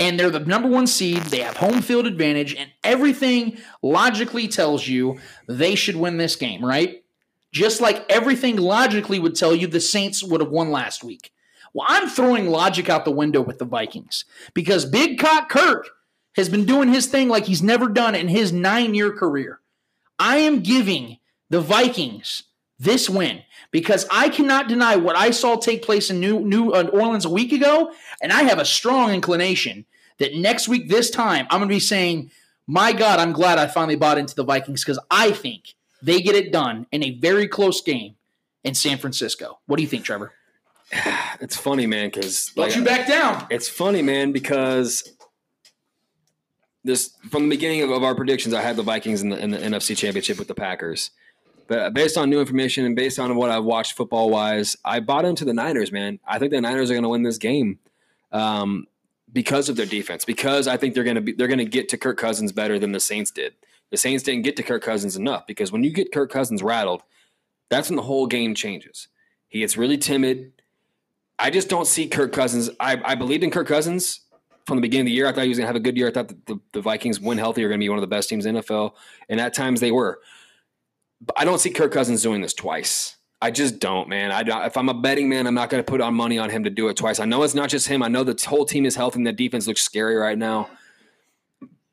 and they're the number one seed. They have home field advantage, and everything logically tells you they should win this game, right? Just like everything logically would tell you the Saints would have won last week. Well, I'm throwing logic out the window with the Vikings because Big Cock Kirk has been doing his thing like he's never done in his nine year career. I am giving the Vikings this win because I cannot deny what I saw take place in New, New uh, Orleans a week ago. And I have a strong inclination that next week, this time, I'm going to be saying, my God, I'm glad I finally bought into the Vikings because I think they get it done in a very close game in San Francisco. What do you think, Trevor? *sighs* It's funny, man, because like, you back down. It's funny, man, because this from the beginning of, of our predictions, I had the Vikings in the, in the NFC Championship with the Packers. But based on new information and based on what I've watched football wise, I bought into the Niners, man. I think the Niners are going to win this game um, because of their defense. Because I think they're going to be they're going to get to Kirk Cousins better than the Saints did. The Saints didn't get to Kirk Cousins enough because when you get Kirk Cousins rattled, that's when the whole game changes. He gets really timid. I just don't see Kirk Cousins. I, I believed in Kirk Cousins from the beginning of the year. I thought he was going to have a good year. I thought the, the Vikings, when healthy, are going to be one of the best teams in NFL. And at times they were. But I don't see Kirk Cousins doing this twice. I just don't, man. I if I'm a betting man, I'm not going to put on money on him to do it twice. I know it's not just him. I know the whole team is healthy and the defense looks scary right now.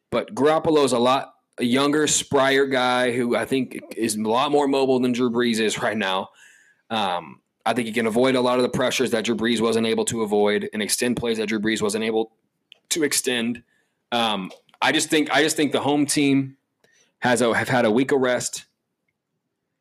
But Garoppolo's a lot a younger, sprier guy who I think is a lot more mobile than Drew Brees is right now. Um, I think he can avoid a lot of the pressures that Drew Brees wasn't able to avoid and extend plays that Drew Brees wasn't able to extend. Um, I just think I just think the home team has a, have had a week of rest.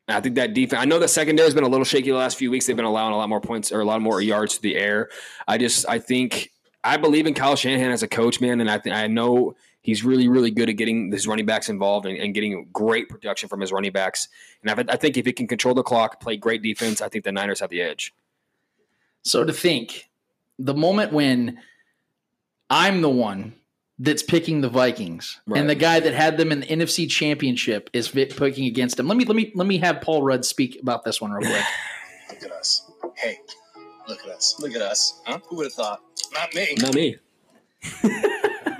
I think that defense. I know the secondary has been a little shaky the last few weeks. They've been allowing a lot more points or a lot more yards to the air. I just I think I believe in Kyle Shanahan as a coach, man, and I I know he's really really good at getting his running backs involved and, and getting great production from his running backs. And I, I think if he can control the clock, play great defense, I think the Niners have the edge. So to think, the moment when I'm the one that's picking the Vikings, right. and the guy that had them in the NFC Championship is picking against them. Let me let me let me have Paul Rudd speak about this one real quick. *laughs* look at us. Hey, look at us. Look at us. Huh? Who would have thought? Not me. Not me.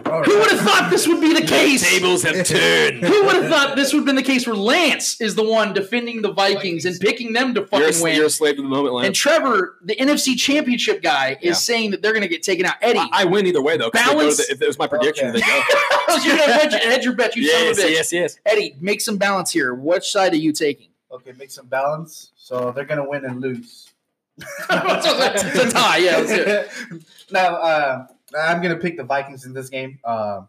Who would have thought this would be the case? Tables have turned. Who would have thought this would have been the case where Lance is the one defending the Vikings and picking them to fucking You're, a- win? you're a slave to the moment, Lance. and Trevor, the NFC Championship guy, is Yeah. saying that they're going to get taken out. Eddie, I, I win either way though. 'cause they Balance- the- if it was my prediction, Okay. they go. you're going to hedge, hedge your bet, you yes, son of a bitch. yes, yes. Eddie, make some balance here. Which side are you taking? Okay, make some balance. So they're gonna win and lose. *laughs* it's a tie. Yeah, let's hear it. *laughs* now, uh, I'm gonna pick the Vikings in this game. Uh,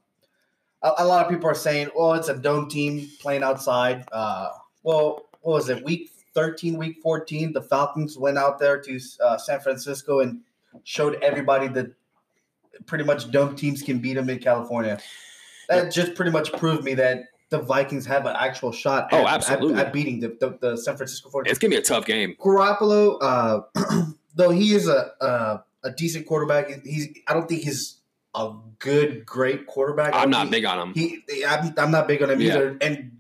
a, a lot of people are saying, "Well, it's a dome team playing outside." Uh, well, what was it? Week 13, week 14, the Falcons went out there to uh, San Francisco and showed everybody that pretty much dome teams can beat them in California. That just pretty much proved me that the Vikings have an actual shot. Oh, at, absolutely. at, at beating the, the, the San Francisco 49ers. It's gonna be a tough game. Garoppolo, uh, *clears throat* though he is a, a a decent quarterback, he's I don't think he's a good, great quarterback. I'm not He- big on him. He, I'm, I'm not big on him Yeah. either. And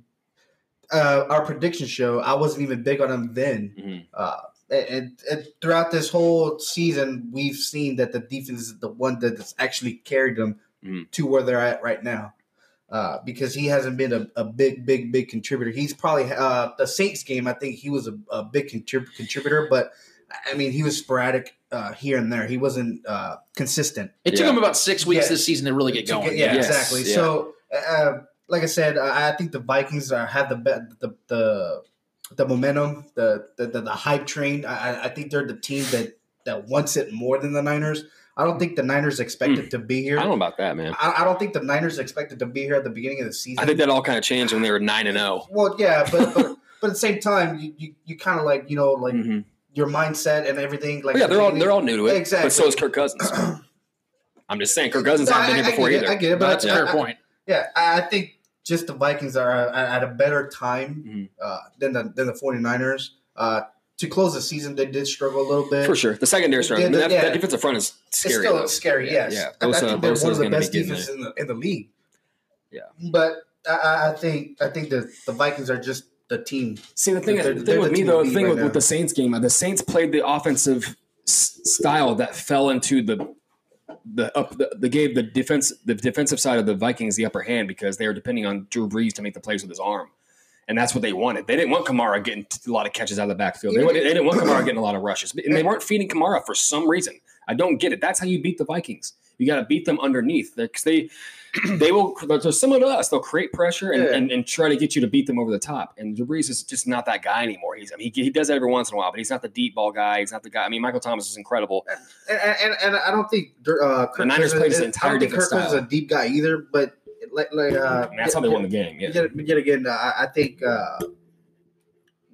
uh, our prediction show, I wasn't even big on him then. Mhm. Uh, and, and throughout this whole season, we've seen that the defense is the one that's actually carried them Mhm. to where they're at right now. Uh, because he hasn't been a, a big, big, big contributor. He's probably uh, the Saints game. I think he was a, a big contrib- contributor, but I mean, he was sporadic uh, here and there. He wasn't uh, consistent. It took Yeah. him about six weeks Yeah. this season to really get To going. yeah, Yes, exactly. yeah. So, uh, like I said, I I think the Vikings are, have the, the the the momentum, the the, the, the hype train. I, I- I think they're the team that that wants it more than the Niners. I don't think the Niners expected to be here. I don't know about that, man. I, I don't think the Niners expected to be here at the beginning of the season. I think that all kind of changed when they were nine and oh. zero. Well, yeah, but but, but at the same time, you you, you kind of like you know like Mhm. Your mindset and everything. Like yeah, they're all they're all new to it. Exactly. But so is Kirk Cousins. *clears throat* I'm just saying, Kirk Cousins No, hasn't been I- here I before get it, either. I get it, but That's a I- fair I- point. Yeah, I I think just the Vikings are at at a better time Mhm. uh, than the than the 49ers. Uh, to close the season, they did struggle a little bit. For sure, the secondary struggle. I mean, that, Yeah. that defensive front is It's scary. still though. scary, Yeah, yes. yeah. I, I Bosa- think they're Bosa's one of the gonna be best defenses in the, in the league. Yeah. But I- I, I think I think the, the Vikings are just the team. See the thing, They're- the they're thing with the me though, the thing right with, with the Saints game, uh, the Saints played the offensive s- style that fell into the the up the, the gave the defense the defensive side of the Vikings the upper hand because they were depending on Drew Brees to make the plays with his arm. And that's what they wanted. They didn't want Kamara getting a lot of catches out of the backfield. They, they didn't want Kamara getting a lot of rushes. And they weren't feeding Kamara for some reason. I don't get it. That's how you beat the Vikings. You got to beat them underneath because they *clears throat* they will. They're similar to us. They'll create pressure and, Yeah. and, and try to get you to beat them over the top. And Drew Brees is just not that guy anymore. He's I mean he, he does that every once in a while, but he's not the deep ball guy. He's not the guy. I mean Michael Thomas is incredible. And, and, and I don't think uh, Kirk The Niners played an I entire don't think different Kirk Cousins is a deep guy either. But like, like uh, that's how they won the game. Yeah. Yet, yet again, uh, I, I think uh,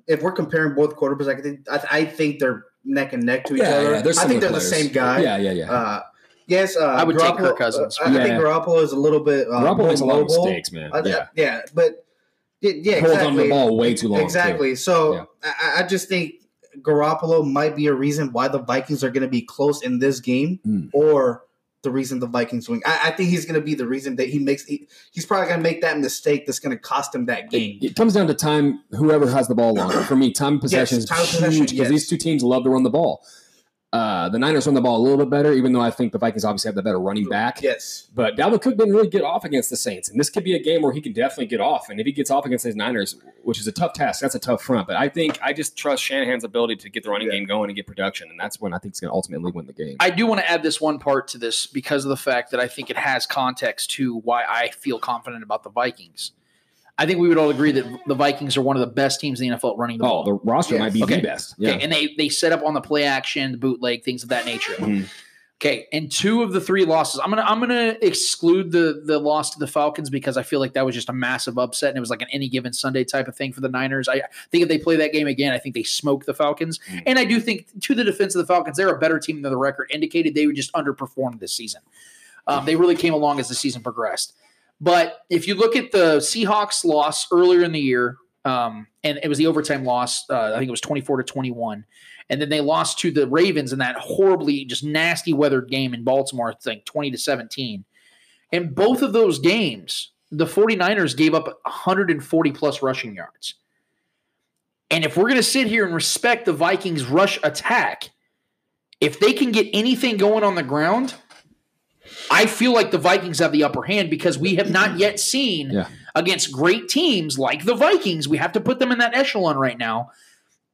if we're comparing both quarterbacks, I think I, I think they're neck and neck to each Yeah, other. yeah, I think they're players. the same guy. Yeah, yeah, yeah. Uh, yes, uh, I would take Kirk Cousins. uh, I, I think Garoppolo is a little bit. Uh, Garoppolo more makes a lot of mistakes, man. Uh, yeah. yeah, but yeah, yeah Holds exactly. on the ball way too long. too. Exactly. So Yeah. I, I just think Garoppolo might be a reason why the Vikings are going to be close in this game, Mm. or the reason the Vikings win. I, I think he's going to be the reason that he makes. He, he's probably going to make that mistake that's going to cost him that game. It comes down to time. Whoever has the ball longer. For me, time possession Yes, time is huge because yes. these two teams love to run the ball. Uh, the Niners run the ball a little bit better, even though I think the Vikings obviously have the better running back. Yes. But Dalvin Cook didn't really get off against the Saints, and this could be a game where he can definitely get off. And if he gets off against these Niners, which is a tough task, that's a tough front. But I think I just trust Shanahan's ability to get the running game going and get production, and that's when I think he's going to ultimately win the game. I do want to add this one part to this because of the fact that I think it has context to why I feel confident about the Vikings. I think we would all agree that the Vikings are one of the best teams in the NFL at running the oh, ball. the roster Yes. might be Okay. the best. Yeah. Okay, and they they set up on the play action, the bootleg, things of that nature. Mhm. Okay, and two of the three losses, I'm gonna I'm gonna exclude the the loss to the Falcons because I feel like that was just a massive upset and it was like an any given Sunday type of thing for the Niners. I think if they play that game again, I think they smoke the Falcons. Mhm. And I do think to the defense of the Falcons, they're a better team than the record indicated. They would just underperformed this season. Um, they really came along as the season progressed. But if you look at the Seahawks loss earlier in the year, um, and it was the overtime loss, uh, I think it was 24 to 21. And then they lost to the Ravens in that horribly, just nasty weathered game in Baltimore, I think 20 to 17. In both of those games, the 49ers gave up 140 plus rushing yards. And if we're going to sit here and respect the Vikings' rush attack, if they can get anything going on the ground, I feel like the Vikings have the upper hand because we have not yet seen Yeah. against great teams like the Vikings. We have to put them in that echelon right now.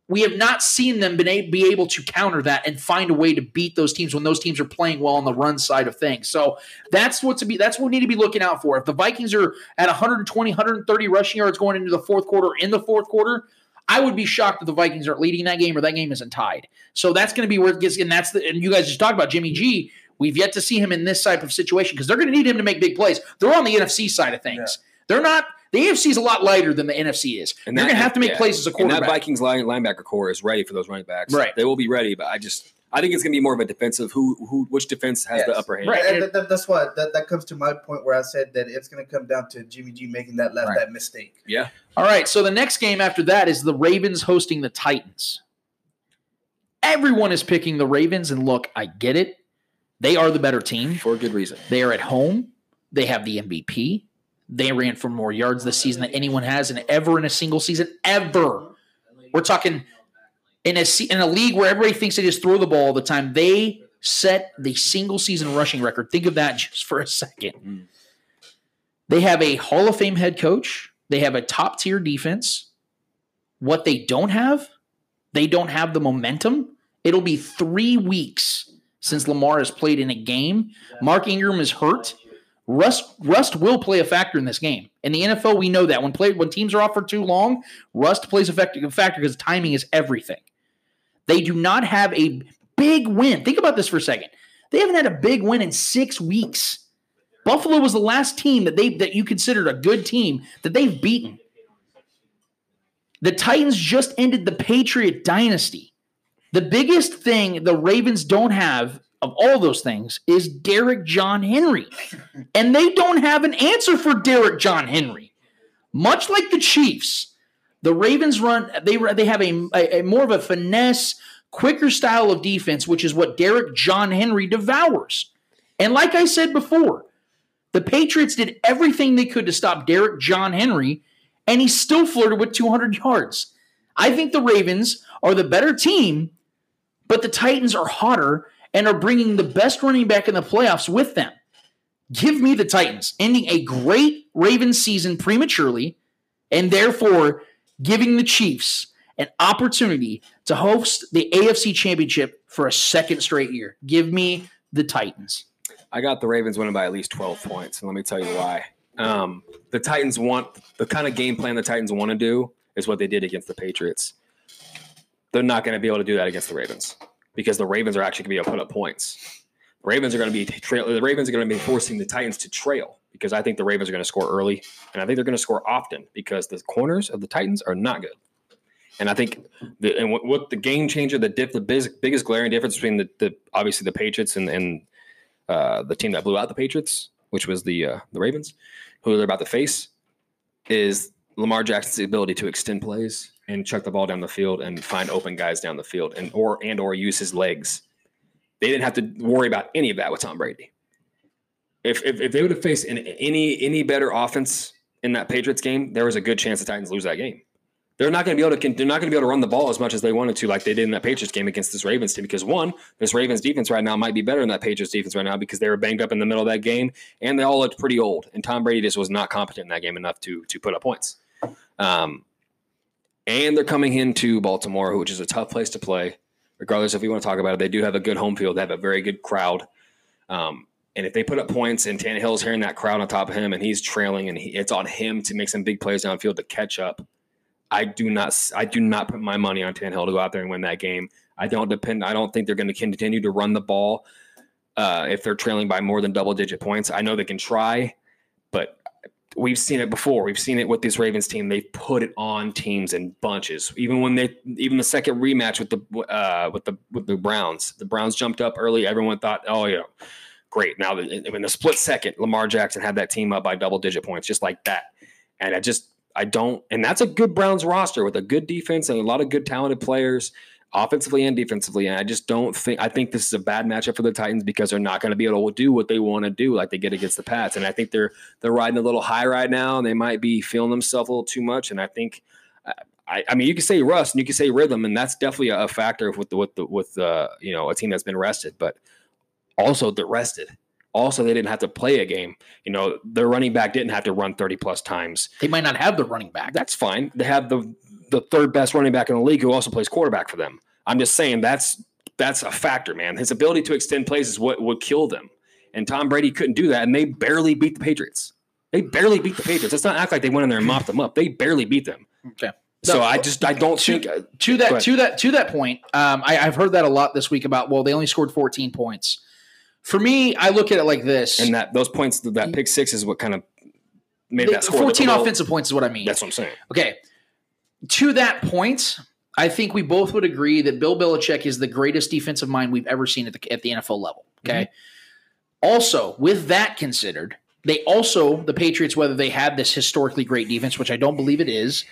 We have not seen them been a- be able to counter that and find a way to beat those teams when those teams are playing well on the run side of things. So that's what to be. That's what we need to be looking out for. If the Vikings are at 120, 130 rushing yards going into the fourth quarter, in the fourth quarter, I would be shocked if the Vikings aren't leading that game or that game isn't tied. So that's going to be where it gets. And that's the. And you guys just talked about Jimmy G. We've yet to see him in this type of situation because they're going to need him to make big plays. They're on the NFC side of things. They're not. The AFC is a lot lighter than the NFC is. And You're going to have to make yeah. plays as a And quarterback. that Vikings line, linebacker core is ready for those running backs. Right. They will be ready, but I just I think it's going to be more of a defensive. Who who which defense has the upper hand? Right. And that, that- that's what that, that comes to my point where I said that it's going to come down to Jimmy G making that last Right. that mistake. Yeah. All right. So the next game after that is the Ravens hosting the Titans. Everyone is picking the Ravens, and look, I get it. They are the better team. For good reason. They are at home. They have the MVP. They ran for more yards this season than anyone has in ever in a single season ever. We're talking in a in a league where everybody thinks they just throw the ball all the time. They set the single season rushing record. Think of that *laughs* just for a second. Mm. They have a Hall of Fame head coach. They have a top tier defense. What they don't have, they don't have the momentum. It'll be three weeks since Lamar has played in a game. Mark Ingram is hurt. Rust rust will play a factor in this game. In the NFL, we know that when play when teams are off for too long, rust plays a factor, a factor because timing is everything. They do not have a big win. Think about this for a second. They haven't had a big win in six weeks. Buffalo was the last team that they that you considered a good team that they've beaten. The Titans just ended the Patriot dynasty. The biggest thing the Ravens don't have of all those things is Derrick John Henry. *laughs* And they don't have an answer for Derrick John Henry. Much like the Chiefs, the Ravens run they they have a, a, a more of a finesse, quicker style of defense, which is what Derrick John Henry devours. And like I said before, the Patriots did everything they could to stop Derrick John Henry, and he still flirted with 200 yards. I think the Ravens are the better team, but the Titans are hotter and are bringing the best running back in the playoffs with them. Give me the Titans, ending a great Ravens season prematurely, and therefore giving the Chiefs an opportunity to host the AFC Championship for a second straight year. Give me the Titans. I got the Ravens winning by at least 12 points, and let me tell you why. Um, the Titans want the kind of game plan the Titans want to do is what they did against the Patriots. They're not going to be able to do that against the Ravens because the Ravens are actually going to be able to put up points. The Ravens are going to be. The Ravens are going to be forcing the Titans to trail because I think the Ravens are going to score early, and I think they're going to score often because the corners of the Titans are not good. And I think the and what, what the game changer, the diff, the biggest, biggest glaring difference between the, the obviously the Patriots and and uh, the team that blew out the Patriots, which was the uh, the Ravens, who they're about to face, is Lamar Jackson's ability to extend plays and chuck the ball down the field and find open guys down the field and or and or use his legs. They didn't have to worry about any of that with Tom Brady. If if, if they would have faced an, any any better offense in that Patriots game, there was a good chance the Titans lose that game. They're not going to be able to. They're not going to be able to run the ball as much as they wanted to, like they did in that Patriots game against this Ravens team. Because one, this Ravens defense right now might be better than that Patriots defense right now because they were banged up in the middle of that game, and they all looked pretty old. And Tom Brady just was not competent in that game enough to to put up points. Um, and they're coming into Baltimore, which is a tough place to play. Regardless if we want to talk about it, they do have a good home field. They have a very good crowd. Um, and if they put up points and Tannehill's hearing that crowd on top of him and he's trailing and he, it's on him to make some big plays downfield to catch up, I do not I do not put my money on Tannehill to go out there and win that game. I don't depend. I don't think they're going to continue to run the ball uh, if they're trailing by more than double digit points. I know they can try, we've seen it before. We've seen it with this Ravens team. They've put it on teams in bunches. Even when they even the second rematch with the uh, with the with the Browns, the Browns jumped up early. Everyone thought, oh yeah, great. Now in the split second, Lamar Jackson had that team up by double digit points, just like that. And I just I don't, and that's a good Browns roster with a good defense and a lot of good talented players, offensively and defensively. And I just don't think I think this is a bad matchup for the Titans because they're not going to be able to do what they want to do like they get against the Pats. And I think they're they're riding a little high right now, and they might be feeling themselves a little too much. And I think. I, I mean, you can say rust and you can say rhythm, and that's definitely a, factor with the with the with uh, you know a team that's been rested. But also, they're rested. Also, they didn't have to play a game. You know, their running back didn't have to run 30 plus times. They might not have the running back. That's fine. They have the the third best running back in the league who also plays quarterback for them. I'm just saying that's that's a factor, man. His ability to extend plays is what would kill them. And Tom Brady couldn't do that, and they barely beat the Patriots. They barely beat the Patriots. Let's not act like they went in there and mopped them up. They barely beat them. Okay. So I just I don't to, think uh, to that to that to that point. Um, I, I've heard that a lot this week about well, they only scored 14 points. For me, I look at it like this: and that those points that pick six is what kind of made The- that score. 14 look a little- offensive points is what I mean. That's what I'm saying. Okay. To that point, I think we both would agree that Bill Belichick is the greatest defensive mind we've ever seen at the at the NFL level. Mhm. Okay. Also, with that considered, they also the Patriots, whether they had this historically great defense, which I don't believe it is,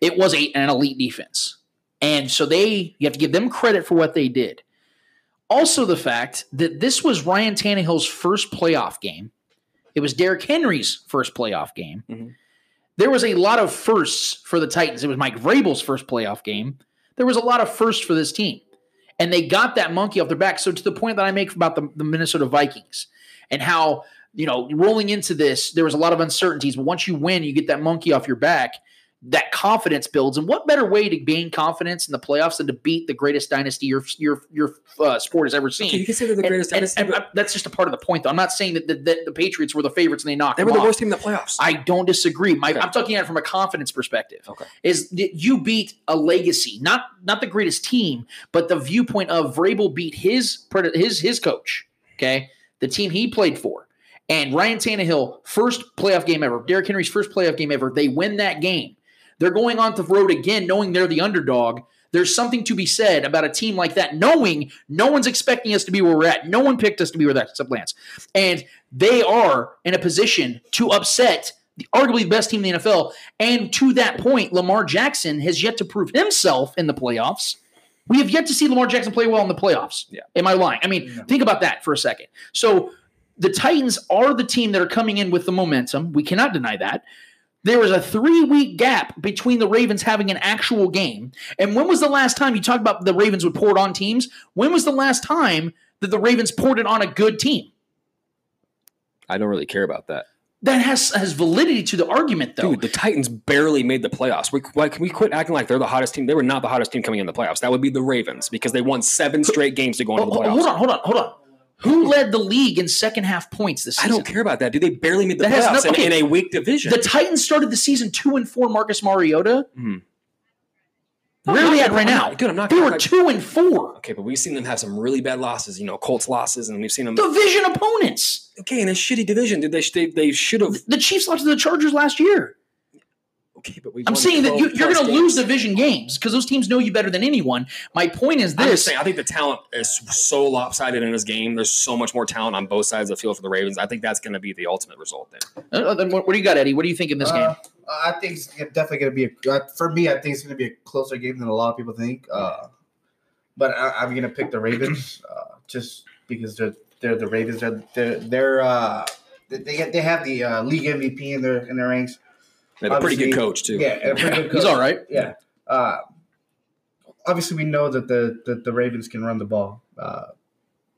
it was a, an elite defense, and so they you have to give them credit for what they did. Also, the fact that this was Ryan Tannehill's first playoff game. It was Derrick Henry's first playoff game mm-hmm. There was a lot of firsts for the Titans. It was Mike Vrabel's first playoff game. There was a lot of firsts for this team. And they got that monkey off their back. So to the point that I make about the, the Minnesota Vikings and how, you know, rolling into this, there was a lot of uncertainties. But once you win, you get that monkey off your back. That confidence builds. And what better way to gain confidence in the playoffs than to beat the greatest dynasty your your your uh, sport has ever seen? Okay, you can say they're the greatest and- dynasty, and I- that's just a part of the point, though. I'm not saying that the, that the Patriots were the favorites and they knocked They were the off. worst team in the playoffs. I don't disagree. My, Okay. I'm talking at it from a confidence perspective. Okay. Is that you beat a legacy, not not the greatest team, but the viewpoint of Vrabel beat his his his coach. Okay, the team he played for, and Ryan Tannehill first playoff game ever. Derrick Henry's first playoff game ever. They win that game. They're going on the road again, knowing they're the underdog. There's something to be said about a team like that, knowing no one's expecting us to be where we're at. No one picked us to be where that except Lance. And they are in a position to upset the arguably the best team in the NFL. And to that point, Lamar Jackson has yet to prove himself in the playoffs. We have yet to see Lamar Jackson play well in the playoffs. Yeah. Am I lying? I mean, think about that for a second. So the Titans are the team that are coming in with the momentum. We cannot deny that. There was a three week gap between the Ravens having an actual game. And when was the last time you talked about the Ravens would pour it on teams? When was the last time that the Ravens poured it on a good team? I don't really care about that. That has has validity to the argument, though. Dude, the Titans barely made the playoffs. We, why can we quit acting like they're the hottest team? They were not the hottest team coming in the playoffs. That would be the Ravens because they won seven straight games to go into oh, the Oh, playoffs. hold on, hold on, hold on. Who led the league in second half points this season? I don't care about that, dude. They barely made the That playoffs no- okay. in, in a weak division. The Titans started the season two and four. Marcus Mariota. Mhm. Where are they at right I'm now? not- dude, I'm not They were two and four. okay, but we've seen them have some really bad losses. You know, Colts losses, and we've seen them. Division opponents. okay, in a shitty division, dude. They they, they should have. The Chiefs lost to the Chargers last year. Okay, but we. I'm saying that you, you're going to lose the division games because those teams know you better than anyone. My point is I'm just this: saying, I think the talent is so lopsided in this game. There's so much more talent on both sides of the field for the Ravens. I think that's going to be the ultimate result there. Uh, then what, what do you got, Eddie? What do you think in this Uh, game? I think it's definitely going to be a uh, for me. I think it's going to be a closer game than a lot of people think. Uh, but I, I'm going to pick the Ravens uh, just because they're they're the Ravens. They're they're, they're uh, they they get- they have the uh, league MVP in their in their ranks. They have a pretty good coach too. Yeah, a pretty good *laughs* He's all right. Yeah. Uh, obviously, we know that the that the Ravens can run the ball. Uh,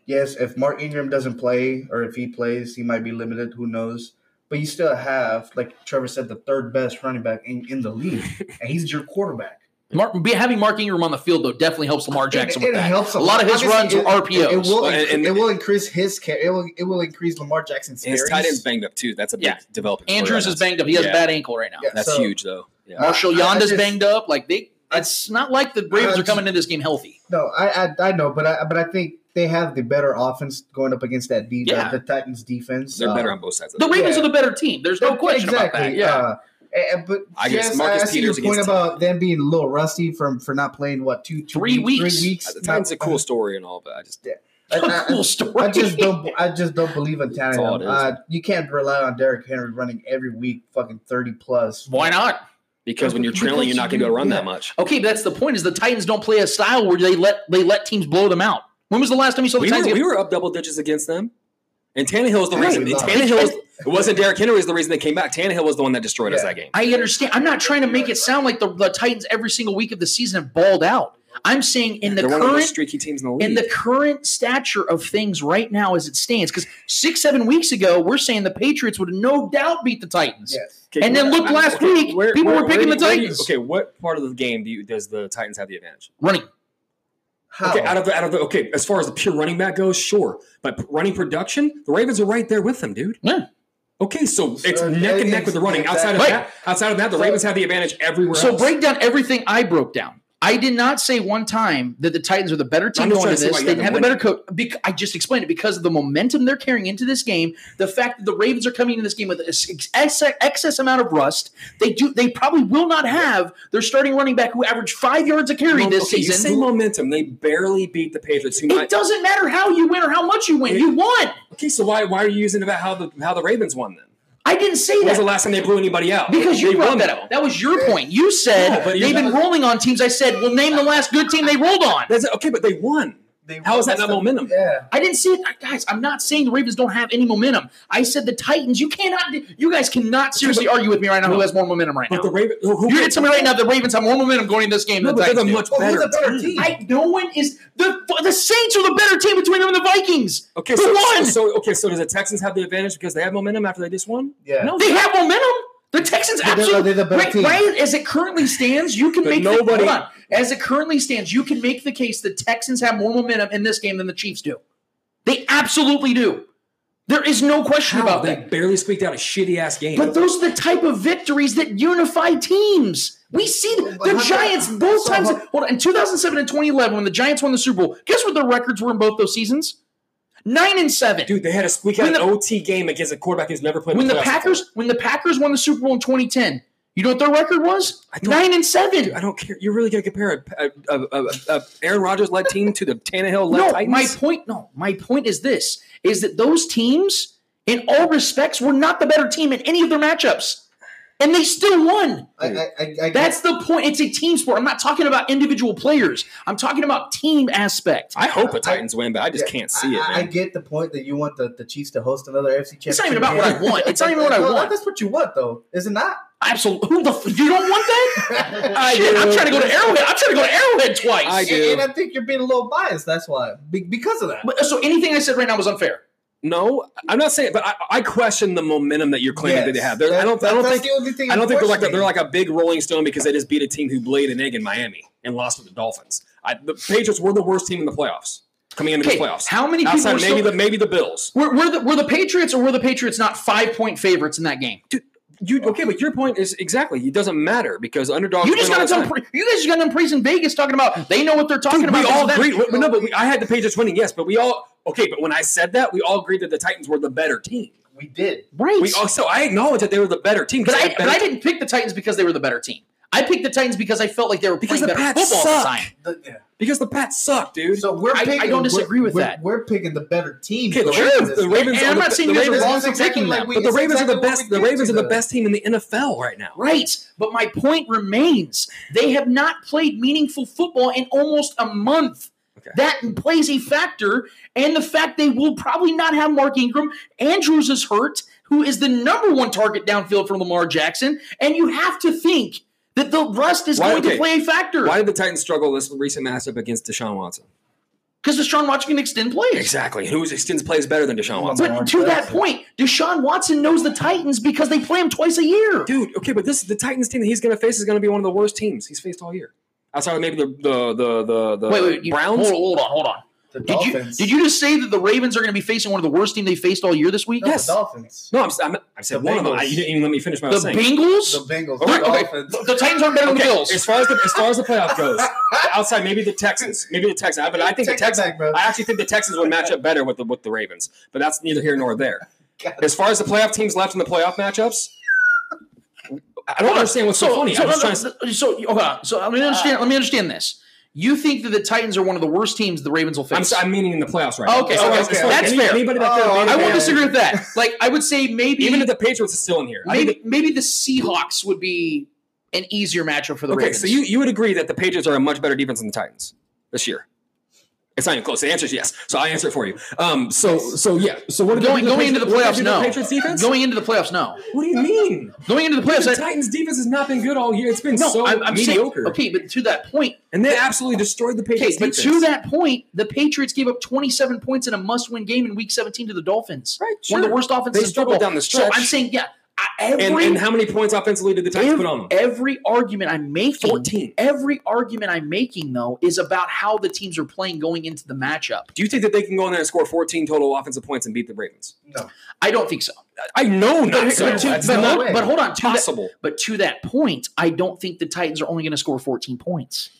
yes, if Mark Ingram doesn't play or if he plays, he might be limited. Who knows? But you still have, like Trevor said, the third best running back in, in the league, *laughs* and he's your quarterback. Mark, be- having Mark Ingram on the field though definitely helps Lamar Jackson It, with it that. helps a lot of his runs Obviously, were it- RPOs. It, will, Well, and- and- it will increase his. Ca- it will. It will increase Lamar Jackson's. And his tight end's banged up too. That's a big Yeah. developing. Andrews on is banged up. He has Yeah. a bad ankle right now. Yeah, That's so- huge though. Yeah. Marshall I- I just- banged up. Like they, it's not like the Ravens I are coming just- into this game healthy. No, I, I I know, but I but I think they have the better offense going up against that defense. Yeah. The Titans defense. They're Uh, better on both sides. Of The it. Ravens Yeah. are the better team. There's no question about that. Yeah. Uh, and- but I guess yes, Marcus I see Peters your point about them being a little rusty from for not playing what two, two Three weeks. Three weeks. The Titans a cool story and all, but I just *laughs* I, I- cool story. I just don't. I just don't believe in That's all Tannehill. Uh, you can't rely on Derrick Henry running every week, fucking thirty plus. Why not? because when you're trailing, you're not going to be able to run Yeah. that much. Okay, but that's the point. Is the Titans don't play a style where they let they let teams blow them out. When was the last time you saw the We Titans? were, get- we were up double digits against them, and Tannehill is the Hey, reason. Tannehill was, it wasn't Derrick Henry was the reason they came back. Tannehill was the one that destroyed us that game. I understand. I'm not trying to make it sound like the, the Titans every single week of the season have balled out. I'm saying in the They're one the current most streaky teams in the league. in the current stature of things right now as it stands. Because six, seven weeks ago, we're saying the Patriots would no doubt beat the Titans. Yes. Okay, and then where- look last okay, week, where- people where- were picking where the do you- where do you- Titans. okay, what part of the game do you does the Titans have the advantage? Running. How? Okay, out of the out of the okay, as far as the pure running back goes, sure, but running production, the Ravens are right there with them, dude. Yeah. Okay, so it's neck and neck with the running. Outside of that, outside of that, the Ravens have the advantage everywhere. So else. break down everything I broke down. I did not say one time that the Titans are the better team going to this. They have didn't have the better coach. I just explained it because of the momentum they're carrying into this game. The fact that the Ravens are coming into this game with ex- ex- excess amount of rust. They do. They probably will not have their starting running back who averaged five yards a carry Well, this okay, You say season. momentum. They barely beat the Patriots. It might, doesn't matter how you win or how much you win. You won. okay, so why why are you using about how the how the Ravens won then? I didn't say that. Was the last time they blew anybody out? Because you They brought that up. That was your point. You said they've been rolling on teams. I said, well, name the last good team they rolled on. That's okay, but they won. They- How is that not momentum? Yeah. I didn't see it, guys. I'm not saying the Ravens don't have any momentum. I said the Titans. You cannot. You guys cannot seriously argue with me right now. Who has more momentum right But now? the Ravens, who, who, You're to tell me right now the Ravens have more momentum going into this game no, than but the Titans. much do. Well, who's better, better team. team? I, no one is the the Saints are the better team between them and the Vikings. Okay, Who so, won? so okay, so does the Texans have the advantage because they have momentum after they just won? Yeah. No, They have momentum. The Texans They're absolutely. they're the better right, right as it currently stands, you can make nobody- The, hold on. As it currently stands, you can make the case the Texans have more momentum in this game than the Chiefs do. They absolutely do. There is no question How? about they that. They barely squeaked out a shitty ass game. But those are the type of victories that unify teams. We see the, But how- Giants both so times. how- Hold on, in 2007 and 2011, when the Giants won the Super Bowl, guess what their records were in both those seasons? Nine and seven. Dude, they had a squeak out the- an OT game against a quarterback who's never played. when the Packers before. when the Packers won the Super Bowl in 2010, you know what their record was? Nine and seven. Dude, I don't care. You're really gonna compare a, a, a, a, a Aaron Rodgers led team to the Tannehill led no, Titans? my point. No, my point is this: is that those teams, in all respects, were not the better team in any of their matchups, and they still won. I, I, I, I That's the point. It's a team sport. I'm not talking about individual players. I'm talking about team aspect. I hope the Titans win, but I just can't see it, I, I get the point that you want the, the Chiefs to host another FC championship. It's not even about what I game. want. It's not even what I *laughs* want. That's what you want, though, is it not? Absolutely. Who the? F- you don't want that? *laughs* I Shit, I'm trying to go to Arrowhead. I'm trying to go to Arrowhead twice. I do. And I think you're being a little biased. That's why, Be- because of that. But, so anything I said right now was unfair. No, I'm not saying, but I, I question the momentum that you're claiming that they have. They're- I don't. I don't think. the only thing I don't think they're like a, they're like a big Rolling Stone because they just beat a team who laid an egg in Miami and lost to the Dolphins. I, the Patriots were the worst team in the playoffs coming into Okay, the playoffs. how many people outside of maybe still- the maybe the Bills? Were, were, the, were the Patriots or were the Patriots not five point favorites in that game? You okay? But your point is exactly it doesn't matter because underdogs. You just got the done. time. Pre- you guys just got done praising Vegas, talking about they know what they're talking Dude, about. we all that. agreed. No, but we, I had the Patriots winning, yes. But we all okay. But when I said that, we all agreed that the Titans were the better team. We did. right? We also I acknowledge that they were the better team. but I, they had but I didn't pick the Titans because they were the better team. I picked the Titans because I felt like they were Because playing the better Pats football at the suck. time. The- yeah. because the Pats suck, dude. So we're I- I don't disagree we're- with we're- that. We're picking the better team. Okay, the going Ravens- the. Ravens And are I'm the- not saying the you guys are wrong for exactly picking like them. we- but the Ravens exactly are the best. The Ravens are the best team in the NFL right now. Right. But my point remains they have not played meaningful football in almost a month. Okay. That plays a factor. And the fact they will probably not have Mark Ingram. Andrews is hurt, who is the number one target downfield for Lamar Jackson. And you have to think that the rust is Why- going okay. to play a factor. Why did the Titans struggle this recent matchup against Deshaun Watson? Because Deshaun Watson can extend plays. Exactly. And who extends plays better than Deshaun Watson? But to that point, Deshaun Watson knows the Titans because they play him twice a year. Dude, okay, but this is the Titans team that he's going to face is going to be one of the worst teams he's faced all year. Outside of maybe the the the the, the wait, wait, you, Browns. Hold, hold on, hold on. The Did you, Dolphins. did you just say that the Ravens are going to be facing one of the worst teams they faced all year this week? No, Yes. The Dolphins. No, I'm, I'm, I said The one of them. I, you didn't even let me finish what I The was saying. Bengals? The Bengals. Okay, The okay. Dolphins. The, the Titans aren't better than the Okay, Bills. as far as the as far as the playoff goes, outside maybe the Texans, maybe the Texans, but I think the Take that Texans. back, bro. I actually think the Texans would match up better with the with the Ravens, but that's neither here nor there. *laughs* As far as the playoff teams left in the playoff matchups, I don't understand what's so, funny. So, I'm just no, trying to. so, on. So let me uh, understand. let me understand this. You think that the Titans are one of the worst teams the Ravens will I'm, face? I'm meaning in the playoffs right now. Okay, far okay, okay. That's any- fair. Anybody that Oh, I won't disagree with that. *laughs* Like I would say maybe Even if the Patriots are still in here, maybe maybe the Seahawks would be an easier matchup for the Okay, Ravens. Okay, so you, you would agree that the Patriots are a much better defense than the Titans this year. It's not even close. The answer is yes. So I answer it for you. Um. So so yeah. So what are Going, going into the playoffs, no. Patriots defense. Going into the playoffs, no. what do you mean? Going into the playoffs, The I- Titans defense has not been good all year. It's been no, so I'm, I'm saying mediocre. okay, but to that point, And they absolutely destroyed the okay, Patriots but defense. to that point, the Patriots gave up 27 points in a must-win game in Week 17 to the Dolphins. Right, One of the worst offenses They in struggled football. down the stretch. So. I'm saying, yeah, every and, and how many points offensively did the Titans put on them? Every argument I'm making, 14. every argument I'm making though, is about how the teams are playing going into the matchup. Do you think that they can go in there and score 14 total offensive points and beat the Ravens? No. I don't think so. I know not But, so. but to- but not hold, but hold on, to that- possible. but to that point, I don't think the Titans are only going to score 14 points.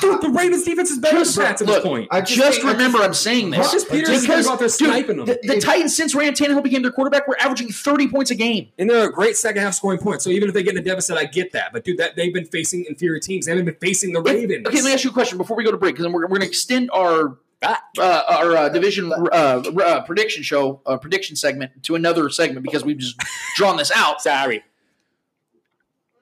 Dude, the Ravens defense is better than Just- the Pats at look, this point. I Just, just think- I remember, just- I'm saying this. Marcus Peters is because, gonna go out there dude, them. The, the If- Titans, since Ryan Tannehill became their quarterback, were averaging 30 points a game. And they're a great second half scoring point. So even if they get in a deficit, I get that. But dude, that they've been facing inferior teams. They haven't been facing the Ravens. Okay, let me ask you a question before we go to break, because we're, we're going to extend our uh, our uh, division uh, uh, prediction show, uh, prediction segment to another segment because we've just drawn this out. *laughs* Sorry.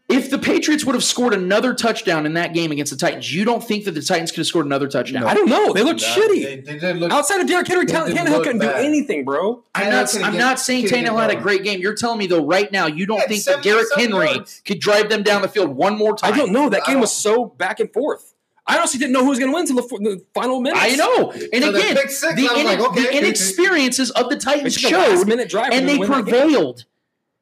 If the Patriots would have scored another touchdown in that game against the Titans, you don't think that the Titans could have scored another touchdown? I don't know. They looked No, shitty. They, they did look. Outside of Derrick Henry, They Tannehill didn't look couldn't do anything, bro. I'm Tannehill not. I'm get- not saying couldn't Tannehill had a great game. You're telling me though, right now, you don't Yeah, think that Derrick Henry yards. could drive them down the field one more time? I don't know. That game was so back and forth. I honestly didn't know who was going to win until the, f- the final minutes. I know. And So again, six, the, I was like, okay. the inexperiences of the Titans It's like a showed, minute and they them to win that game. prevailed.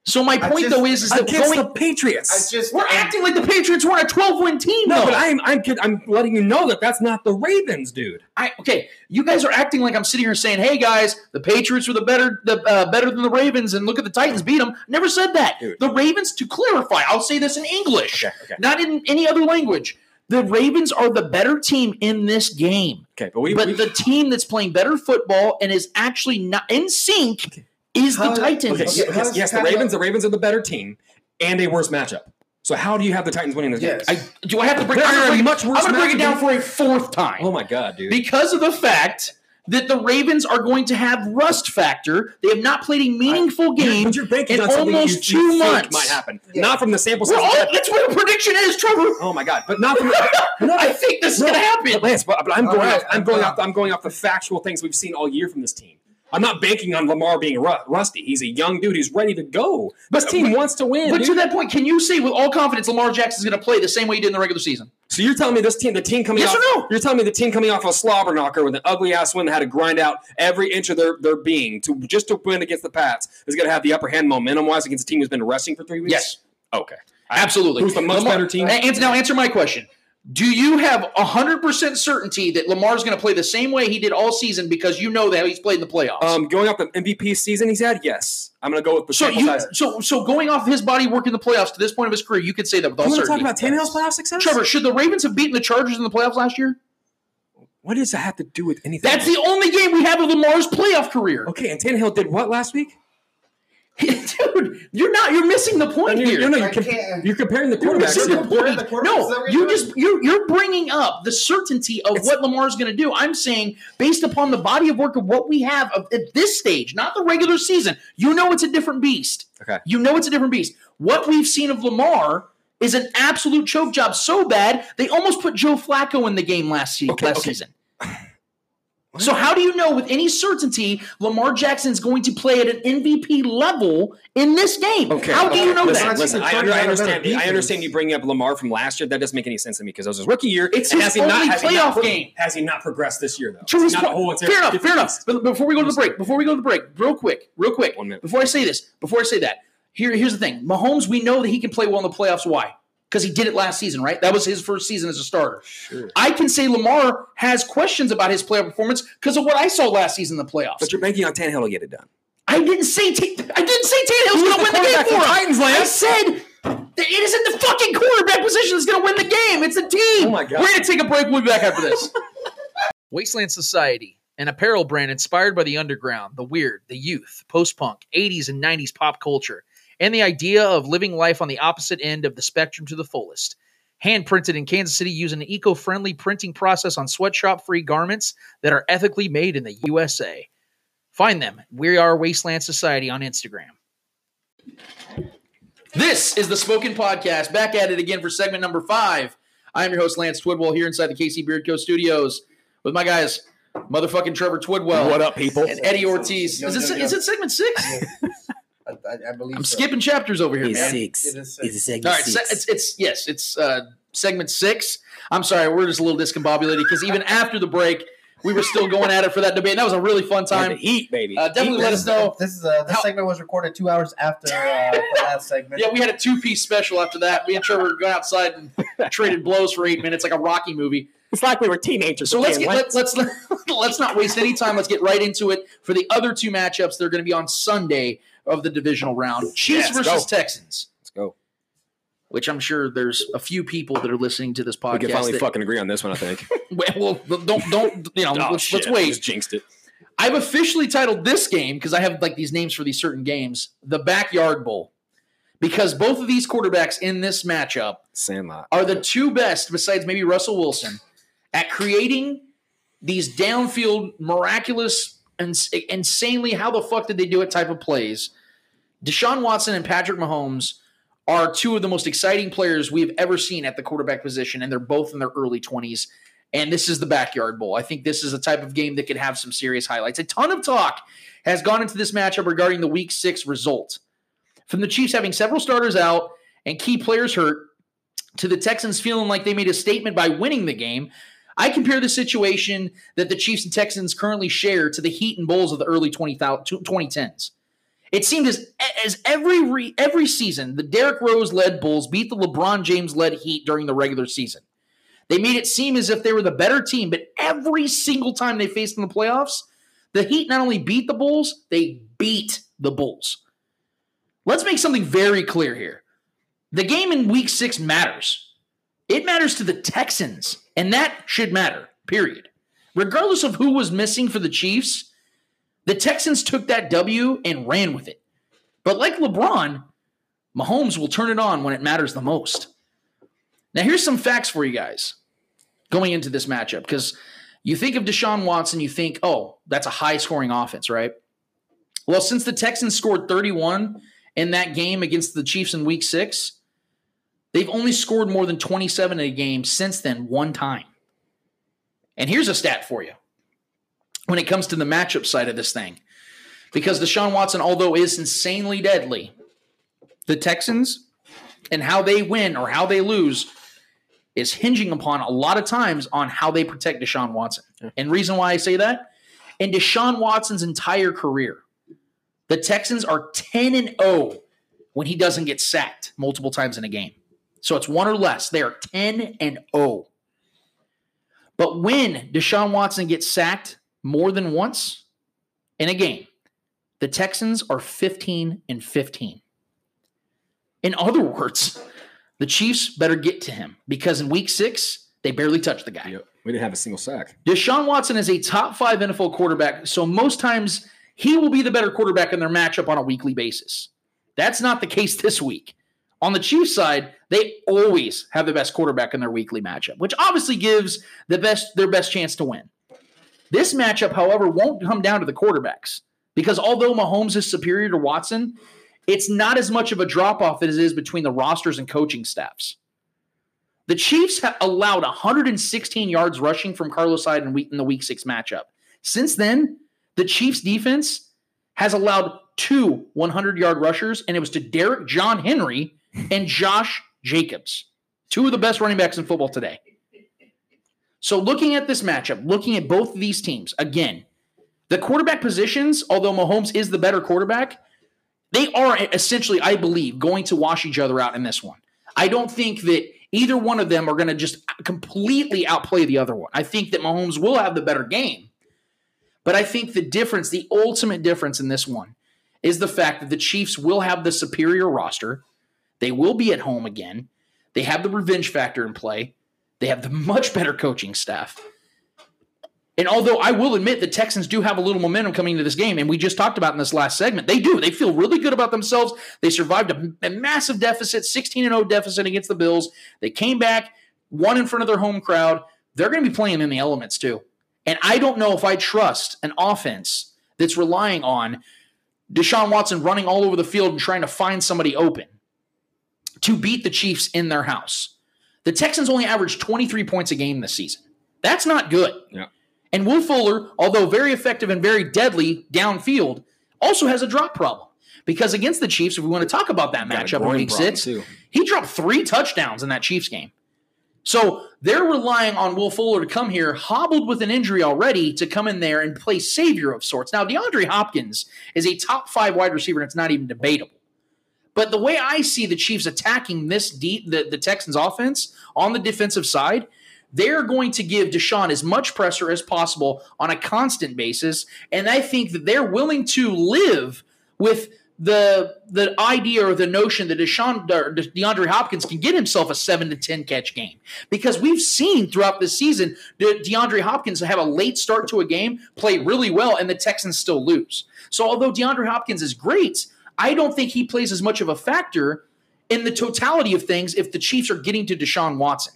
So my point just- though is, is that against going, the Patriots. I just. we're acting like the Patriots weren't a 12 win team. no, though. but I'm I'm kid- I'm letting you know that that's not the Ravens, dude. I, okay, you guys are acting like I'm sitting here saying, "Hey guys, the Patriots were the better, the uh, better than the Ravens," and look at the Titans beat them. Never said that. Dude. The Ravens, to clarify, I'll say this in English, Okay, okay. not in any other language. The Ravens are the better team in this game, Okay, but we, but we the team that's playing better football and is actually not in sync is the Titans. okay, Okay, yes, yes, the Ravens the Ravens are the better team and a worse matchup. So how do you have the Titans winning this game? I, do I have to break? They're I'm gonna break, much I'm gonna break it down for a fourth time. Oh my god, dude. because of the fact that the Ravens are going to have rust factor. They have not played a meaningful You're- game but you're in almost you, you two think months. might happen, not from the sample size. all, that's what a prediction is, Trevor. oh my god, but not from. *laughs* No, I think this is going to happen. But Lance, but, but I'm going. right, off, I'm going off. I'm going off the factual things we've seen all year from this team. I'm not banking on Lamar being ru- rusty. He's a young dude who's ready to go. This team wants to win. but dude. to that point, can you say with all confidence Lamar Jackson is going to play the same way he did in the regular season? So you're telling me this team, the team coming Yes off, or no? You're telling me the team coming off a slobber knocker with an ugly ass win that had to grind out every inch of their, their being to just to win against the Pats is going to have the upper hand momentum wise against a team who's been resting for three weeks. Yes, Okay. absolutely. Who's the much Lamar- better team? Now, answer my question. Do you have 100% certainty that Lamar's going to play the same way he did all season because you know that he's played in the playoffs? Um, going off the MVP season he's had, yes. I'm going to go with the so you, size. so so going off his body work in the playoffs to this point of his career, you could say that with all You want to certainty. talk about Tannehill's playoff success? Trevor, should the Ravens have beaten the Chargers in the playoffs last year? what does that have to do with anything? That's the only game we have of Lamar's playoff career. Okay, and Tannehill did what last week? *laughs* Dude, you're not. You're missing the point point you're, here. you're, no, I you're, com- can't- you're comparing the You're quarterbacks. the. Comparing point. the quarterbacks, No, is that what you you're just you're you're bringing up the certainty of It's- what is going to do. I'm saying based upon the body of work of what we have of, at this stage, not the regular season. You know it's a different beast. Okay. You know it's a different beast. What we've seen of Lamar is an absolute choke job so bad they almost put Joe Flacco in the game last, se- Okay, last okay. season. So how do you know with any certainty Lamar Jackson is going to play at an MVP level in this game? Okay. How do you know listen, that? Listen, I, I have a better understand. I understand you bringing up Lamar from last year. That doesn't make any sense to me because that was his rookie year. It's and his has he not, only not playoff game. Has he not progressed this year though? To Has his he not whole fair enough, fair enough. But before we go to the break, before we go to the break, real quick, real quick, One minute. before I say this, before I say that, here, here's the thing: Mahomes, we know that he can play well in the playoffs. Why? Because he did it last season, right? That was his first season as a starter. Sure. I can say Lamar has questions about his playoff performance because of what I saw last season in the playoffs. But you're banking on Tannehill to get it done. I didn't say t- I didn't say Tannehill's Who's going to win the game for for him. Titans, I said that it isn't the fucking quarterback position that's going to win the game. It's the team. Oh my God. We're going to take a break. We'll be back after this. *laughs* Wasteland Society, an apparel brand inspired by the underground, the weird, the youth, post punk, 80s and 90s pop culture, and the idea of living life on the opposite end of the spectrum to the fullest. Hand printed in Kansas City using an eco friendly printing process on sweatshop free garments that are ethically made in the USA. Find them. We are Wasteland Society on Instagram. This is the Spoken Podcast. Back at it again for segment number five. I am your host, Lance Twidwell, here inside the KC Bier Co. studios with my guys, motherfucking Trevor Twidwell. What up, people? And Eddie Ortiz. Yo, is, it, yo, yo. is it segment six? *laughs* I, I, I believe I'm so. skipping chapters over here, man. It is six. All right, se- it's, it's yes, it's uh, segment six. I'm sorry, we're just a little discombobulated because even after the break, we were still going at it for that debate. That was a really fun Time time. to eat, baby. Uh, definitely let us know. This is uh, this How- segment was recorded two hours after uh, the last segment. Yeah, we had a two piece special after that. Me and Trevor going outside and traded blows for eight minutes, like a Rocky movie. It's like we were teenagers. So let's get, let, let's *laughs* let's not waste any time. Let's get right into it for the other two matchups. They're going to be on Sunday of the divisional round: Chiefs Yes, versus go. Texans. Let's go. Which I'm sure there's a few people that are listening to this podcast. We can finally that- fucking agree on this one, I think. *laughs* well, don't don't you know? *laughs* Oh, let's, let's I wait. Just jinxed it. I've officially titled this game because I have like these names for these certain games, the Backyard Bowl, because both of these quarterbacks in this matchup Sandlot. are the two best, besides maybe Russell Wilson, at creating these downfield miraculous and insanely how the fuck did they do it type of plays. Deshaun Watson and Patrick Mahomes are two of the most exciting players we've ever seen at the quarterback position, and they're both in their early 20s. And this is the backyard bowl. I think this is a type of game that could have some serious highlights. A ton of talk has gone into this matchup regarding the week six result. From the Chiefs having several starters out and key players hurt, to the Texans feeling like they made a statement by winning the game, I compare the situation that the Chiefs and Texans currently share to the Heat and Bulls of the early 20, 2010s. It seemed as as every re, every season the Derrick Rose led Bulls beat the LeBron James led Heat during the regular season. They made it seem as if they were the better team, but every single time they faced in the playoffs, the Heat not only beat the Bulls, they beat the Bulls. Let's make something very clear here. The game in week six matters. It matters to the Texans, and that should matter, period. Regardless of who was missing for the Chiefs, the Texans took that W and ran with it. But like LeBron, Mahomes will turn it on when it matters the most. Now, here's some facts for you guys going into this matchup because you think of Deshaun Watson, you think, oh, that's a high scoring offense, right? Well, since the Texans scored 31 in that game against the Chiefs in week six, they've only scored more than 27 in a game since then, one time. And here's a stat for you when it comes to the matchup side of this thing. Because Deshaun Watson, although is insanely deadly, the Texans and how they win or how they lose is hinging upon a lot of times on how they protect Deshaun Watson. And reason why I say that, in Deshaun Watson's entire career, the Texans are 10 and 0 when he doesn't get sacked multiple times in a game. So it's one or less. They are 10 and 0. But when Deshaun Watson gets sacked more than once in a game, the Texans are 15 and 15. In other *laughs* words, the Chiefs better get to him because in week six, they barely touched the guy. Yep. We didn't have a single sack. Deshaun Watson is a top five NFL quarterback, so most times he will be the better quarterback in their matchup on a weekly basis. That's not the case this week. On the Chiefs side, they always have the best quarterback in their weekly matchup, which obviously gives the best their best chance to win. This matchup, however, won't come down to the quarterbacks because although Mahomes is superior to Watson, it's not as much of a drop off as it is between the rosters and coaching staffs. The Chiefs have allowed 116 yards rushing from Carlos Hyde in, in the Week Six matchup. Since then, the Chiefs defense has allowed two 100 yard rushers, and it was to Derrick John Henry and Josh Jacobs, two of the best running backs in football today. So, looking at this matchup, looking at both of these teams, again, the quarterback positions, although Mahomes is the better quarterback, they are essentially, I believe, going to wash each other out in this one. I don't think that either one of them are going to just completely outplay the other one. I think that Mahomes will have the better game. But I think the difference, the ultimate difference in this one, is the fact that the Chiefs will have the superior roster. They will be at home again. They have the revenge factor in play. They have the *laughs* much better coaching staff. And although I will admit the Texans do have a little momentum coming into this game, and we just talked about in this last segment, they do. They feel really good about themselves. They survived a, a massive deficit, 16 0 deficit against the Bills. They came back, won in front of their home crowd. They're going to be playing in the elements too. And I don't know if I trust an offense that's relying on Deshaun Watson running all over the field and trying to find somebody open to beat the Chiefs in their house. The Texans only averaged 23 points a game this season. That's not good. Yeah. And Will Fuller, although very effective and very deadly downfield, also has a drop problem. Because against the Chiefs, if we want to talk about that matchup in week six, too. he dropped three touchdowns in that Chiefs game. So they're relying on Will Fuller to come here, hobbled with an injury already, to come in there and play savior of sorts. Now, DeAndre Hopkins is a top five wide receiver, and it's not even debatable. But the way I see the Chiefs attacking this deep, the, the Texans offense on the defensive side, they're going to give Deshaun as much pressure as possible on a constant basis. And I think that they're willing to live with the the idea or the notion that Deshaun DeAndre Hopkins can get himself a seven to ten catch game because we've seen throughout the season De- DeAndre Hopkins have a late start to a game, play really well, and the Texans still lose. So although DeAndre Hopkins is great, I don't think he plays as much of a factor in the totality of things if the Chiefs are getting to Deshaun Watson.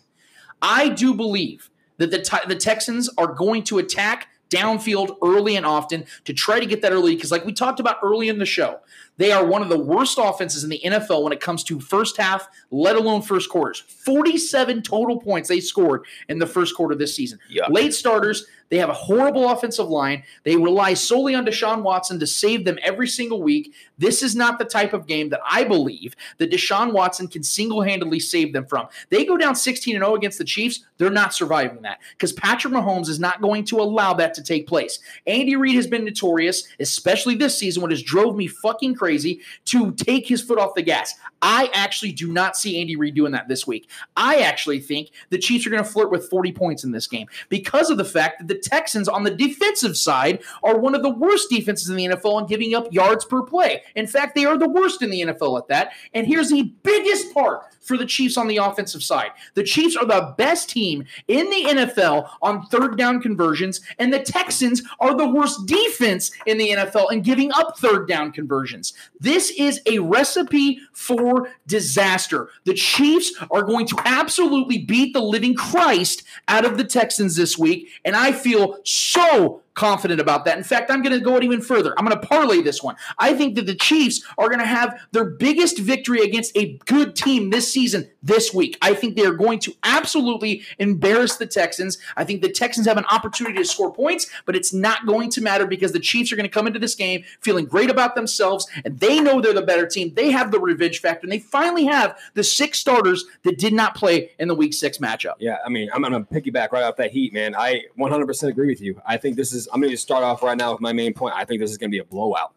I do believe that the the Texans are going to attack downfield early and often to try to get that early because like we talked about early in the show they are one of the worst offenses in the NFL when it comes to first half let alone first quarters. 47 total points they scored in the first quarter this season. Late starters they have a horrible offensive line they rely solely on Deshaun Watson to save them every single week this is not the type of game that I believe that Deshaun Watson can single-handedly save them from they go down 16 and 0 against the Chiefs they're not surviving that because Patrick Mahomes is not going to allow that to take place. Andy Reid has been notorious, especially this season, when has drove me fucking crazy to take his foot off the gas. I actually do not see Andy Reid doing that this week. I actually think the Chiefs are going to flirt with 40 points in this game because of the fact that the Texans on the defensive side are one of the worst defenses in the NFL in giving up yards per play. In fact, they are the worst in the NFL at that. And here's the biggest part for the Chiefs on the offensive side. The Chiefs are the best team in the NFL on third down conversions, and the Texans are the worst defense in the NFL in giving up third down conversions. This is a recipe for disaster. The Chiefs are going to absolutely beat the living Christ out of the Texans this week, and I feel so confident about that. In fact, I'm going to go even further. I'm going to parlay this one. I think that the Chiefs are going to have their biggest victory against a good team this season this week. I think they are going to absolutely embarrass the Texans. I think the Texans have an opportunity to score points, but it's not going to matter because the Chiefs are going to come into this game feeling great about themselves and they know they're the better team. They have the revenge factor and they finally have the six starters that did not play in the week 6 matchup. Yeah, I mean, I'm going to piggyback right off that heat, man. I 100% agree with you. I think this is, I'm going to start off right now with my main point. I think this is going to be a blowout.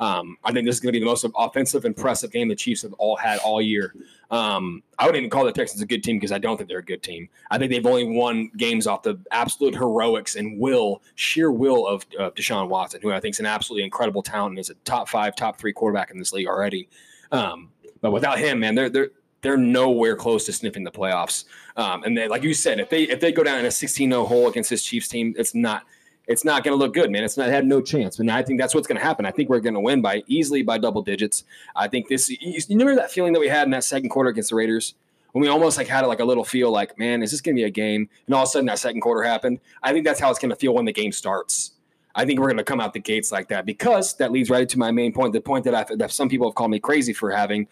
Um, I think this is going to be the most offensive, impressive game the Chiefs have all had all year. Um, I wouldn't even call the Texans a good team because I don't think they're a good team. I think they've only won games off the absolute heroics and will, sheer will of, Deshaun Watson, who I think is an absolutely incredible talent and is a top five, top three quarterback in this league already. Um, but without him, man, they're they're they're nowhere close to sniffing the playoffs. Um, and they, like you said, if they if they go down in a 16-0 hole against this Chiefs team, it's not it's not going to look good, man. It's not had no chance. And I think that's what's going to happen. I think we're going to win by easily by double digits. I think this. You remember that feeling that we had in that second quarter against the Raiders when we almost like had like a little feel like, man, is this going to be a game? And all of a sudden that second quarter happened. I think that's how it's going to feel when the game starts. I think we're going to come out the gates like that because that leads right to my main point. The point that I that some people have called me crazy for having.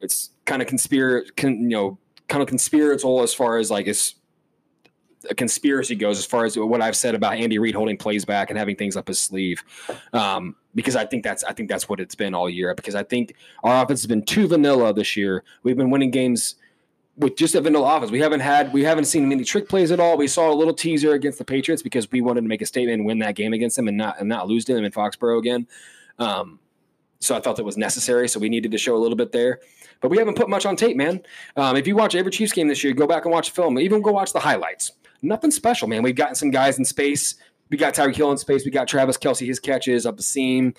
It's kind of conspir, con, you know, kind of conspiratorial as far as like it's a conspiracy goes as far as what I've said about Andy Reid holding plays back and having things up his sleeve. Um, because I think that's I think that's what it's been all year. Because I think our offense has been too vanilla this year. We've been winning games with just a vanilla offense. We haven't had we haven't seen many trick plays at all. We saw a little teaser against the Patriots because we wanted to make a statement and win that game against them and not and not lose to them in Foxborough again. Um, so I felt it was necessary. So we needed to show a little bit there. But we haven't put much on tape, man. Um, if you watch every Chiefs game this year, go back and watch the film. Even go watch the highlights. Nothing special, man. We've gotten some guys in space. We got Tyreek Hill in space. We got Travis Kelce, his catches up the seam.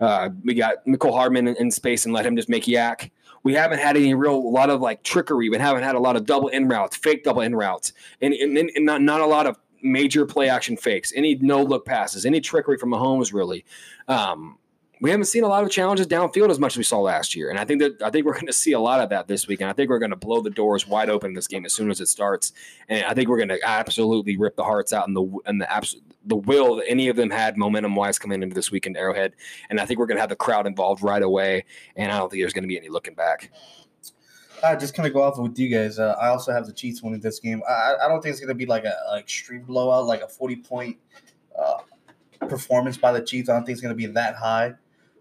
Uh, we got Mecole Hardman in, in, space and let him just make yak. We haven't had any real, a lot of like trickery. We haven't had a lot of double in routes, fake double in routes, and, and, and not, not a lot of major play action fakes, any no look passes, any trickery from Mahomes, really. Um, we haven't seen a lot of challenges downfield as much as we saw last year, and I think that I think we're going to see a lot of that this week, and I think we're going to blow the doors wide open in this game as soon as it starts, and I think we're going to absolutely rip the hearts out and the and the abs- the will that any of them had momentum wise coming into this weekend Arrowhead, and I think we're going to have the crowd involved right away, and I don't think there's going to be any looking back. I just kind of go off with you guys. Uh, I also have the Chiefs winning this game. I, I don't think it's going to be like a extreme blowout, like a forty point performance by the Chiefs. I don't think it's going to be that high.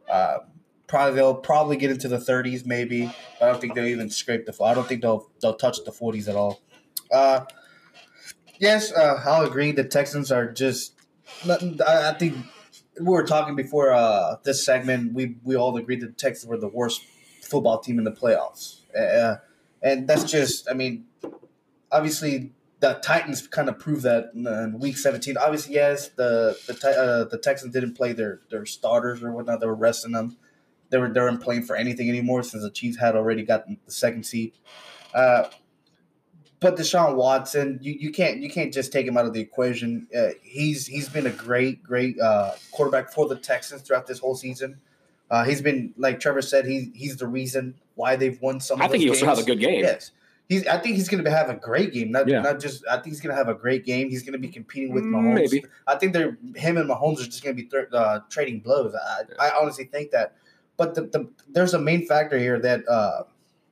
Uh, probably they'll probably get into the 30s, maybe. I don't think they'll even scrape the. I don't think they'll they'll touch the 40s at all. Uh, yes, uh, I'll agree. The Texans are just. I, I think we were talking before uh, this segment. We we all agreed that the Texans were the worst football team in the playoffs, uh, and that's just. I mean, obviously the Titans kind of proved that in Week 17. Obviously, yes, the the uh, the Texans didn't play their their starters or whatnot. They were resting them. They were they weren't playing for anything anymore since the Chiefs had already gotten the second seed. Uh, but Deshaun Watson, you, you can't you can't just take him out of the equation. Uh, he's he's been a great great uh, quarterback for the Texans throughout this whole season. Uh, he's been like Trevor said, he he's the reason why they've won some. I think he also games. have a good game. Yes, he's. I think he's going to have a great game. Not Yeah. not just. I think he's going to have a great game. He's going to be competing with Mm, Mahomes. maybe. I think they're him and Mahomes are just going to be thir- uh, trading blows. I, I honestly think that. But the, the there's a main factor here that uh,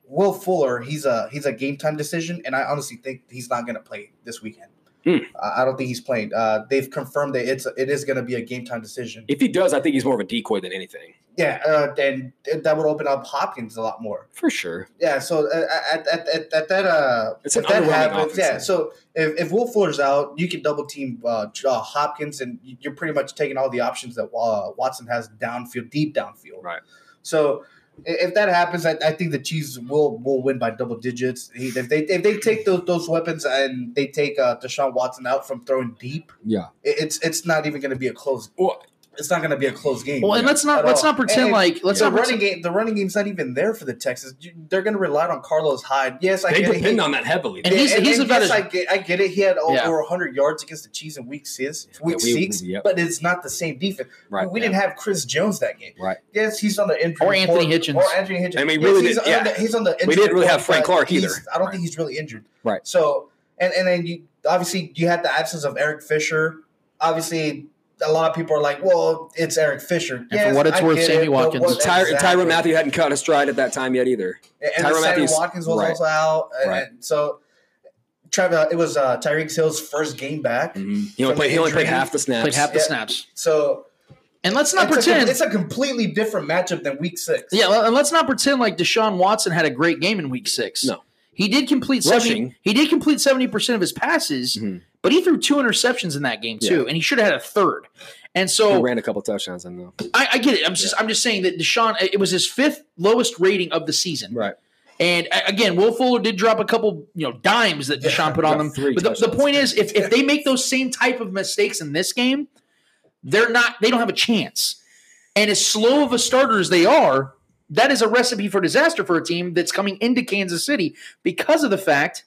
Will Fuller he's a he's a game time decision, and I honestly think he's not going to play this weekend. Hmm. I don't think he's playing. Uh, they've confirmed that it's it is going to be a game time decision. If he does, I think he's more of a decoy than anything. Yeah, uh, and that would open up Hopkins a lot more. For sure. Yeah, so uh, at, at, at, at that uh, It's if that happens, yeah. So if, if Will Fuller's out, you can double team uh, uh, Hopkins, and you're pretty much taking all the options that uh, Watson has downfield, deep downfield. Right. So if that happens, I, I think the Chiefs will will win by double digits. He- If they if they take those, those weapons and they take uh, Deshaun Watson out from throwing deep, Yeah. it- it's it's not even going to be a close. Well, It's not going to be a close game. Well, and let's not let's all. not pretend And like let's the not running pretend, game. The running game's not even there for the Texans. They're going to rely on Carlos Hyde. Yes, I They get depend He- on that heavily. And he's- he's about yes, as- I get, I get it. He had over Yeah. 100 yards against the Chiefs in Week Six, Week we- Six, yep. but it's not the same defense. Right, We yeah. didn't have Chris Jones that game. Right. Yes, he's on the injury Or Anthony report, Hitchens. Or Anthony Hitchens. I mean, Yes, really he's, did- yeah. on the, he's on the. We didn't really have Frank Clark either. I don't Right. think he's really injured. Right. So, and and then you obviously you had the absence of Eric Fisher. Obviously, a lot of people are like, "Well, it's Eric Fisher." And for what it's I worth, Sammy it, but Watkins. what- Ty- exactly. Tyrann Mathieu hadn't cut a stride at that time yet either. and Tyrann Tyron Matthews- Watkins was right. also out, and, Right. and so Trevor, it was uh, Tyreek Hill's first game back. He only played. He only played half the snaps. played half the Yeah. snaps. So And let's not it's, pretend a, it's a completely different matchup than Week Six. Yeah, and let's not pretend like Deshaun Watson had a great game in Week Six. No. He did complete seventy. Rushing. He did complete seventy percent of his passes, Mhm. but he threw two interceptions in that game too, and he should have had a third. And so He ran a couple touchdowns in though. I, I get it. I'm just I'm just saying that Deshaun it was his fifth lowest rating of the season. Right. And again, Will Fuller did drop a couple, you know, dimes that Deshaun put on *laughs* them. three But the, the point is, if, if they make those same type of mistakes in this game, they're not. They don't have a chance. And as slow of a starter as they are, that is a recipe for disaster for a team that's coming into Kansas City because of the fact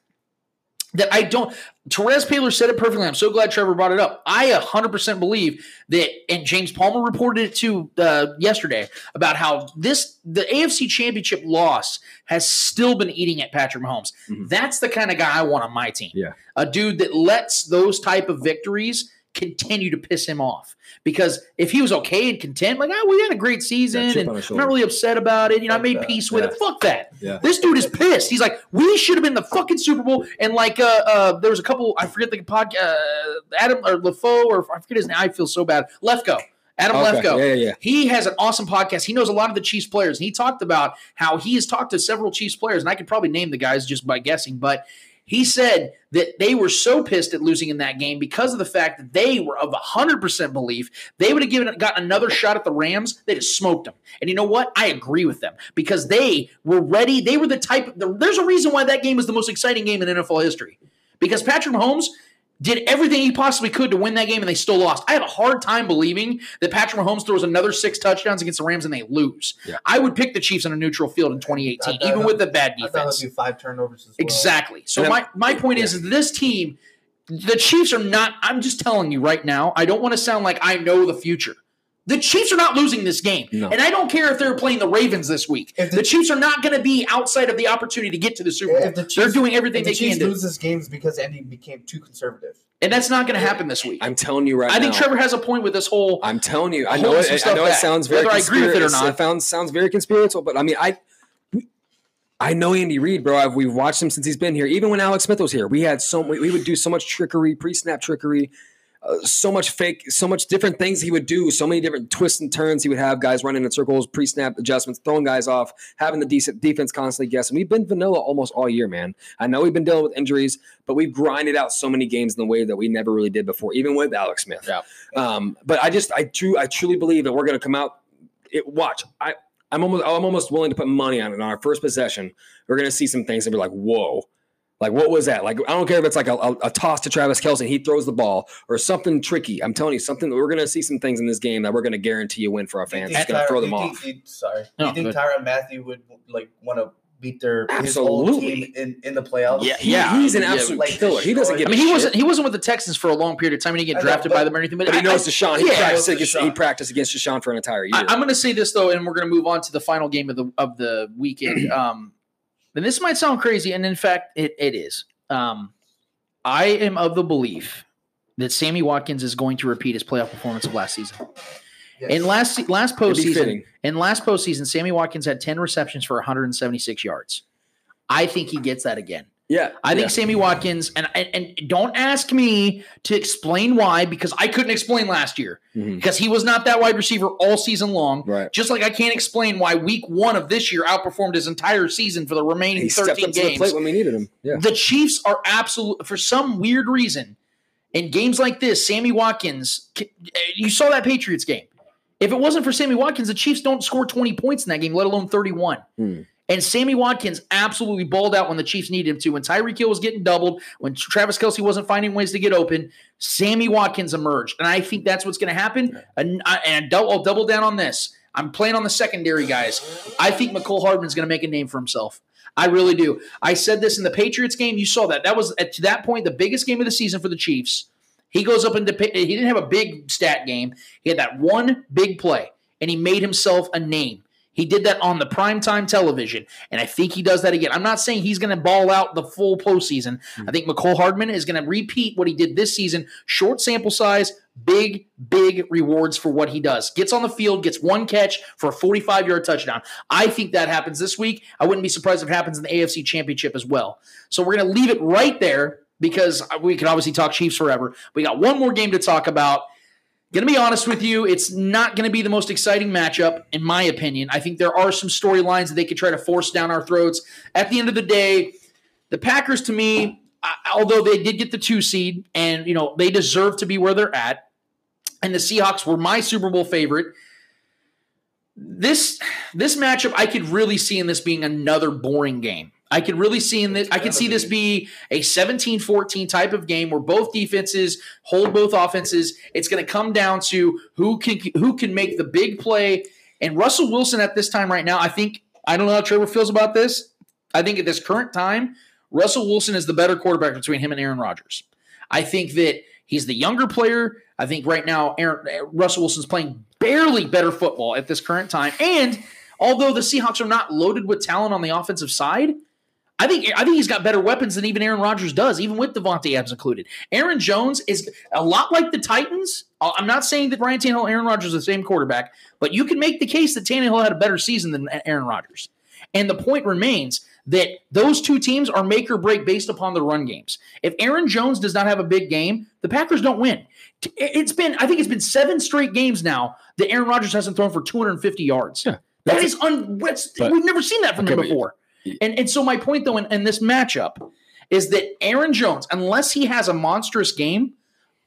that I don't. Terez Paylor said it perfectly. I'm so glad Trevor brought it up. I 100% believe that, and James Palmer reported it too uh, yesterday about how this the AFC Championship loss has still been eating at Patrick Mahomes. That's the kind of guy I want on my team. Yeah. a dude that lets those type of victories continue to piss him off. Because if he was okay and content, like, oh, we had a great season, and I'm not really upset about it. You know, I made that. peace with Yeah. it. Fuck that. Yeah. This dude is pissed. He's like, we should have been the fucking Super Bowl. And like, uh, uh, there was a couple. I forget the podcast. Uh, Adam or LaFoe or I forget his name. I feel so bad. Lefkoe. Adam Okay. Lefkoe. Yeah, yeah, yeah. He has an awesome podcast. He knows a lot of the Chiefs players, and he talked about how he has talked to several Chiefs players, and I could probably name the guys just by guessing, but he said that they were so pissed at losing in that game because of the fact that they were of 100% belief they would have given gotten another shot at the Rams. They just smoked them. And you know what? I agree with them because they were ready. They were the type. There's a reason why that game was the most exciting game in NFL history because Patrick Mahomes did everything he possibly could to win that game and they still lost. I have a hard time believing that Patrick Mahomes throws another six touchdowns against the Rams and they lose. Yeah. I would pick the Chiefs on a neutral field in 2018, I thought- even with the bad I thought defense. five turnovers as well. Exactly. So And my, my point is, is this team, the Chiefs are not. I'm just telling you right now. I don't want to sound like I know the future. The Chiefs are not losing this game, No. and I don't care if they're playing the Ravens this week. If the, the- Chiefs are not going to be outside of the opportunity to get to the Super Bowl. If the they're doing everything If they the can Chiefs do, lose this games because Andy became too conservative. and that's not going to happen this week. I'm telling you right now. I think now. Trevor has a point with this whole. I'm telling you, I know it. I stuff know it sounds very whether I agree with it or not. It sounds sounds very conspiratorial, but I mean, I I know Andy Reid, bro. I've, we've watched him since he's been here. Even when Alex Smith was here, we had so we, we would do so much trickery, pre-snap trickery. Uh, so much fake, so much different things he would do, so many different twists and turns he would have. Guys running in circles, pre-snap adjustments, throwing guys off, having the decent defense constantly guessing. We've been vanilla almost all year, man. I know we've been dealing with injuries, but we've grinded out so many games in the way that we never really did before, even with Alex Smith. Yeah. Um, but I just, I true, I truly believe that we're going to come out. It, watch, I, I'm almost, I'm almost willing to put money on it. On our first possession, we're going to see some things and be like, whoa. Like what was that? Like I don't care if it's like a, a, a toss to Travis Kelce, and he throws the ball, or something tricky. I'm telling you, something we're going to see some things in this game that we're going to guarantee a win for our fans. It's going to throw them off. Think, sorry, No, do you think go Tyrann Mathieu would like want to beat their his whole Absolutely. team in, in the playoffs? Yeah, He- yeah. he's an absolute like, killer. He doesn't get. I mean, he shit. wasn't he wasn't with the Texans for a long period of time. And he didn't I get know, drafted but- by them or anything. But, But he knows I- Deshaun. He yeah. practiced knows against. Deshaun. He practiced against Deshaun for an entire year. I, I'm going to say this though, and we're going to move on to the final game of the of the weekend. *clears throat* Um, and this might sound crazy, and in fact, it, it is. Um, I am of the belief that Sammy Watkins is going to repeat his playoff performance of last season. Yes. In last last postseason, in last postseason, Sammy Watkins had 10 receptions for 176 yards. I think he gets that again. Yeah, I think yeah. Sammy Watkins, and, and and don't ask me to explain why because I couldn't explain last year Mhm. because he was not that wide receiver all season long. Right. Just like I can't explain why week one of this year outperformed his entire season for the remaining He stepped 13 up to the games. plate when we needed him. Yeah. The Chiefs are absolute for some weird reason in games like this. Sammy Watkins, you saw that Patriots game. If it wasn't for Sammy Watkins, the Chiefs don't score 20 points in that game, let alone 31. Hmm. And Sammy Watkins absolutely balled out when the Chiefs needed him to. When Tyreek Hill was getting doubled, when Travis Kelce wasn't finding ways to get open, Sammy Watkins emerged. And I think that's what's going to happen. And, I, and I'll, I'll double down on this. I'm playing on the secondary, guys. I think Mecole Hardman's going to make a name for himself. I really do. I said this in the Patriots game. You saw that. That was at that point the biggest game of the season for the Chiefs. He goes up into he didn't have a big stat game. He had that one big play, and he made himself a name. He did that on the primetime television, and I think he does that again. I'm not saying he's going to ball out the full postseason. Hmm. I think Mecole Hardman is going to repeat what he did this season. Short sample size, big, big rewards for what he does. Gets on the field, gets one catch for a 45 yard touchdown. I think that happens this week. I wouldn't be surprised if it happens in the AFC Championship as well. So we're going to leave it right there because we can obviously talk Chiefs forever. We got one more game to talk about. Going to be honest with you, it's not going to be the most exciting matchup, in my opinion. I think there are some storylines that they could try to force down our throats. At the end of the day, the Packers, to me, although they did get the two seed, and you know they deserve to be where they're at, and the Seahawks were my Super Bowl favorite. This this matchup, I could really see in this being another boring game. I could really see in this. I could see this be a 17-14 type of game where both defenses hold both offenses. It's going to come down to who can who can make the big play. And Russell Wilson at this time right now, I think I don't know how Trevor feels about this. I think at this current time, Russell Wilson is the better quarterback between him and Aaron Rodgers. I think that he's the younger player. I think right now Aaron, Russell Wilson's playing barely better football at this current time. And although the Seahawks are not loaded with talent on the offensive side, I think I think he's got better weapons than even Aaron Rodgers does, even with Davante Adams included. Aaron Jones is a lot like the Titans. Uh, I'm not saying that Ryan Tannehill and Aaron Rodgers are the same quarterback, but you can make the case that Tannehill had a better season than Aaron Rodgers. And the point remains that those two teams are make or break based upon the run games. If Aaron Jones does not have a big game, the Packers don't win. It's been, I think it's been seven straight games now that Aaron Rodgers hasn't thrown for 250 yards. Yeah. That is un, But- we've never seen that from Okay, him before. And and so my point though in, in this matchup is that Aaron Jones, unless he has a monstrous game,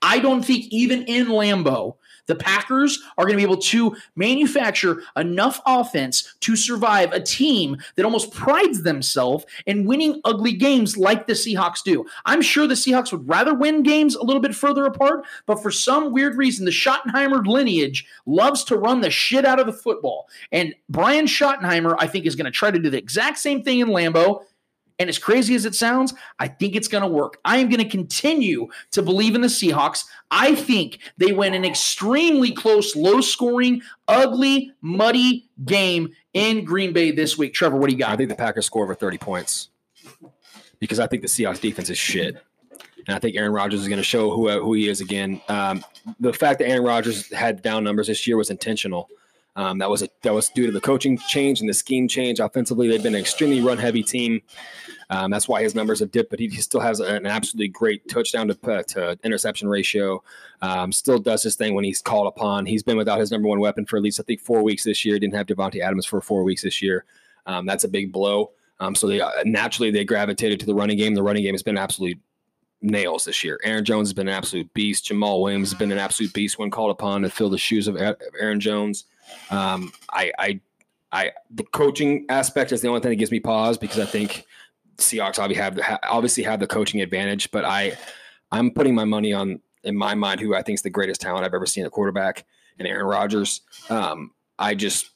I don't think even in Lambeau, the Packers are going to be able to manufacture enough offense to survive a team that almost prides themselves in winning ugly games like the Seahawks do. I'm sure the Seahawks would rather win games a little bit further apart, but for some weird reason, the Schottenheimer lineage loves to run the shit out of the football. And Brian Schottenheimer, I think, is going to try to do the exact same thing in Lambeau. And as crazy as it sounds, I think it's going to work. I am going to continue to believe in the Seahawks. I think they win an extremely close, low scoring, ugly, muddy game in Green Bay this week. Trevor, what do you got? I think the Packers score over 30 points because I think the Seahawks defense is shit. And I think Aaron Rodgers is going to show who, who he is again. Um, the fact that Aaron Rodgers had down numbers this year was intentional. Um, that was a that was due to the coaching change and the scheme change. Offensively, they've been an extremely run heavy team. Um, that's why his numbers have dipped, but he, he still has an absolutely great touchdown to, uh, to interception ratio. Um, still does his thing when he's called upon. He's been without his number one weapon for at least I think four weeks this year. Didn't have Davante Adams for four weeks this year. Um, that's a big blow. Um, so they uh, naturally they gravitated to the running game. The running game has been absolutely nails this year. Aaron Jones has been an absolute beast. Jamaal Williams has been an absolute beast when called upon to fill the shoes of Aaron Jones. Um, I, I, I, the coaching aspect is the only thing that gives me pause because I think Seahawks obviously have obviously have the coaching advantage, but I I'm putting my money on in my mind who I think is the greatest talent I've ever seen at quarterback, and Aaron Rodgers. Um, I just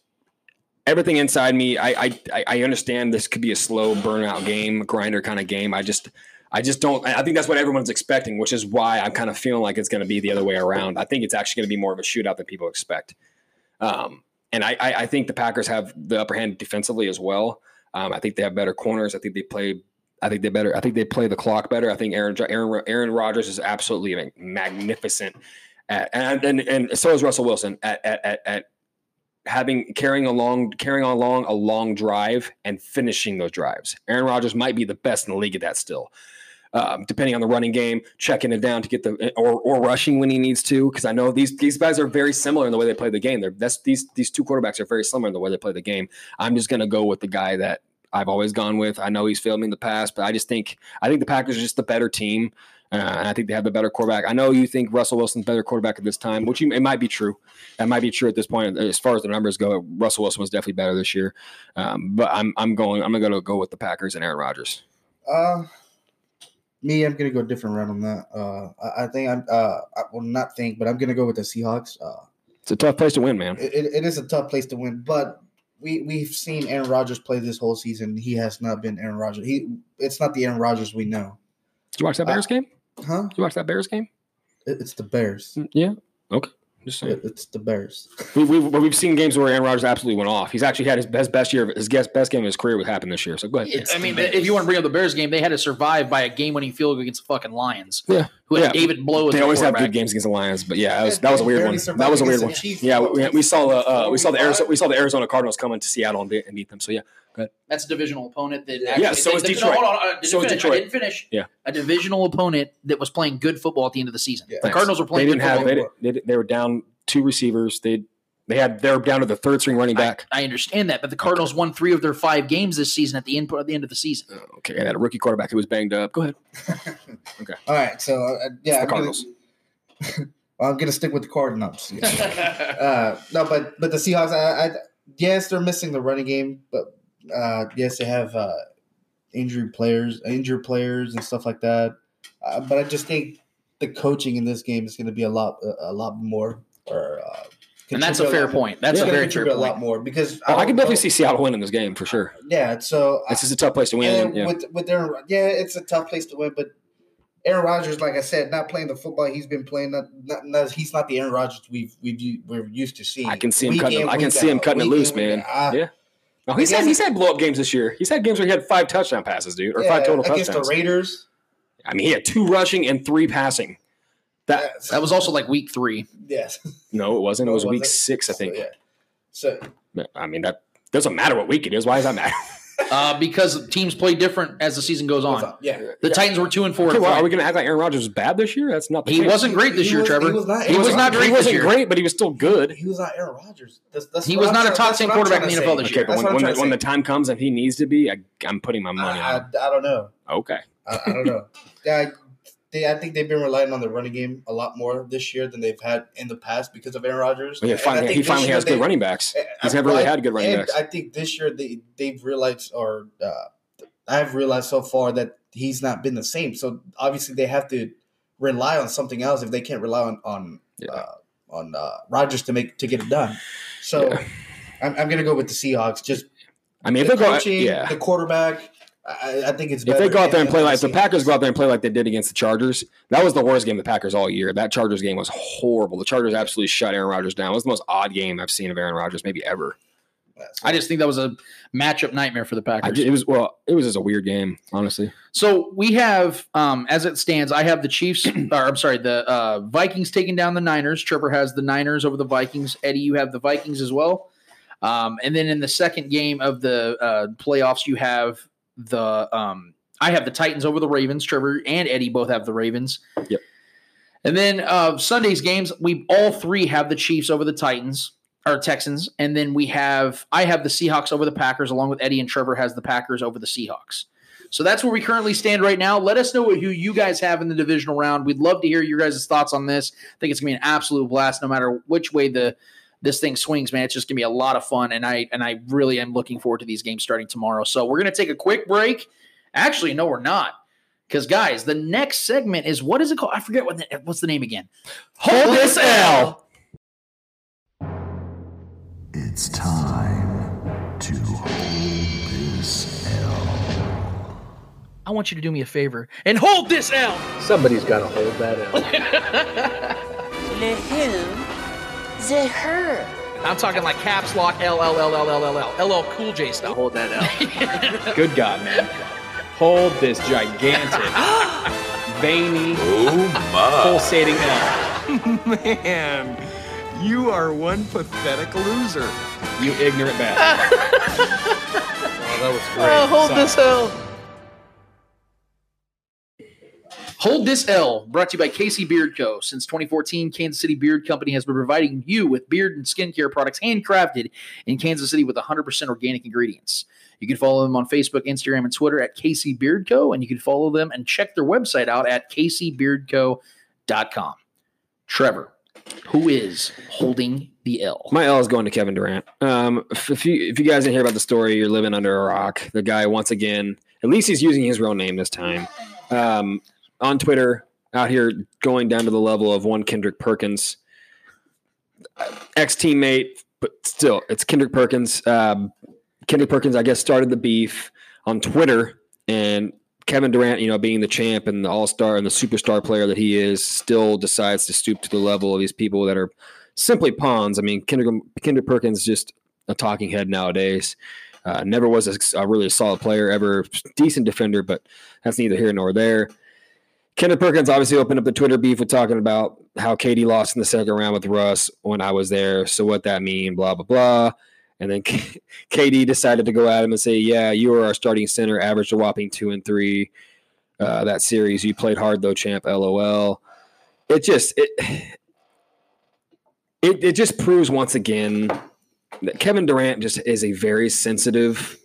everything inside me. I, I I understand this could be a slow burnout game, grinder kind of game. I just I just don't. I think that's what everyone's expecting, which is why I'm kind of feeling like it's going to be the other way around. I think it's actually going to be more of a shootout than people expect. Um, and I, I, I think the Packers have the upper hand defensively as well. Um, I think they have better corners. I think they play. I think they better. I think they play the clock better. I think Aaron Aaron Aaron Rodgers is absolutely magnificent, at, and, and and so is Russell Wilson at at, at, at having carrying along carrying along a long drive and finishing those drives. Aaron Rodgers might be the best in the league at that still. Um, depending on the running game, checking it down to get the or, or rushing when he needs to. Because I know these these guys are very similar in the way they play the game. They're that's these these two quarterbacks are very similar in the way they play the game. I'm just going to go with the guy that I've always gone with. I know he's failed me in the past, but I just think I think the Packers are just the better team. Uh, and I think they have the better quarterback. I know you think Russell Wilson's better quarterback at this time, which you, it might be true. That might be true at this point. As far as the numbers go, Russell Wilson was definitely better this year. Um, but I'm I'm going I'm gonna go with the Packers and Aaron Rodgers. Uh, me, I'm gonna go a different route on that. Uh, I, I think I'm. Uh, I will not think, but I'm gonna go with the Seahawks. Uh, it's a tough place to win, man. It, it is a tough place to win, but we we've seen Aaron Rodgers play this whole season. He has not been Aaron Rodgers. He it's not the Aaron Rodgers we know. Did you watch that Bears uh, game? Huh? Did you watch that Bears game? It, it's the Bears. Mm, yeah. Okay. Just saying. It's the Bears. *laughs* we, we've we've seen games where Aaron Rodgers absolutely went off. He's actually had his best best year, his best best game of his career would happen this year. So go ahead. It's I mean, if you want to bring up the Bears game, they had to survive by a game-winning field against the fucking Lions. Yeah, who had yeah. David Blough. They always have good games against the Lions, but yeah, that was, that was a weird one. That was a weird one. Yeah, we, we saw the uh, we saw the Arizona we saw the Arizona Cardinals come into Seattle and beat, and beat them. So yeah, that's a divisional opponent that actually, yeah. So they, is Detroit. No, hold on, I so finish. Detroit. I didn't finish. Yeah, a divisional opponent that was playing good football at the end of the season. Yeah. The Cardinals were playing. They didn't good have. football. They, they, they were down two receivers. They they had they're down to the third string running back. I, I understand that, but the Cardinals okay. won three of their five games this season at the end at the end of the season. Oh, okay, and had a rookie quarterback who was banged up. Go ahead. *laughs* okay. All right. So uh, yeah, the I'm Cardinals. *laughs* Gonna, I'm gonna stick with the Cardinals. *laughs* uh, no, but but the Seahawks. I, I, yes, they're missing the running game, but uh, yes, they have uh, injured players, injured players, and stuff like that. Uh, but I just think the coaching in this game is going to be a lot, a, a lot more. Or, uh, and that's a fair point. That's a very fair point. A lot more because oh, I, I can definitely see Seattle winning this game for sure. Yeah, so this is a tough place to win. And yeah. with with Aaron, yeah, it's a tough place to win, but. Aaron Rodgers, like I said, not playing the football he's been playing. Not, not, not, he's not the Aaron Rodgers we've we've we're used to seeing. I can see him cutting. In, I can see him cutting it loose, man. Uh, yeah. No, he's had he's had blow up games this year. He's had games where he had five touchdown passes, dude, or yeah, five total against touchdowns. the Raiders. I mean, he had two rushing and three passing. That yes. that was also like week three. Yes. No, it wasn't. It was, was week it? six, I think. So, yeah. So I mean that doesn't matter what week it is. Why does that matter? *laughs* Uh, because teams play different as the season goes on. Yeah, the Titans were two and four. Okay, well, are we going to act like Aaron Rodgers was bad this year? That's not. The he case. wasn't great this he year, was, Trevor. He was not. He was not great. He wasn't this year. great, but he was still good. He was not Aaron Rodgers. That's, that's he what was I'm not a top ten quarterback in the NFL say. this Okay, year. but when, when, the, when the time comes and he needs to be, I, I'm putting my money I, on. I, I don't know. Okay. I, I don't know. *laughs* Yeah, they, I think they've been relying on the running game a lot more this year than they've had in the past because of Aaron Rodgers. Well, yeah, And I finally, think he finally has they- good running backs. Uh, He's never really had good running and backs. I think this year they they've realized, or uh, I've realized so far that he's not been the same. So obviously they have to rely on something else if they can't rely on on Yeah. uh, on uh, Rodgers to make to get it done. So Yeah. I'm, I'm gonna go with the Seahawks. Just I mean, the they go, coaching, yeah. the quarterback. I, I think it's If they go out there and play like if the Packers go out there and play like they did against the Chargers, that was the worst game of the Packers all year. That Chargers game was horrible. The Chargers absolutely shut Aaron Rodgers down. It was the most odd game I've seen of Aaron Rodgers maybe ever. I just think that was a matchup nightmare for the I Packers. ju- it was well, it was just a weird game, honestly. So we have, um, as it stands, I have the Chiefs, *clears throat* or I'm sorry, the uh, Vikings taking down the Niners. Trevor has the Niners over the Vikings. Eddie, you have the Vikings as well. Um, and then in the second game of the uh, playoffs, you have the um, I have the Titans over the Ravens. Trevor and Eddie both have the Ravens. Yep. And then uh, Sunday's games, we all three have the Chiefs over the Titans or Texans, and then we have I have the Seahawks over the Packers, along with Eddie and Trevor has the Packers over the Seahawks. So that's where we currently stand right now. Let us know who you guys have in the divisional round. We'd love to hear your guys' thoughts on this. I think it's gonna be an absolute blast, no matter which way the this thing swings, man. It's just gonna be a lot of fun, and I and I really am looking forward to these games starting tomorrow. So we're gonna take a quick break. Actually, no, we're not. Because guys, the next segment is what is it called? I forget what the, what's the name again. Hold this L. It's time to hold this L. I want you to do me a favor and hold this L. Somebody's got to hold that L. *laughs* The who? Her. I'm talking like caps lock L L L L L L L L Cool J style. Hold that L. *laughs* Good God, man. Hold this gigantic, *laughs* veiny, oh, pulsating L. *laughs* Man, you are one pathetic loser. You ignorant bastard. Oh, that was oh, great. Oh, hold Sorry. this L. Hold This L, brought to you by KC Beard Co. Since 2014, Kansas City Beard Company has been providing you with beard and skincare products handcrafted in Kansas City with 100% organic ingredients. You can follow them on Facebook, Instagram, and Twitter at KC Beard Co. And you can follow them and check their website out at caseybeardco.com. Trevor, who is holding the L? My L is going to Kevin Durant. Um, if, you if you guys didn't hear about the story, you're living under a rock. The guy once again, at least he's using his real name this time. Um, on Twitter, out here going down to the level of one Kendrick Perkins, ex teammate, but still, it's Kendrick Perkins. Um, Kendrick Perkins, I guess, started the beef on Twitter, and Kevin Durant, you know, being the champ and the all star and the superstar player that he is, still decides to stoop to the level of these people that are simply pawns. I mean, Kendrick, Kendrick Perkins just a talking head nowadays. Uh, never was a, a really solid player, ever decent defender, but that's neither here nor there. Kendrick Perkins obviously opened up the Twitter beef with talking about how KD lost in the second round with Russ when I was there. So what that mean? Blah blah blah. And then *laughs* KD decided to go at him and say, "Yeah, you were our starting center, averaged a whopping two and three uh, that series. You played hard though, champ. LOL." It just it *sighs* it it just proves once again that Kevin Durant just is a very sensitive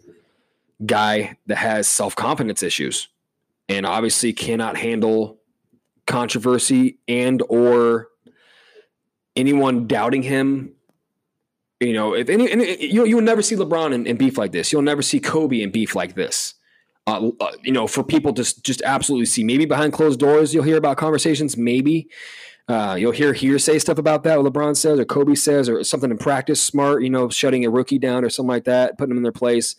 guy that has self confidence issues, and obviously cannot handle controversy and or anyone doubting him you know, if any, you you'll never see LeBron in, in beef like this. You'll never see Kobe in beef like this. Uh, uh, you know, for people to just absolutely see. Maybe behind closed doors, you'll hear about conversations. Maybe uh, you'll hear hearsay stuff about that. What LeBron says or Kobe says or something in practice, smart. You know, shutting a rookie down or something like that, putting them in their place.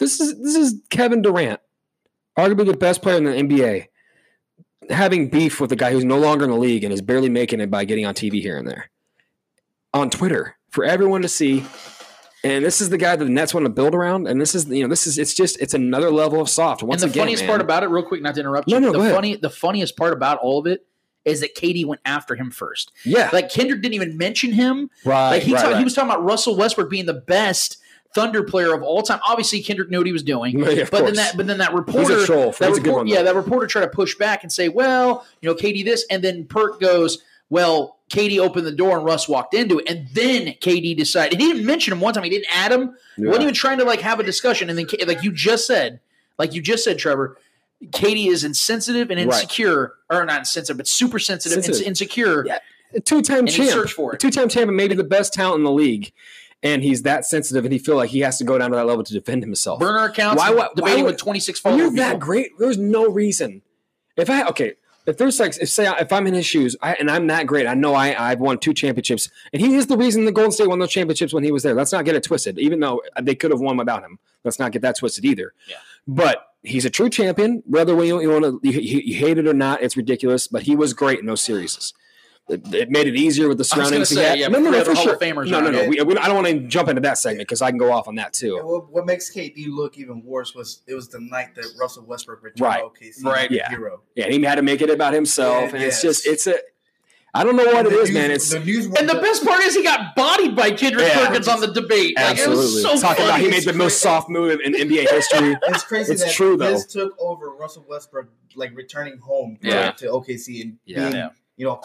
This is this is Kevin Durant, arguably the best player in the NBA, having beef with a guy who's no longer in the league and is barely making it by getting on TV here and there on Twitter for everyone to see. And this is the guy that the Nets want to build around. And this is, you know, this is, it's just, it's another level of soft. Once and the again, funniest man. part about it, real quick, not to interrupt you, no, no, the go ahead. funny, the funniest part about all of it is that KD went after him first. Yeah. like Kendrick didn't even mention him. Right, like he right, talk- right. he was talking about Russell Westbrook being the best Thunder player of all time. Obviously, Kendrick knew what he was doing, *laughs* Yeah, but then that, but then that reporter, that He's a good report- one, yeah, that reporter tried to push back and say, well, you know, KD this, and then Perk goes, well, KD opened the door and Russ walked into it, and then KD decided. And he didn't mention him one time. He didn't add him. Yeah. wasn't even trying to like have a discussion. And then, like you just said, like you just said, Trevor, KD is insensitive and Right. insecure, or not insensitive, but super sensitive, and insecure. Yeah. two-time And champ, searched for it. two-time champ, and maybe the best talent in the league. And he's that sensitive, and he feel like he has to go down to that level to defend himself. Burner accounts, Why? Why? debating why with 26 When followers. you're that great, there's no reason. If I okay, if there's like, if say if I'm in his shoes, I, and I'm that great, I know I I've won two championships, and he is the reason the Golden State won those championships when he was there. Let's not get it twisted. Even though they could have won without him, let's not get that twisted either. Yeah. But he's a true champion. Whether we you want to you, you hate it or not, it's ridiculous. But he was great in those series. It, it made it easier with the I was surroundings. gonna say, yeah, no, no, no, for sure. Famers No, no, no. We, we, I don't want to jump into that segment because I can go off on that And too. what, what makes KD look even worse was it was the night that Russell Westbrook returned Right. to OKC. Right. Yeah. Hero. Yeah, he had to make it about himself, Yeah, and it's just it's a. I don't know what it The is, man. It's the news. And the best part is he got bodied by Kendrick Yeah. Perkins on the debate. Like, it absolutely was so talking about he made the most soft move in NBA history. *laughs* It's crazy It's that true, though. this took over Russell Westbrook like returning home to- Yeah. to, OKC and Yeah. being, Yeah. you know,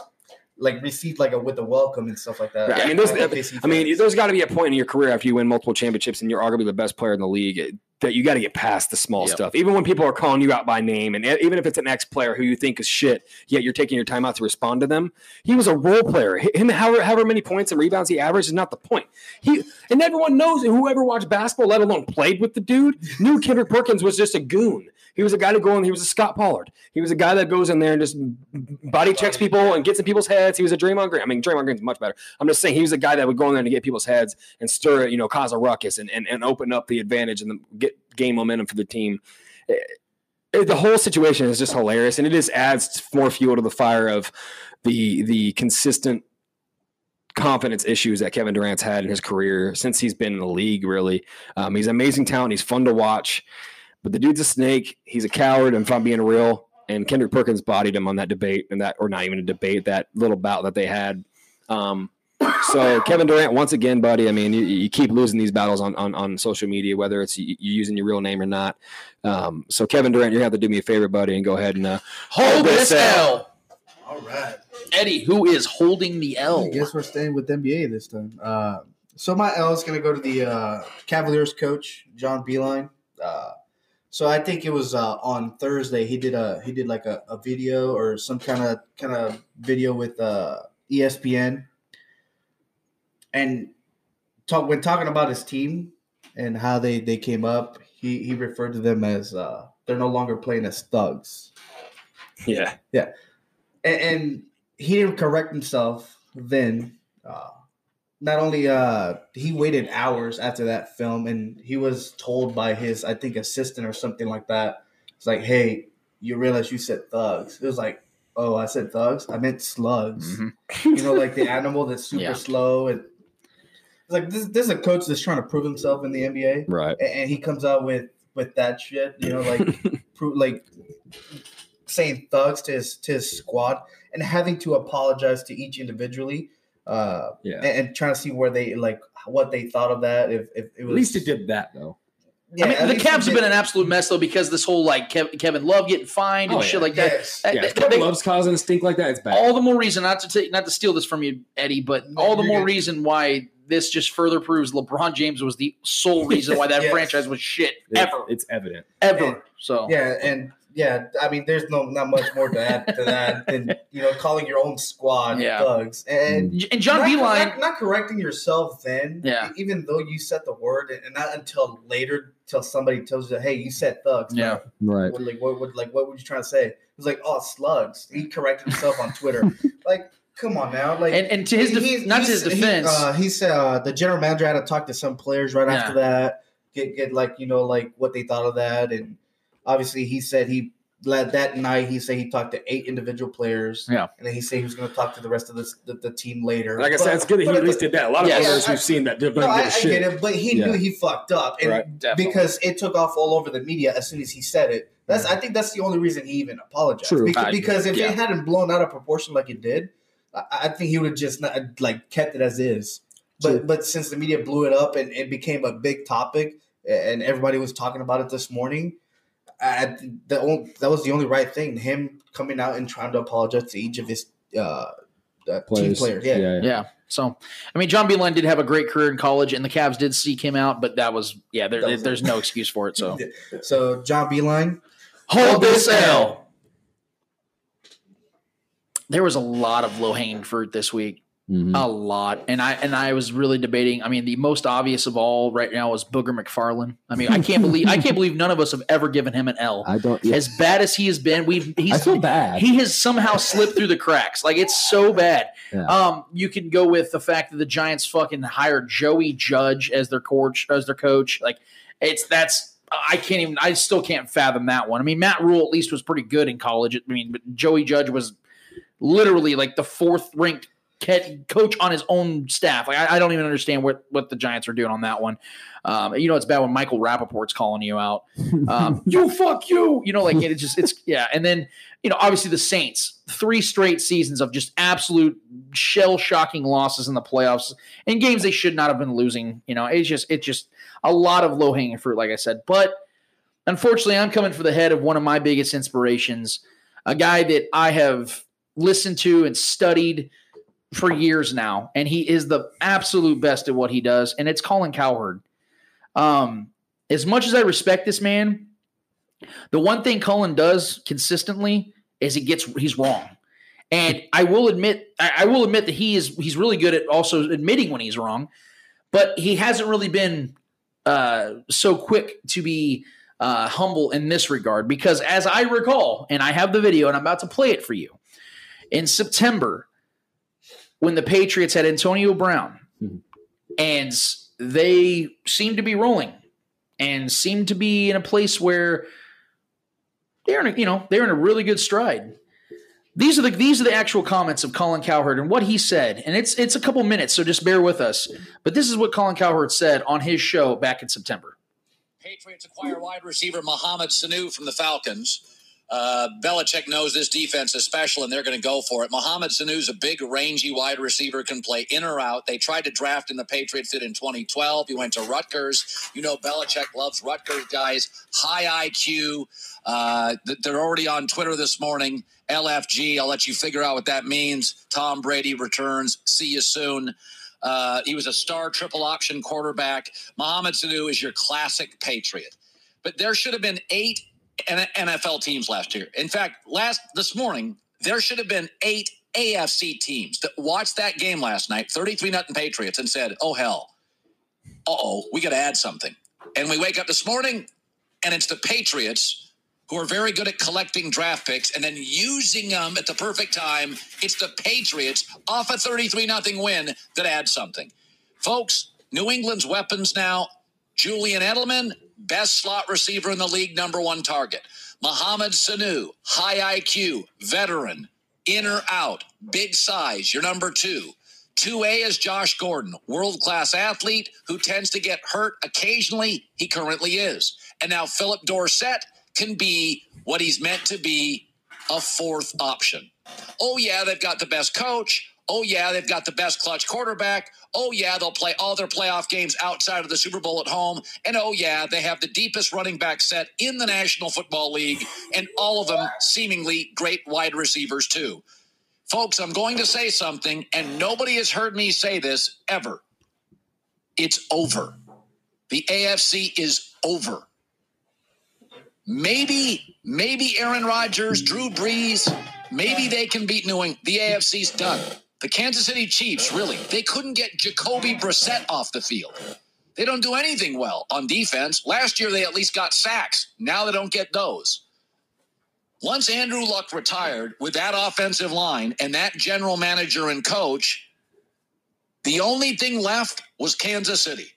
like received like a with a welcome and stuff like that. Right. I mean, there's, By OKC I mean, there's got to be a point in your career after you win multiple championships and you're arguably the best player in the league that you got to get past the small Yep. stuff. Even when people are calling you out by name, and even if it's an ex player who you think is shit, yet you're taking your time out to respond to them. He was a role player. Him, however, however many points and rebounds he averaged is not the point. He and everyone knows, whoever watched basketball, let alone played with the dude, knew Kendrick Perkins was just a goon. He was a guy to go in. He was a Scott Pollard. He was a guy that goes in there and just body checks people and gets in people's heads. He was a Draymond Green. I mean, Draymond Green's much better. I'm just saying he was a guy that would go in there to get people's heads and stir it, you know, cause a ruckus and, and, and open up the advantage and the, get game momentum for the team. Eh, eh, the whole situation is just hilarious, and it just adds more fuel to the fire of the the consistent confidence issues that Kevin Durant's had in his career since he's been in the league. Really, um, he's an amazing talent. He's fun to watch, but the dude's a snake. He's a coward. And if I'm being real, and Kendrick Perkins bodied him on that debate, and that or not even a debate, that little bout that they had. Um, so Kevin Durant, once again, buddy. I mean, you, you keep losing these battles on, on on social media, whether it's you, you using your real name or not. Um, so Kevin Durant, you're gonna have to do me a favor, buddy, and go ahead and uh, Hold this L. all right. Eddie, who is holding the L? I guess we're staying with NBA this time. Uh, so my L is going to go to the uh, Cavaliers coach John Beilein. Uh, so I think it was uh, on Thursday. He did a he did like a, a video or some kind of kind of video with uh, ESPN, and talk when talking about his team and how they they came up. He he referred to them as uh, they're no longer playing as thugs. yeah, yeah, and, and he didn't correct himself then. Uh, not only uh, he waited hours after that film, and he was told by his I think assistant or something like that. It's like, hey, you realize you said thugs. It was like, oh, I said thugs. I meant slugs. You know, like the *laughs* animal that's super Yeah. slow and. It's like this, this is a coach that's trying to prove himself in the NBA, right. and, and he comes out with with that shit. You know, like *laughs* pro- like saying thugs to his to his squad and having to apologize to each individually. Uh, Yeah. and, and trying to see where they like what they thought of that. If, if it was At least it did that though. Yeah, I mean, the least Cavs have been an absolute mess though because this whole like Kev- Kevin Love getting fined and Oh, shit yeah. like that. Yes. That- Yeah, that- Kevin they- Love's causing a stink like that, it's bad. all the more reason not to take not to steal this from you, Eddie, but No, all the more good. reason why this just further proves LeBron James was the sole reason why that *laughs* Yes. franchise was shit It- ever, it's evident. ever. So Yeah, and yeah, I mean, there's no not much more to add to that than you know calling your own squad Yeah. thugs and. and John not, Beilein, not, not correcting yourself then, Yeah. Even though you said the word, and not until later, till somebody tells you, "Hey, you said thugs." Yeah. Right. What, like what, what like what were you trying to say? It was like, "Oh, slugs." He corrected himself on Twitter. *laughs* like, come on now. Like, and, and to his def- not to he's- his he- defense, uh, he said uh, the general manager had to talk to some players right Yeah. after that, get get like you know like what they thought of that, and obviously he said he led that night. He said he talked to eight individual players, Yeah. and then he said he was going to talk to the rest of the the, the team later. Like I said, But- it's good that he at least did that. A lot of Yeah, players I- we've seen that did No, not I, give a I shit. get it, but he Yeah. knew he fucked up, and Right. Because it took off all over the media as soon as he said it. That's I think that's the only reason he even apologized. True. Beca- Because, if yeah. it hadn't blown out of proportion like it did, I, I think he would have just not, like kept it as is. True. But but since the media blew it up and it became a big topic, and everybody was talking about it this morning, I, I the only, that was the only right thing. Him coming out and trying to apologize to each of his uh, uh, team Players. players. Yeah. yeah. yeah. So I mean, John Beilein did have a great career in college, and the Cavs did seek him out, but that was yeah, there, That was there's it. no excuse for it. So *laughs* So John Beilein, hold this L. There was a lot of low hanging fruit this week. Mhm. A lot, and I and I was really debating. I mean, the most obvious of all right now is Booger McFarland. I mean, I can't believe I can't believe none of us have ever given him an L. *laughs* I don't. Yeah. As bad as he has been, we've he's I feel bad. he has somehow slipped through the cracks. Like it's so bad. Yeah. Um, you can go with the fact that the Giants fucking hired Joey Judge as their coach, as their coach. Like it's that's I can't even. I still can't fathom that one. I mean, Matt Rhule at least was pretty good in college. I mean, but Joey Judge was literally like the fourth ranked coach on his own staff. Like I, I, don't even understand what what the Giants are doing on that one. Um, you know, it's bad when Michael Rapaport's calling you out. Um, *laughs* you fuck you. You know, like it's just it's yeah. And then you know, obviously the Saints, three straight seasons of just absolute shell shocking losses in the playoffs in games they should not have been losing. You know, it's just it's just a lot of low hanging fruit, like I said. But unfortunately, I'm coming for the head of one of my biggest inspirations, a guy that I have listened to and studied for years now, and he is the absolute best at what he does, and it's Colin Cowherd. Um, as much as I respect this man, the one thing Colin does consistently is he gets he's wrong. And I will admit, I will admit that he is he's really good at also admitting when he's wrong, but he hasn't really been uh, so quick to be uh, humble in this regard because, as I recall, and I have the video and I'm about to play it for you, in September when the Patriots had Antonio Brown mm-hmm. and they seemed to be rolling and seemed to be in a place where they're in a, you know they're in a really good stride. These are the these are the actual comments of Colin Cowherd and what he said, and it's it's a couple minutes, so just bear with us. But this is what Colin Cowherd said on his show back in September. Patriots acquire wide receiver Mohamed Sanu from the Falcons. Uh, Belichick knows this defense is special, and they're going to go for it. Mohamed Sanu's a big, rangy wide receiver, can play in or out. They tried to draft in the Patriots did in 2012. He went to Rutgers. You know, Belichick loves Rutgers guys, high IQ. Uh, they're already on Twitter this morning. LFG. I'll let you figure out what that means. Tom Brady returns. See you soon. Uh, he was a star triple option quarterback. Mohamed Sanu is your classic Patriot. But there should have been eight NFL teams last year. In fact, last this morning there should have been eight AFC teams that watched that game last night, 33 nothing Patriots, and said, "Oh hell, uh oh, we got to add something." And we wake up this morning, and it's the Patriots who are very good at collecting draft picks and then using them at the perfect time. It's the Patriots off a 33 nothing win that adds something, folks. New England's weapons now: Julian Edelman best slot receiver in the league, number one target. Mohamed Sanu, high IQ, veteran, in or out, big size, your number two. 2A is Josh Gordon, world class athlete who tends to get hurt occasionally. He currently is. And now Phillip Dorsett can be what he's meant to be a fourth option. Oh, yeah, they've got the best coach. Oh, yeah, they've got the best clutch quarterback. Oh, yeah, they'll play all their playoff games outside of the Super Bowl at home. And oh, yeah, they have the deepest running back set in the National Football League, and all of them seemingly great wide receivers, too. Folks, I'm going to say something, and nobody has heard me say this ever. It's over. The AFC is over. Maybe, maybe Aaron Rodgers, Drew Brees, maybe they can beat New England. The AFC's done. The Kansas City Chiefs, really, they couldn't get Jacoby Brissett off the field. They don't do anything well on defense. Last year, they at least got sacks. Now they don't get those. Once Andrew Luck retired with that offensive line and that general manager and coach, the only thing left was Kansas City.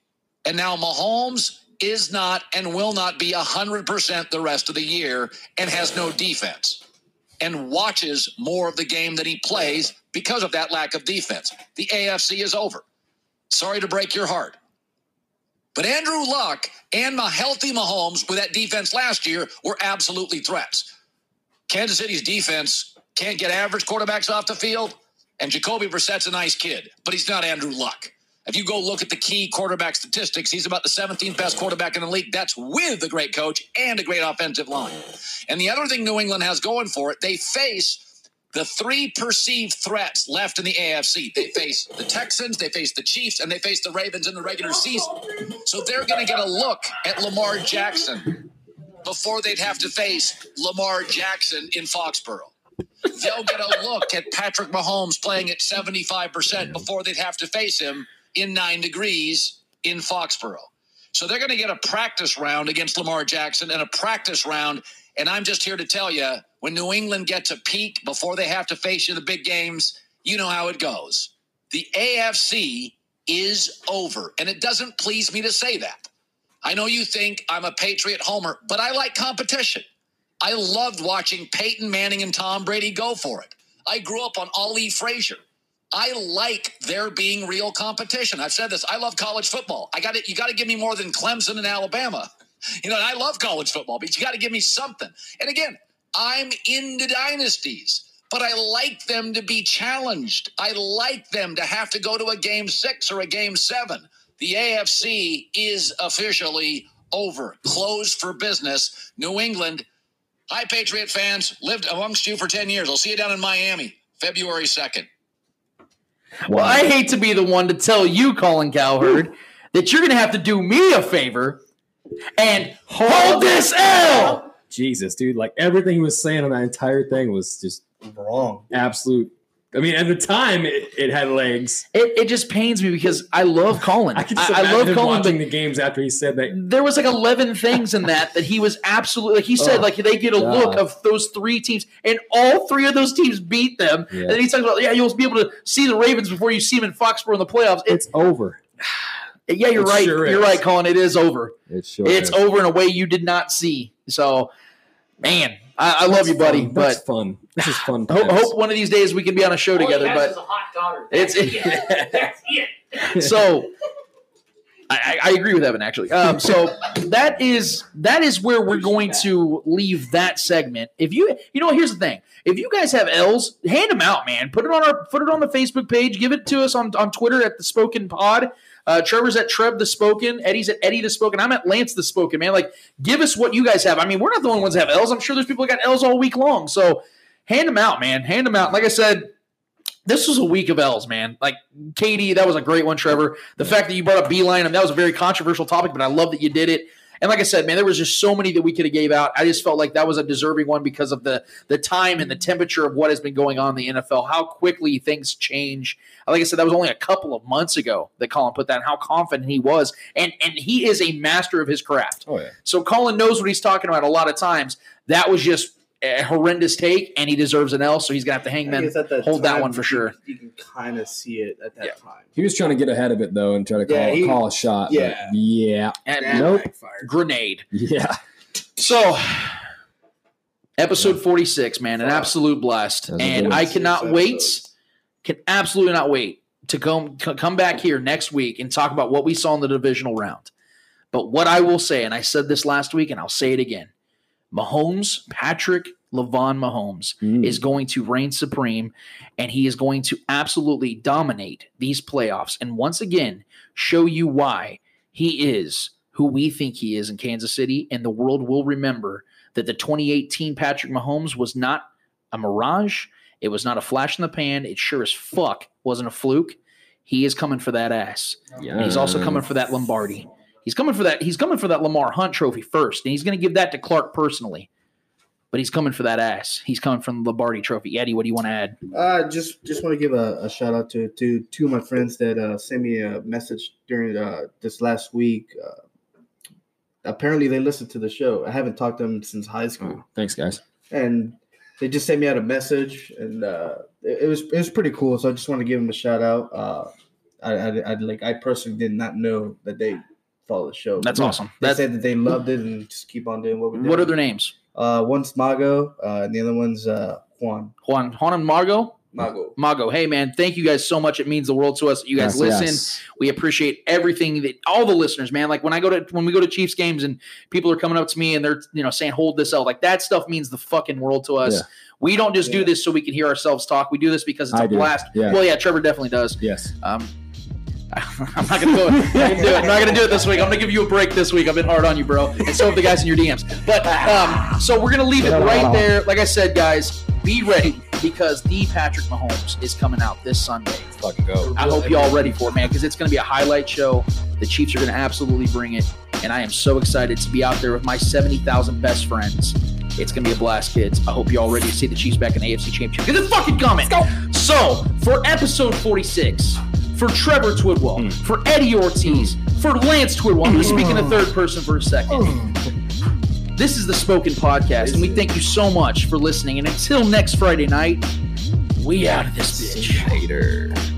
And now Mahomes is not and will not be 100% the rest of the year and has no defense and watches more of the game than he plays because of that lack of defense. The AFC is over. Sorry to break your heart. But Andrew Luck and my healthy Mahomes with that defense last year were absolutely threats. Kansas City's defense can't get average quarterbacks off the field, and Jacoby Brissett's a nice kid, but he's not Andrew Luck. If you go look at the key quarterback statistics, he's about the 17th best quarterback in the league. That's with a great coach and a great offensive line. And the other thing New England has going for it, they face the three perceived threats left in the AFC. They face the Texans, they face the Chiefs, and they face the Ravens in the regular season. So they're going to get a look at Lamar Jackson before they'd have to face Lamar Jackson in Foxborough. They'll get a look at Patrick Mahomes playing at 75% before they'd have to face him in nine degrees in Foxborough. So they're going to get a practice round against Lamar Jackson and a practice round. And I'm just here to tell you when New England gets a peak before they have to face you the big games, you know how it goes. The AFC is over. And it doesn't please me to say that. I know you think I'm a Patriot homer, but I like competition. I loved watching Peyton Manning and Tom Brady go for it. I grew up on Ali Frazier. I like there being real competition. I've said this. I love college football. I got to You got to give me more than Clemson and Alabama. *laughs* You know, I love college football, but you got to give me something. And again, I'm into dynasties, but I like them to be challenged. I like them to have to go to a game six or a game seven. The AFC is officially over, closed for business. New England. Hi, Patriot fans. Lived amongst you for 10 years. I'll see you down in Miami, February 2nd. Well, I hate to be the one to tell you, Colin Cowherd, that you're going to have to do me a favor and hold this L. Jesus, dude, like everything he was saying on that entire thing was just wrong. Absolute. I mean, at the time, it, it had legs. It, it just pains me because I love Colin. I can I, I love Colin, watching the games after he said that. there was like 11 things in that that he was absolutely like he said Oh, like they get a God. look of those three teams and all three of those teams beat them Yeah. and then he talks about yeah you'll be able to see the ravens before you see them in foxborough in the playoffs it's It's over. *sighs* yeah you're It right sure you're is. right colin it is over It sure it's is. over in a way you did not see so man i, I love you buddy fun. but That's fun. This is fun. Hope, hope one of these days we can be on a show together but a hot daughter. it's *laughs* That's it. so I, I I agree with Evan actually. Um, so that is that is where we're going to leave that segment. If you you know, here's the thing: if you guys have L's, hand them out, man. Put it on our put it on the Facebook page. Give it to us on on Twitter at the Spoken Pod. Uh, Trevor's at Trev the Spoken. Eddie's at Eddie the Spoken. I'm at Lance the Spoken. Man, like give us what you guys have. I mean, we're not the only ones that have L's. I'm sure there's people that got L's all week long. So hand them out, man. Hand them out. Like I said, this was a week of L's, man. Like KD, that was a great one, Trevor. The fact that you brought up Beilein, and that was a very controversial topic, but I love that you did it. And like I said, man, there was just so many that we could have gave out. I just felt like that was a deserving one because of the the time and the temperature of what has been going on in the NFL, how quickly things change. Like I said, that was only a couple of months ago that Colin put that, and how confident he was, and and he is a master of his craft. Oh yeah. So Colin knows what he's talking about a lot of times. That was just a horrendous take, and he deserves an L, so he's gonna have to hang I man that hold that one for sure. You can kind of see it at that time. He was trying to get ahead of it though and try to call, Yeah, he- call a shot. yeah. but yeah. And nope. grenade. Yeah. So, episode 46, man, an absolute blast. That's And I one. cannot wait, can absolutely not wait to come, come back here next week and talk about what we saw in the divisional round. But what I will say, and I said this last week and I'll say it again Mahomes, Patrick Lavon Mahomes, Mm. is going to reign supreme and he is going to absolutely dominate these playoffs. And once again, show you why he is who we think he is in Kansas City. And the world will remember that the 2018 Patrick Mahomes was not a mirage. It was not a flash in the pan. It sure as fuck wasn't a fluke. He is coming for that ass. And he's also coming for that Lombardi. He's coming for that. He's coming for that Lamar Hunt trophy first, and he's going to give that to Clark personally. But he's coming for that ass. He's coming from the Lombardi trophy. Eddie, what do you want to add? Uh, just just want to give a, a shout out to to two of my friends that uh, sent me a message during uh, this last week. Uh, apparently, they listened to the show. I haven't talked to them since high school, Thanks, guys. and they just sent me out a message, and uh, it, it was it was pretty cool. So I just want to give them a shout out. Uh, I, I, I like I personally did not know that they follow the show. That's awesome. They That- said that they loved it and just keep on doing what we're doing. What are their names? Uh, one's Mago, uh, and the other one's uh, Juan. Juan, Juan and Margo. Mago. Mago. Hey man, thank you guys so much. It means the world to us that you guys Yes, listen. yes. We appreciate everything that all the listeners, man. Like when I go to when we go to Chiefs games and people are coming up to me and they're you know saying hold this out, like that stuff means the fucking world to us. Yeah. We don't just do this so we can hear ourselves talk. We do this because it's a I do. blast. Yeah. Well, yeah, Trevor definitely does. Yes. Um, I'm not gonna do it. I'm not gonna do it. I'm not gonna do it this week. I'm gonna give you a break this week. I've been hard on you, bro, and so have the guys in your DMs. But um, so we're gonna leave it right there. Like I said, guys, be ready because the Patrick Mahomes is coming out this Sunday. Fucking go. I hope you all ready for it, man, because it's gonna be a highlight show. The Chiefs are gonna absolutely bring it, and I am so excited to be out there with my seventy thousand best friends. It's gonna be a blast, kids. I hope you all ready to see the Chiefs back in the AFC Championship Get the fucking coming. So for episode forty six, for Trevor Twidwell, hmm. for Eddie Ortiz, for Lance Twidwell, I'm gonna speak in the hmm. third person for a second. Hmm. This is the Spoken Podcast, and we thank you so much for listening. And until next Friday night, we out of this bitch. Later.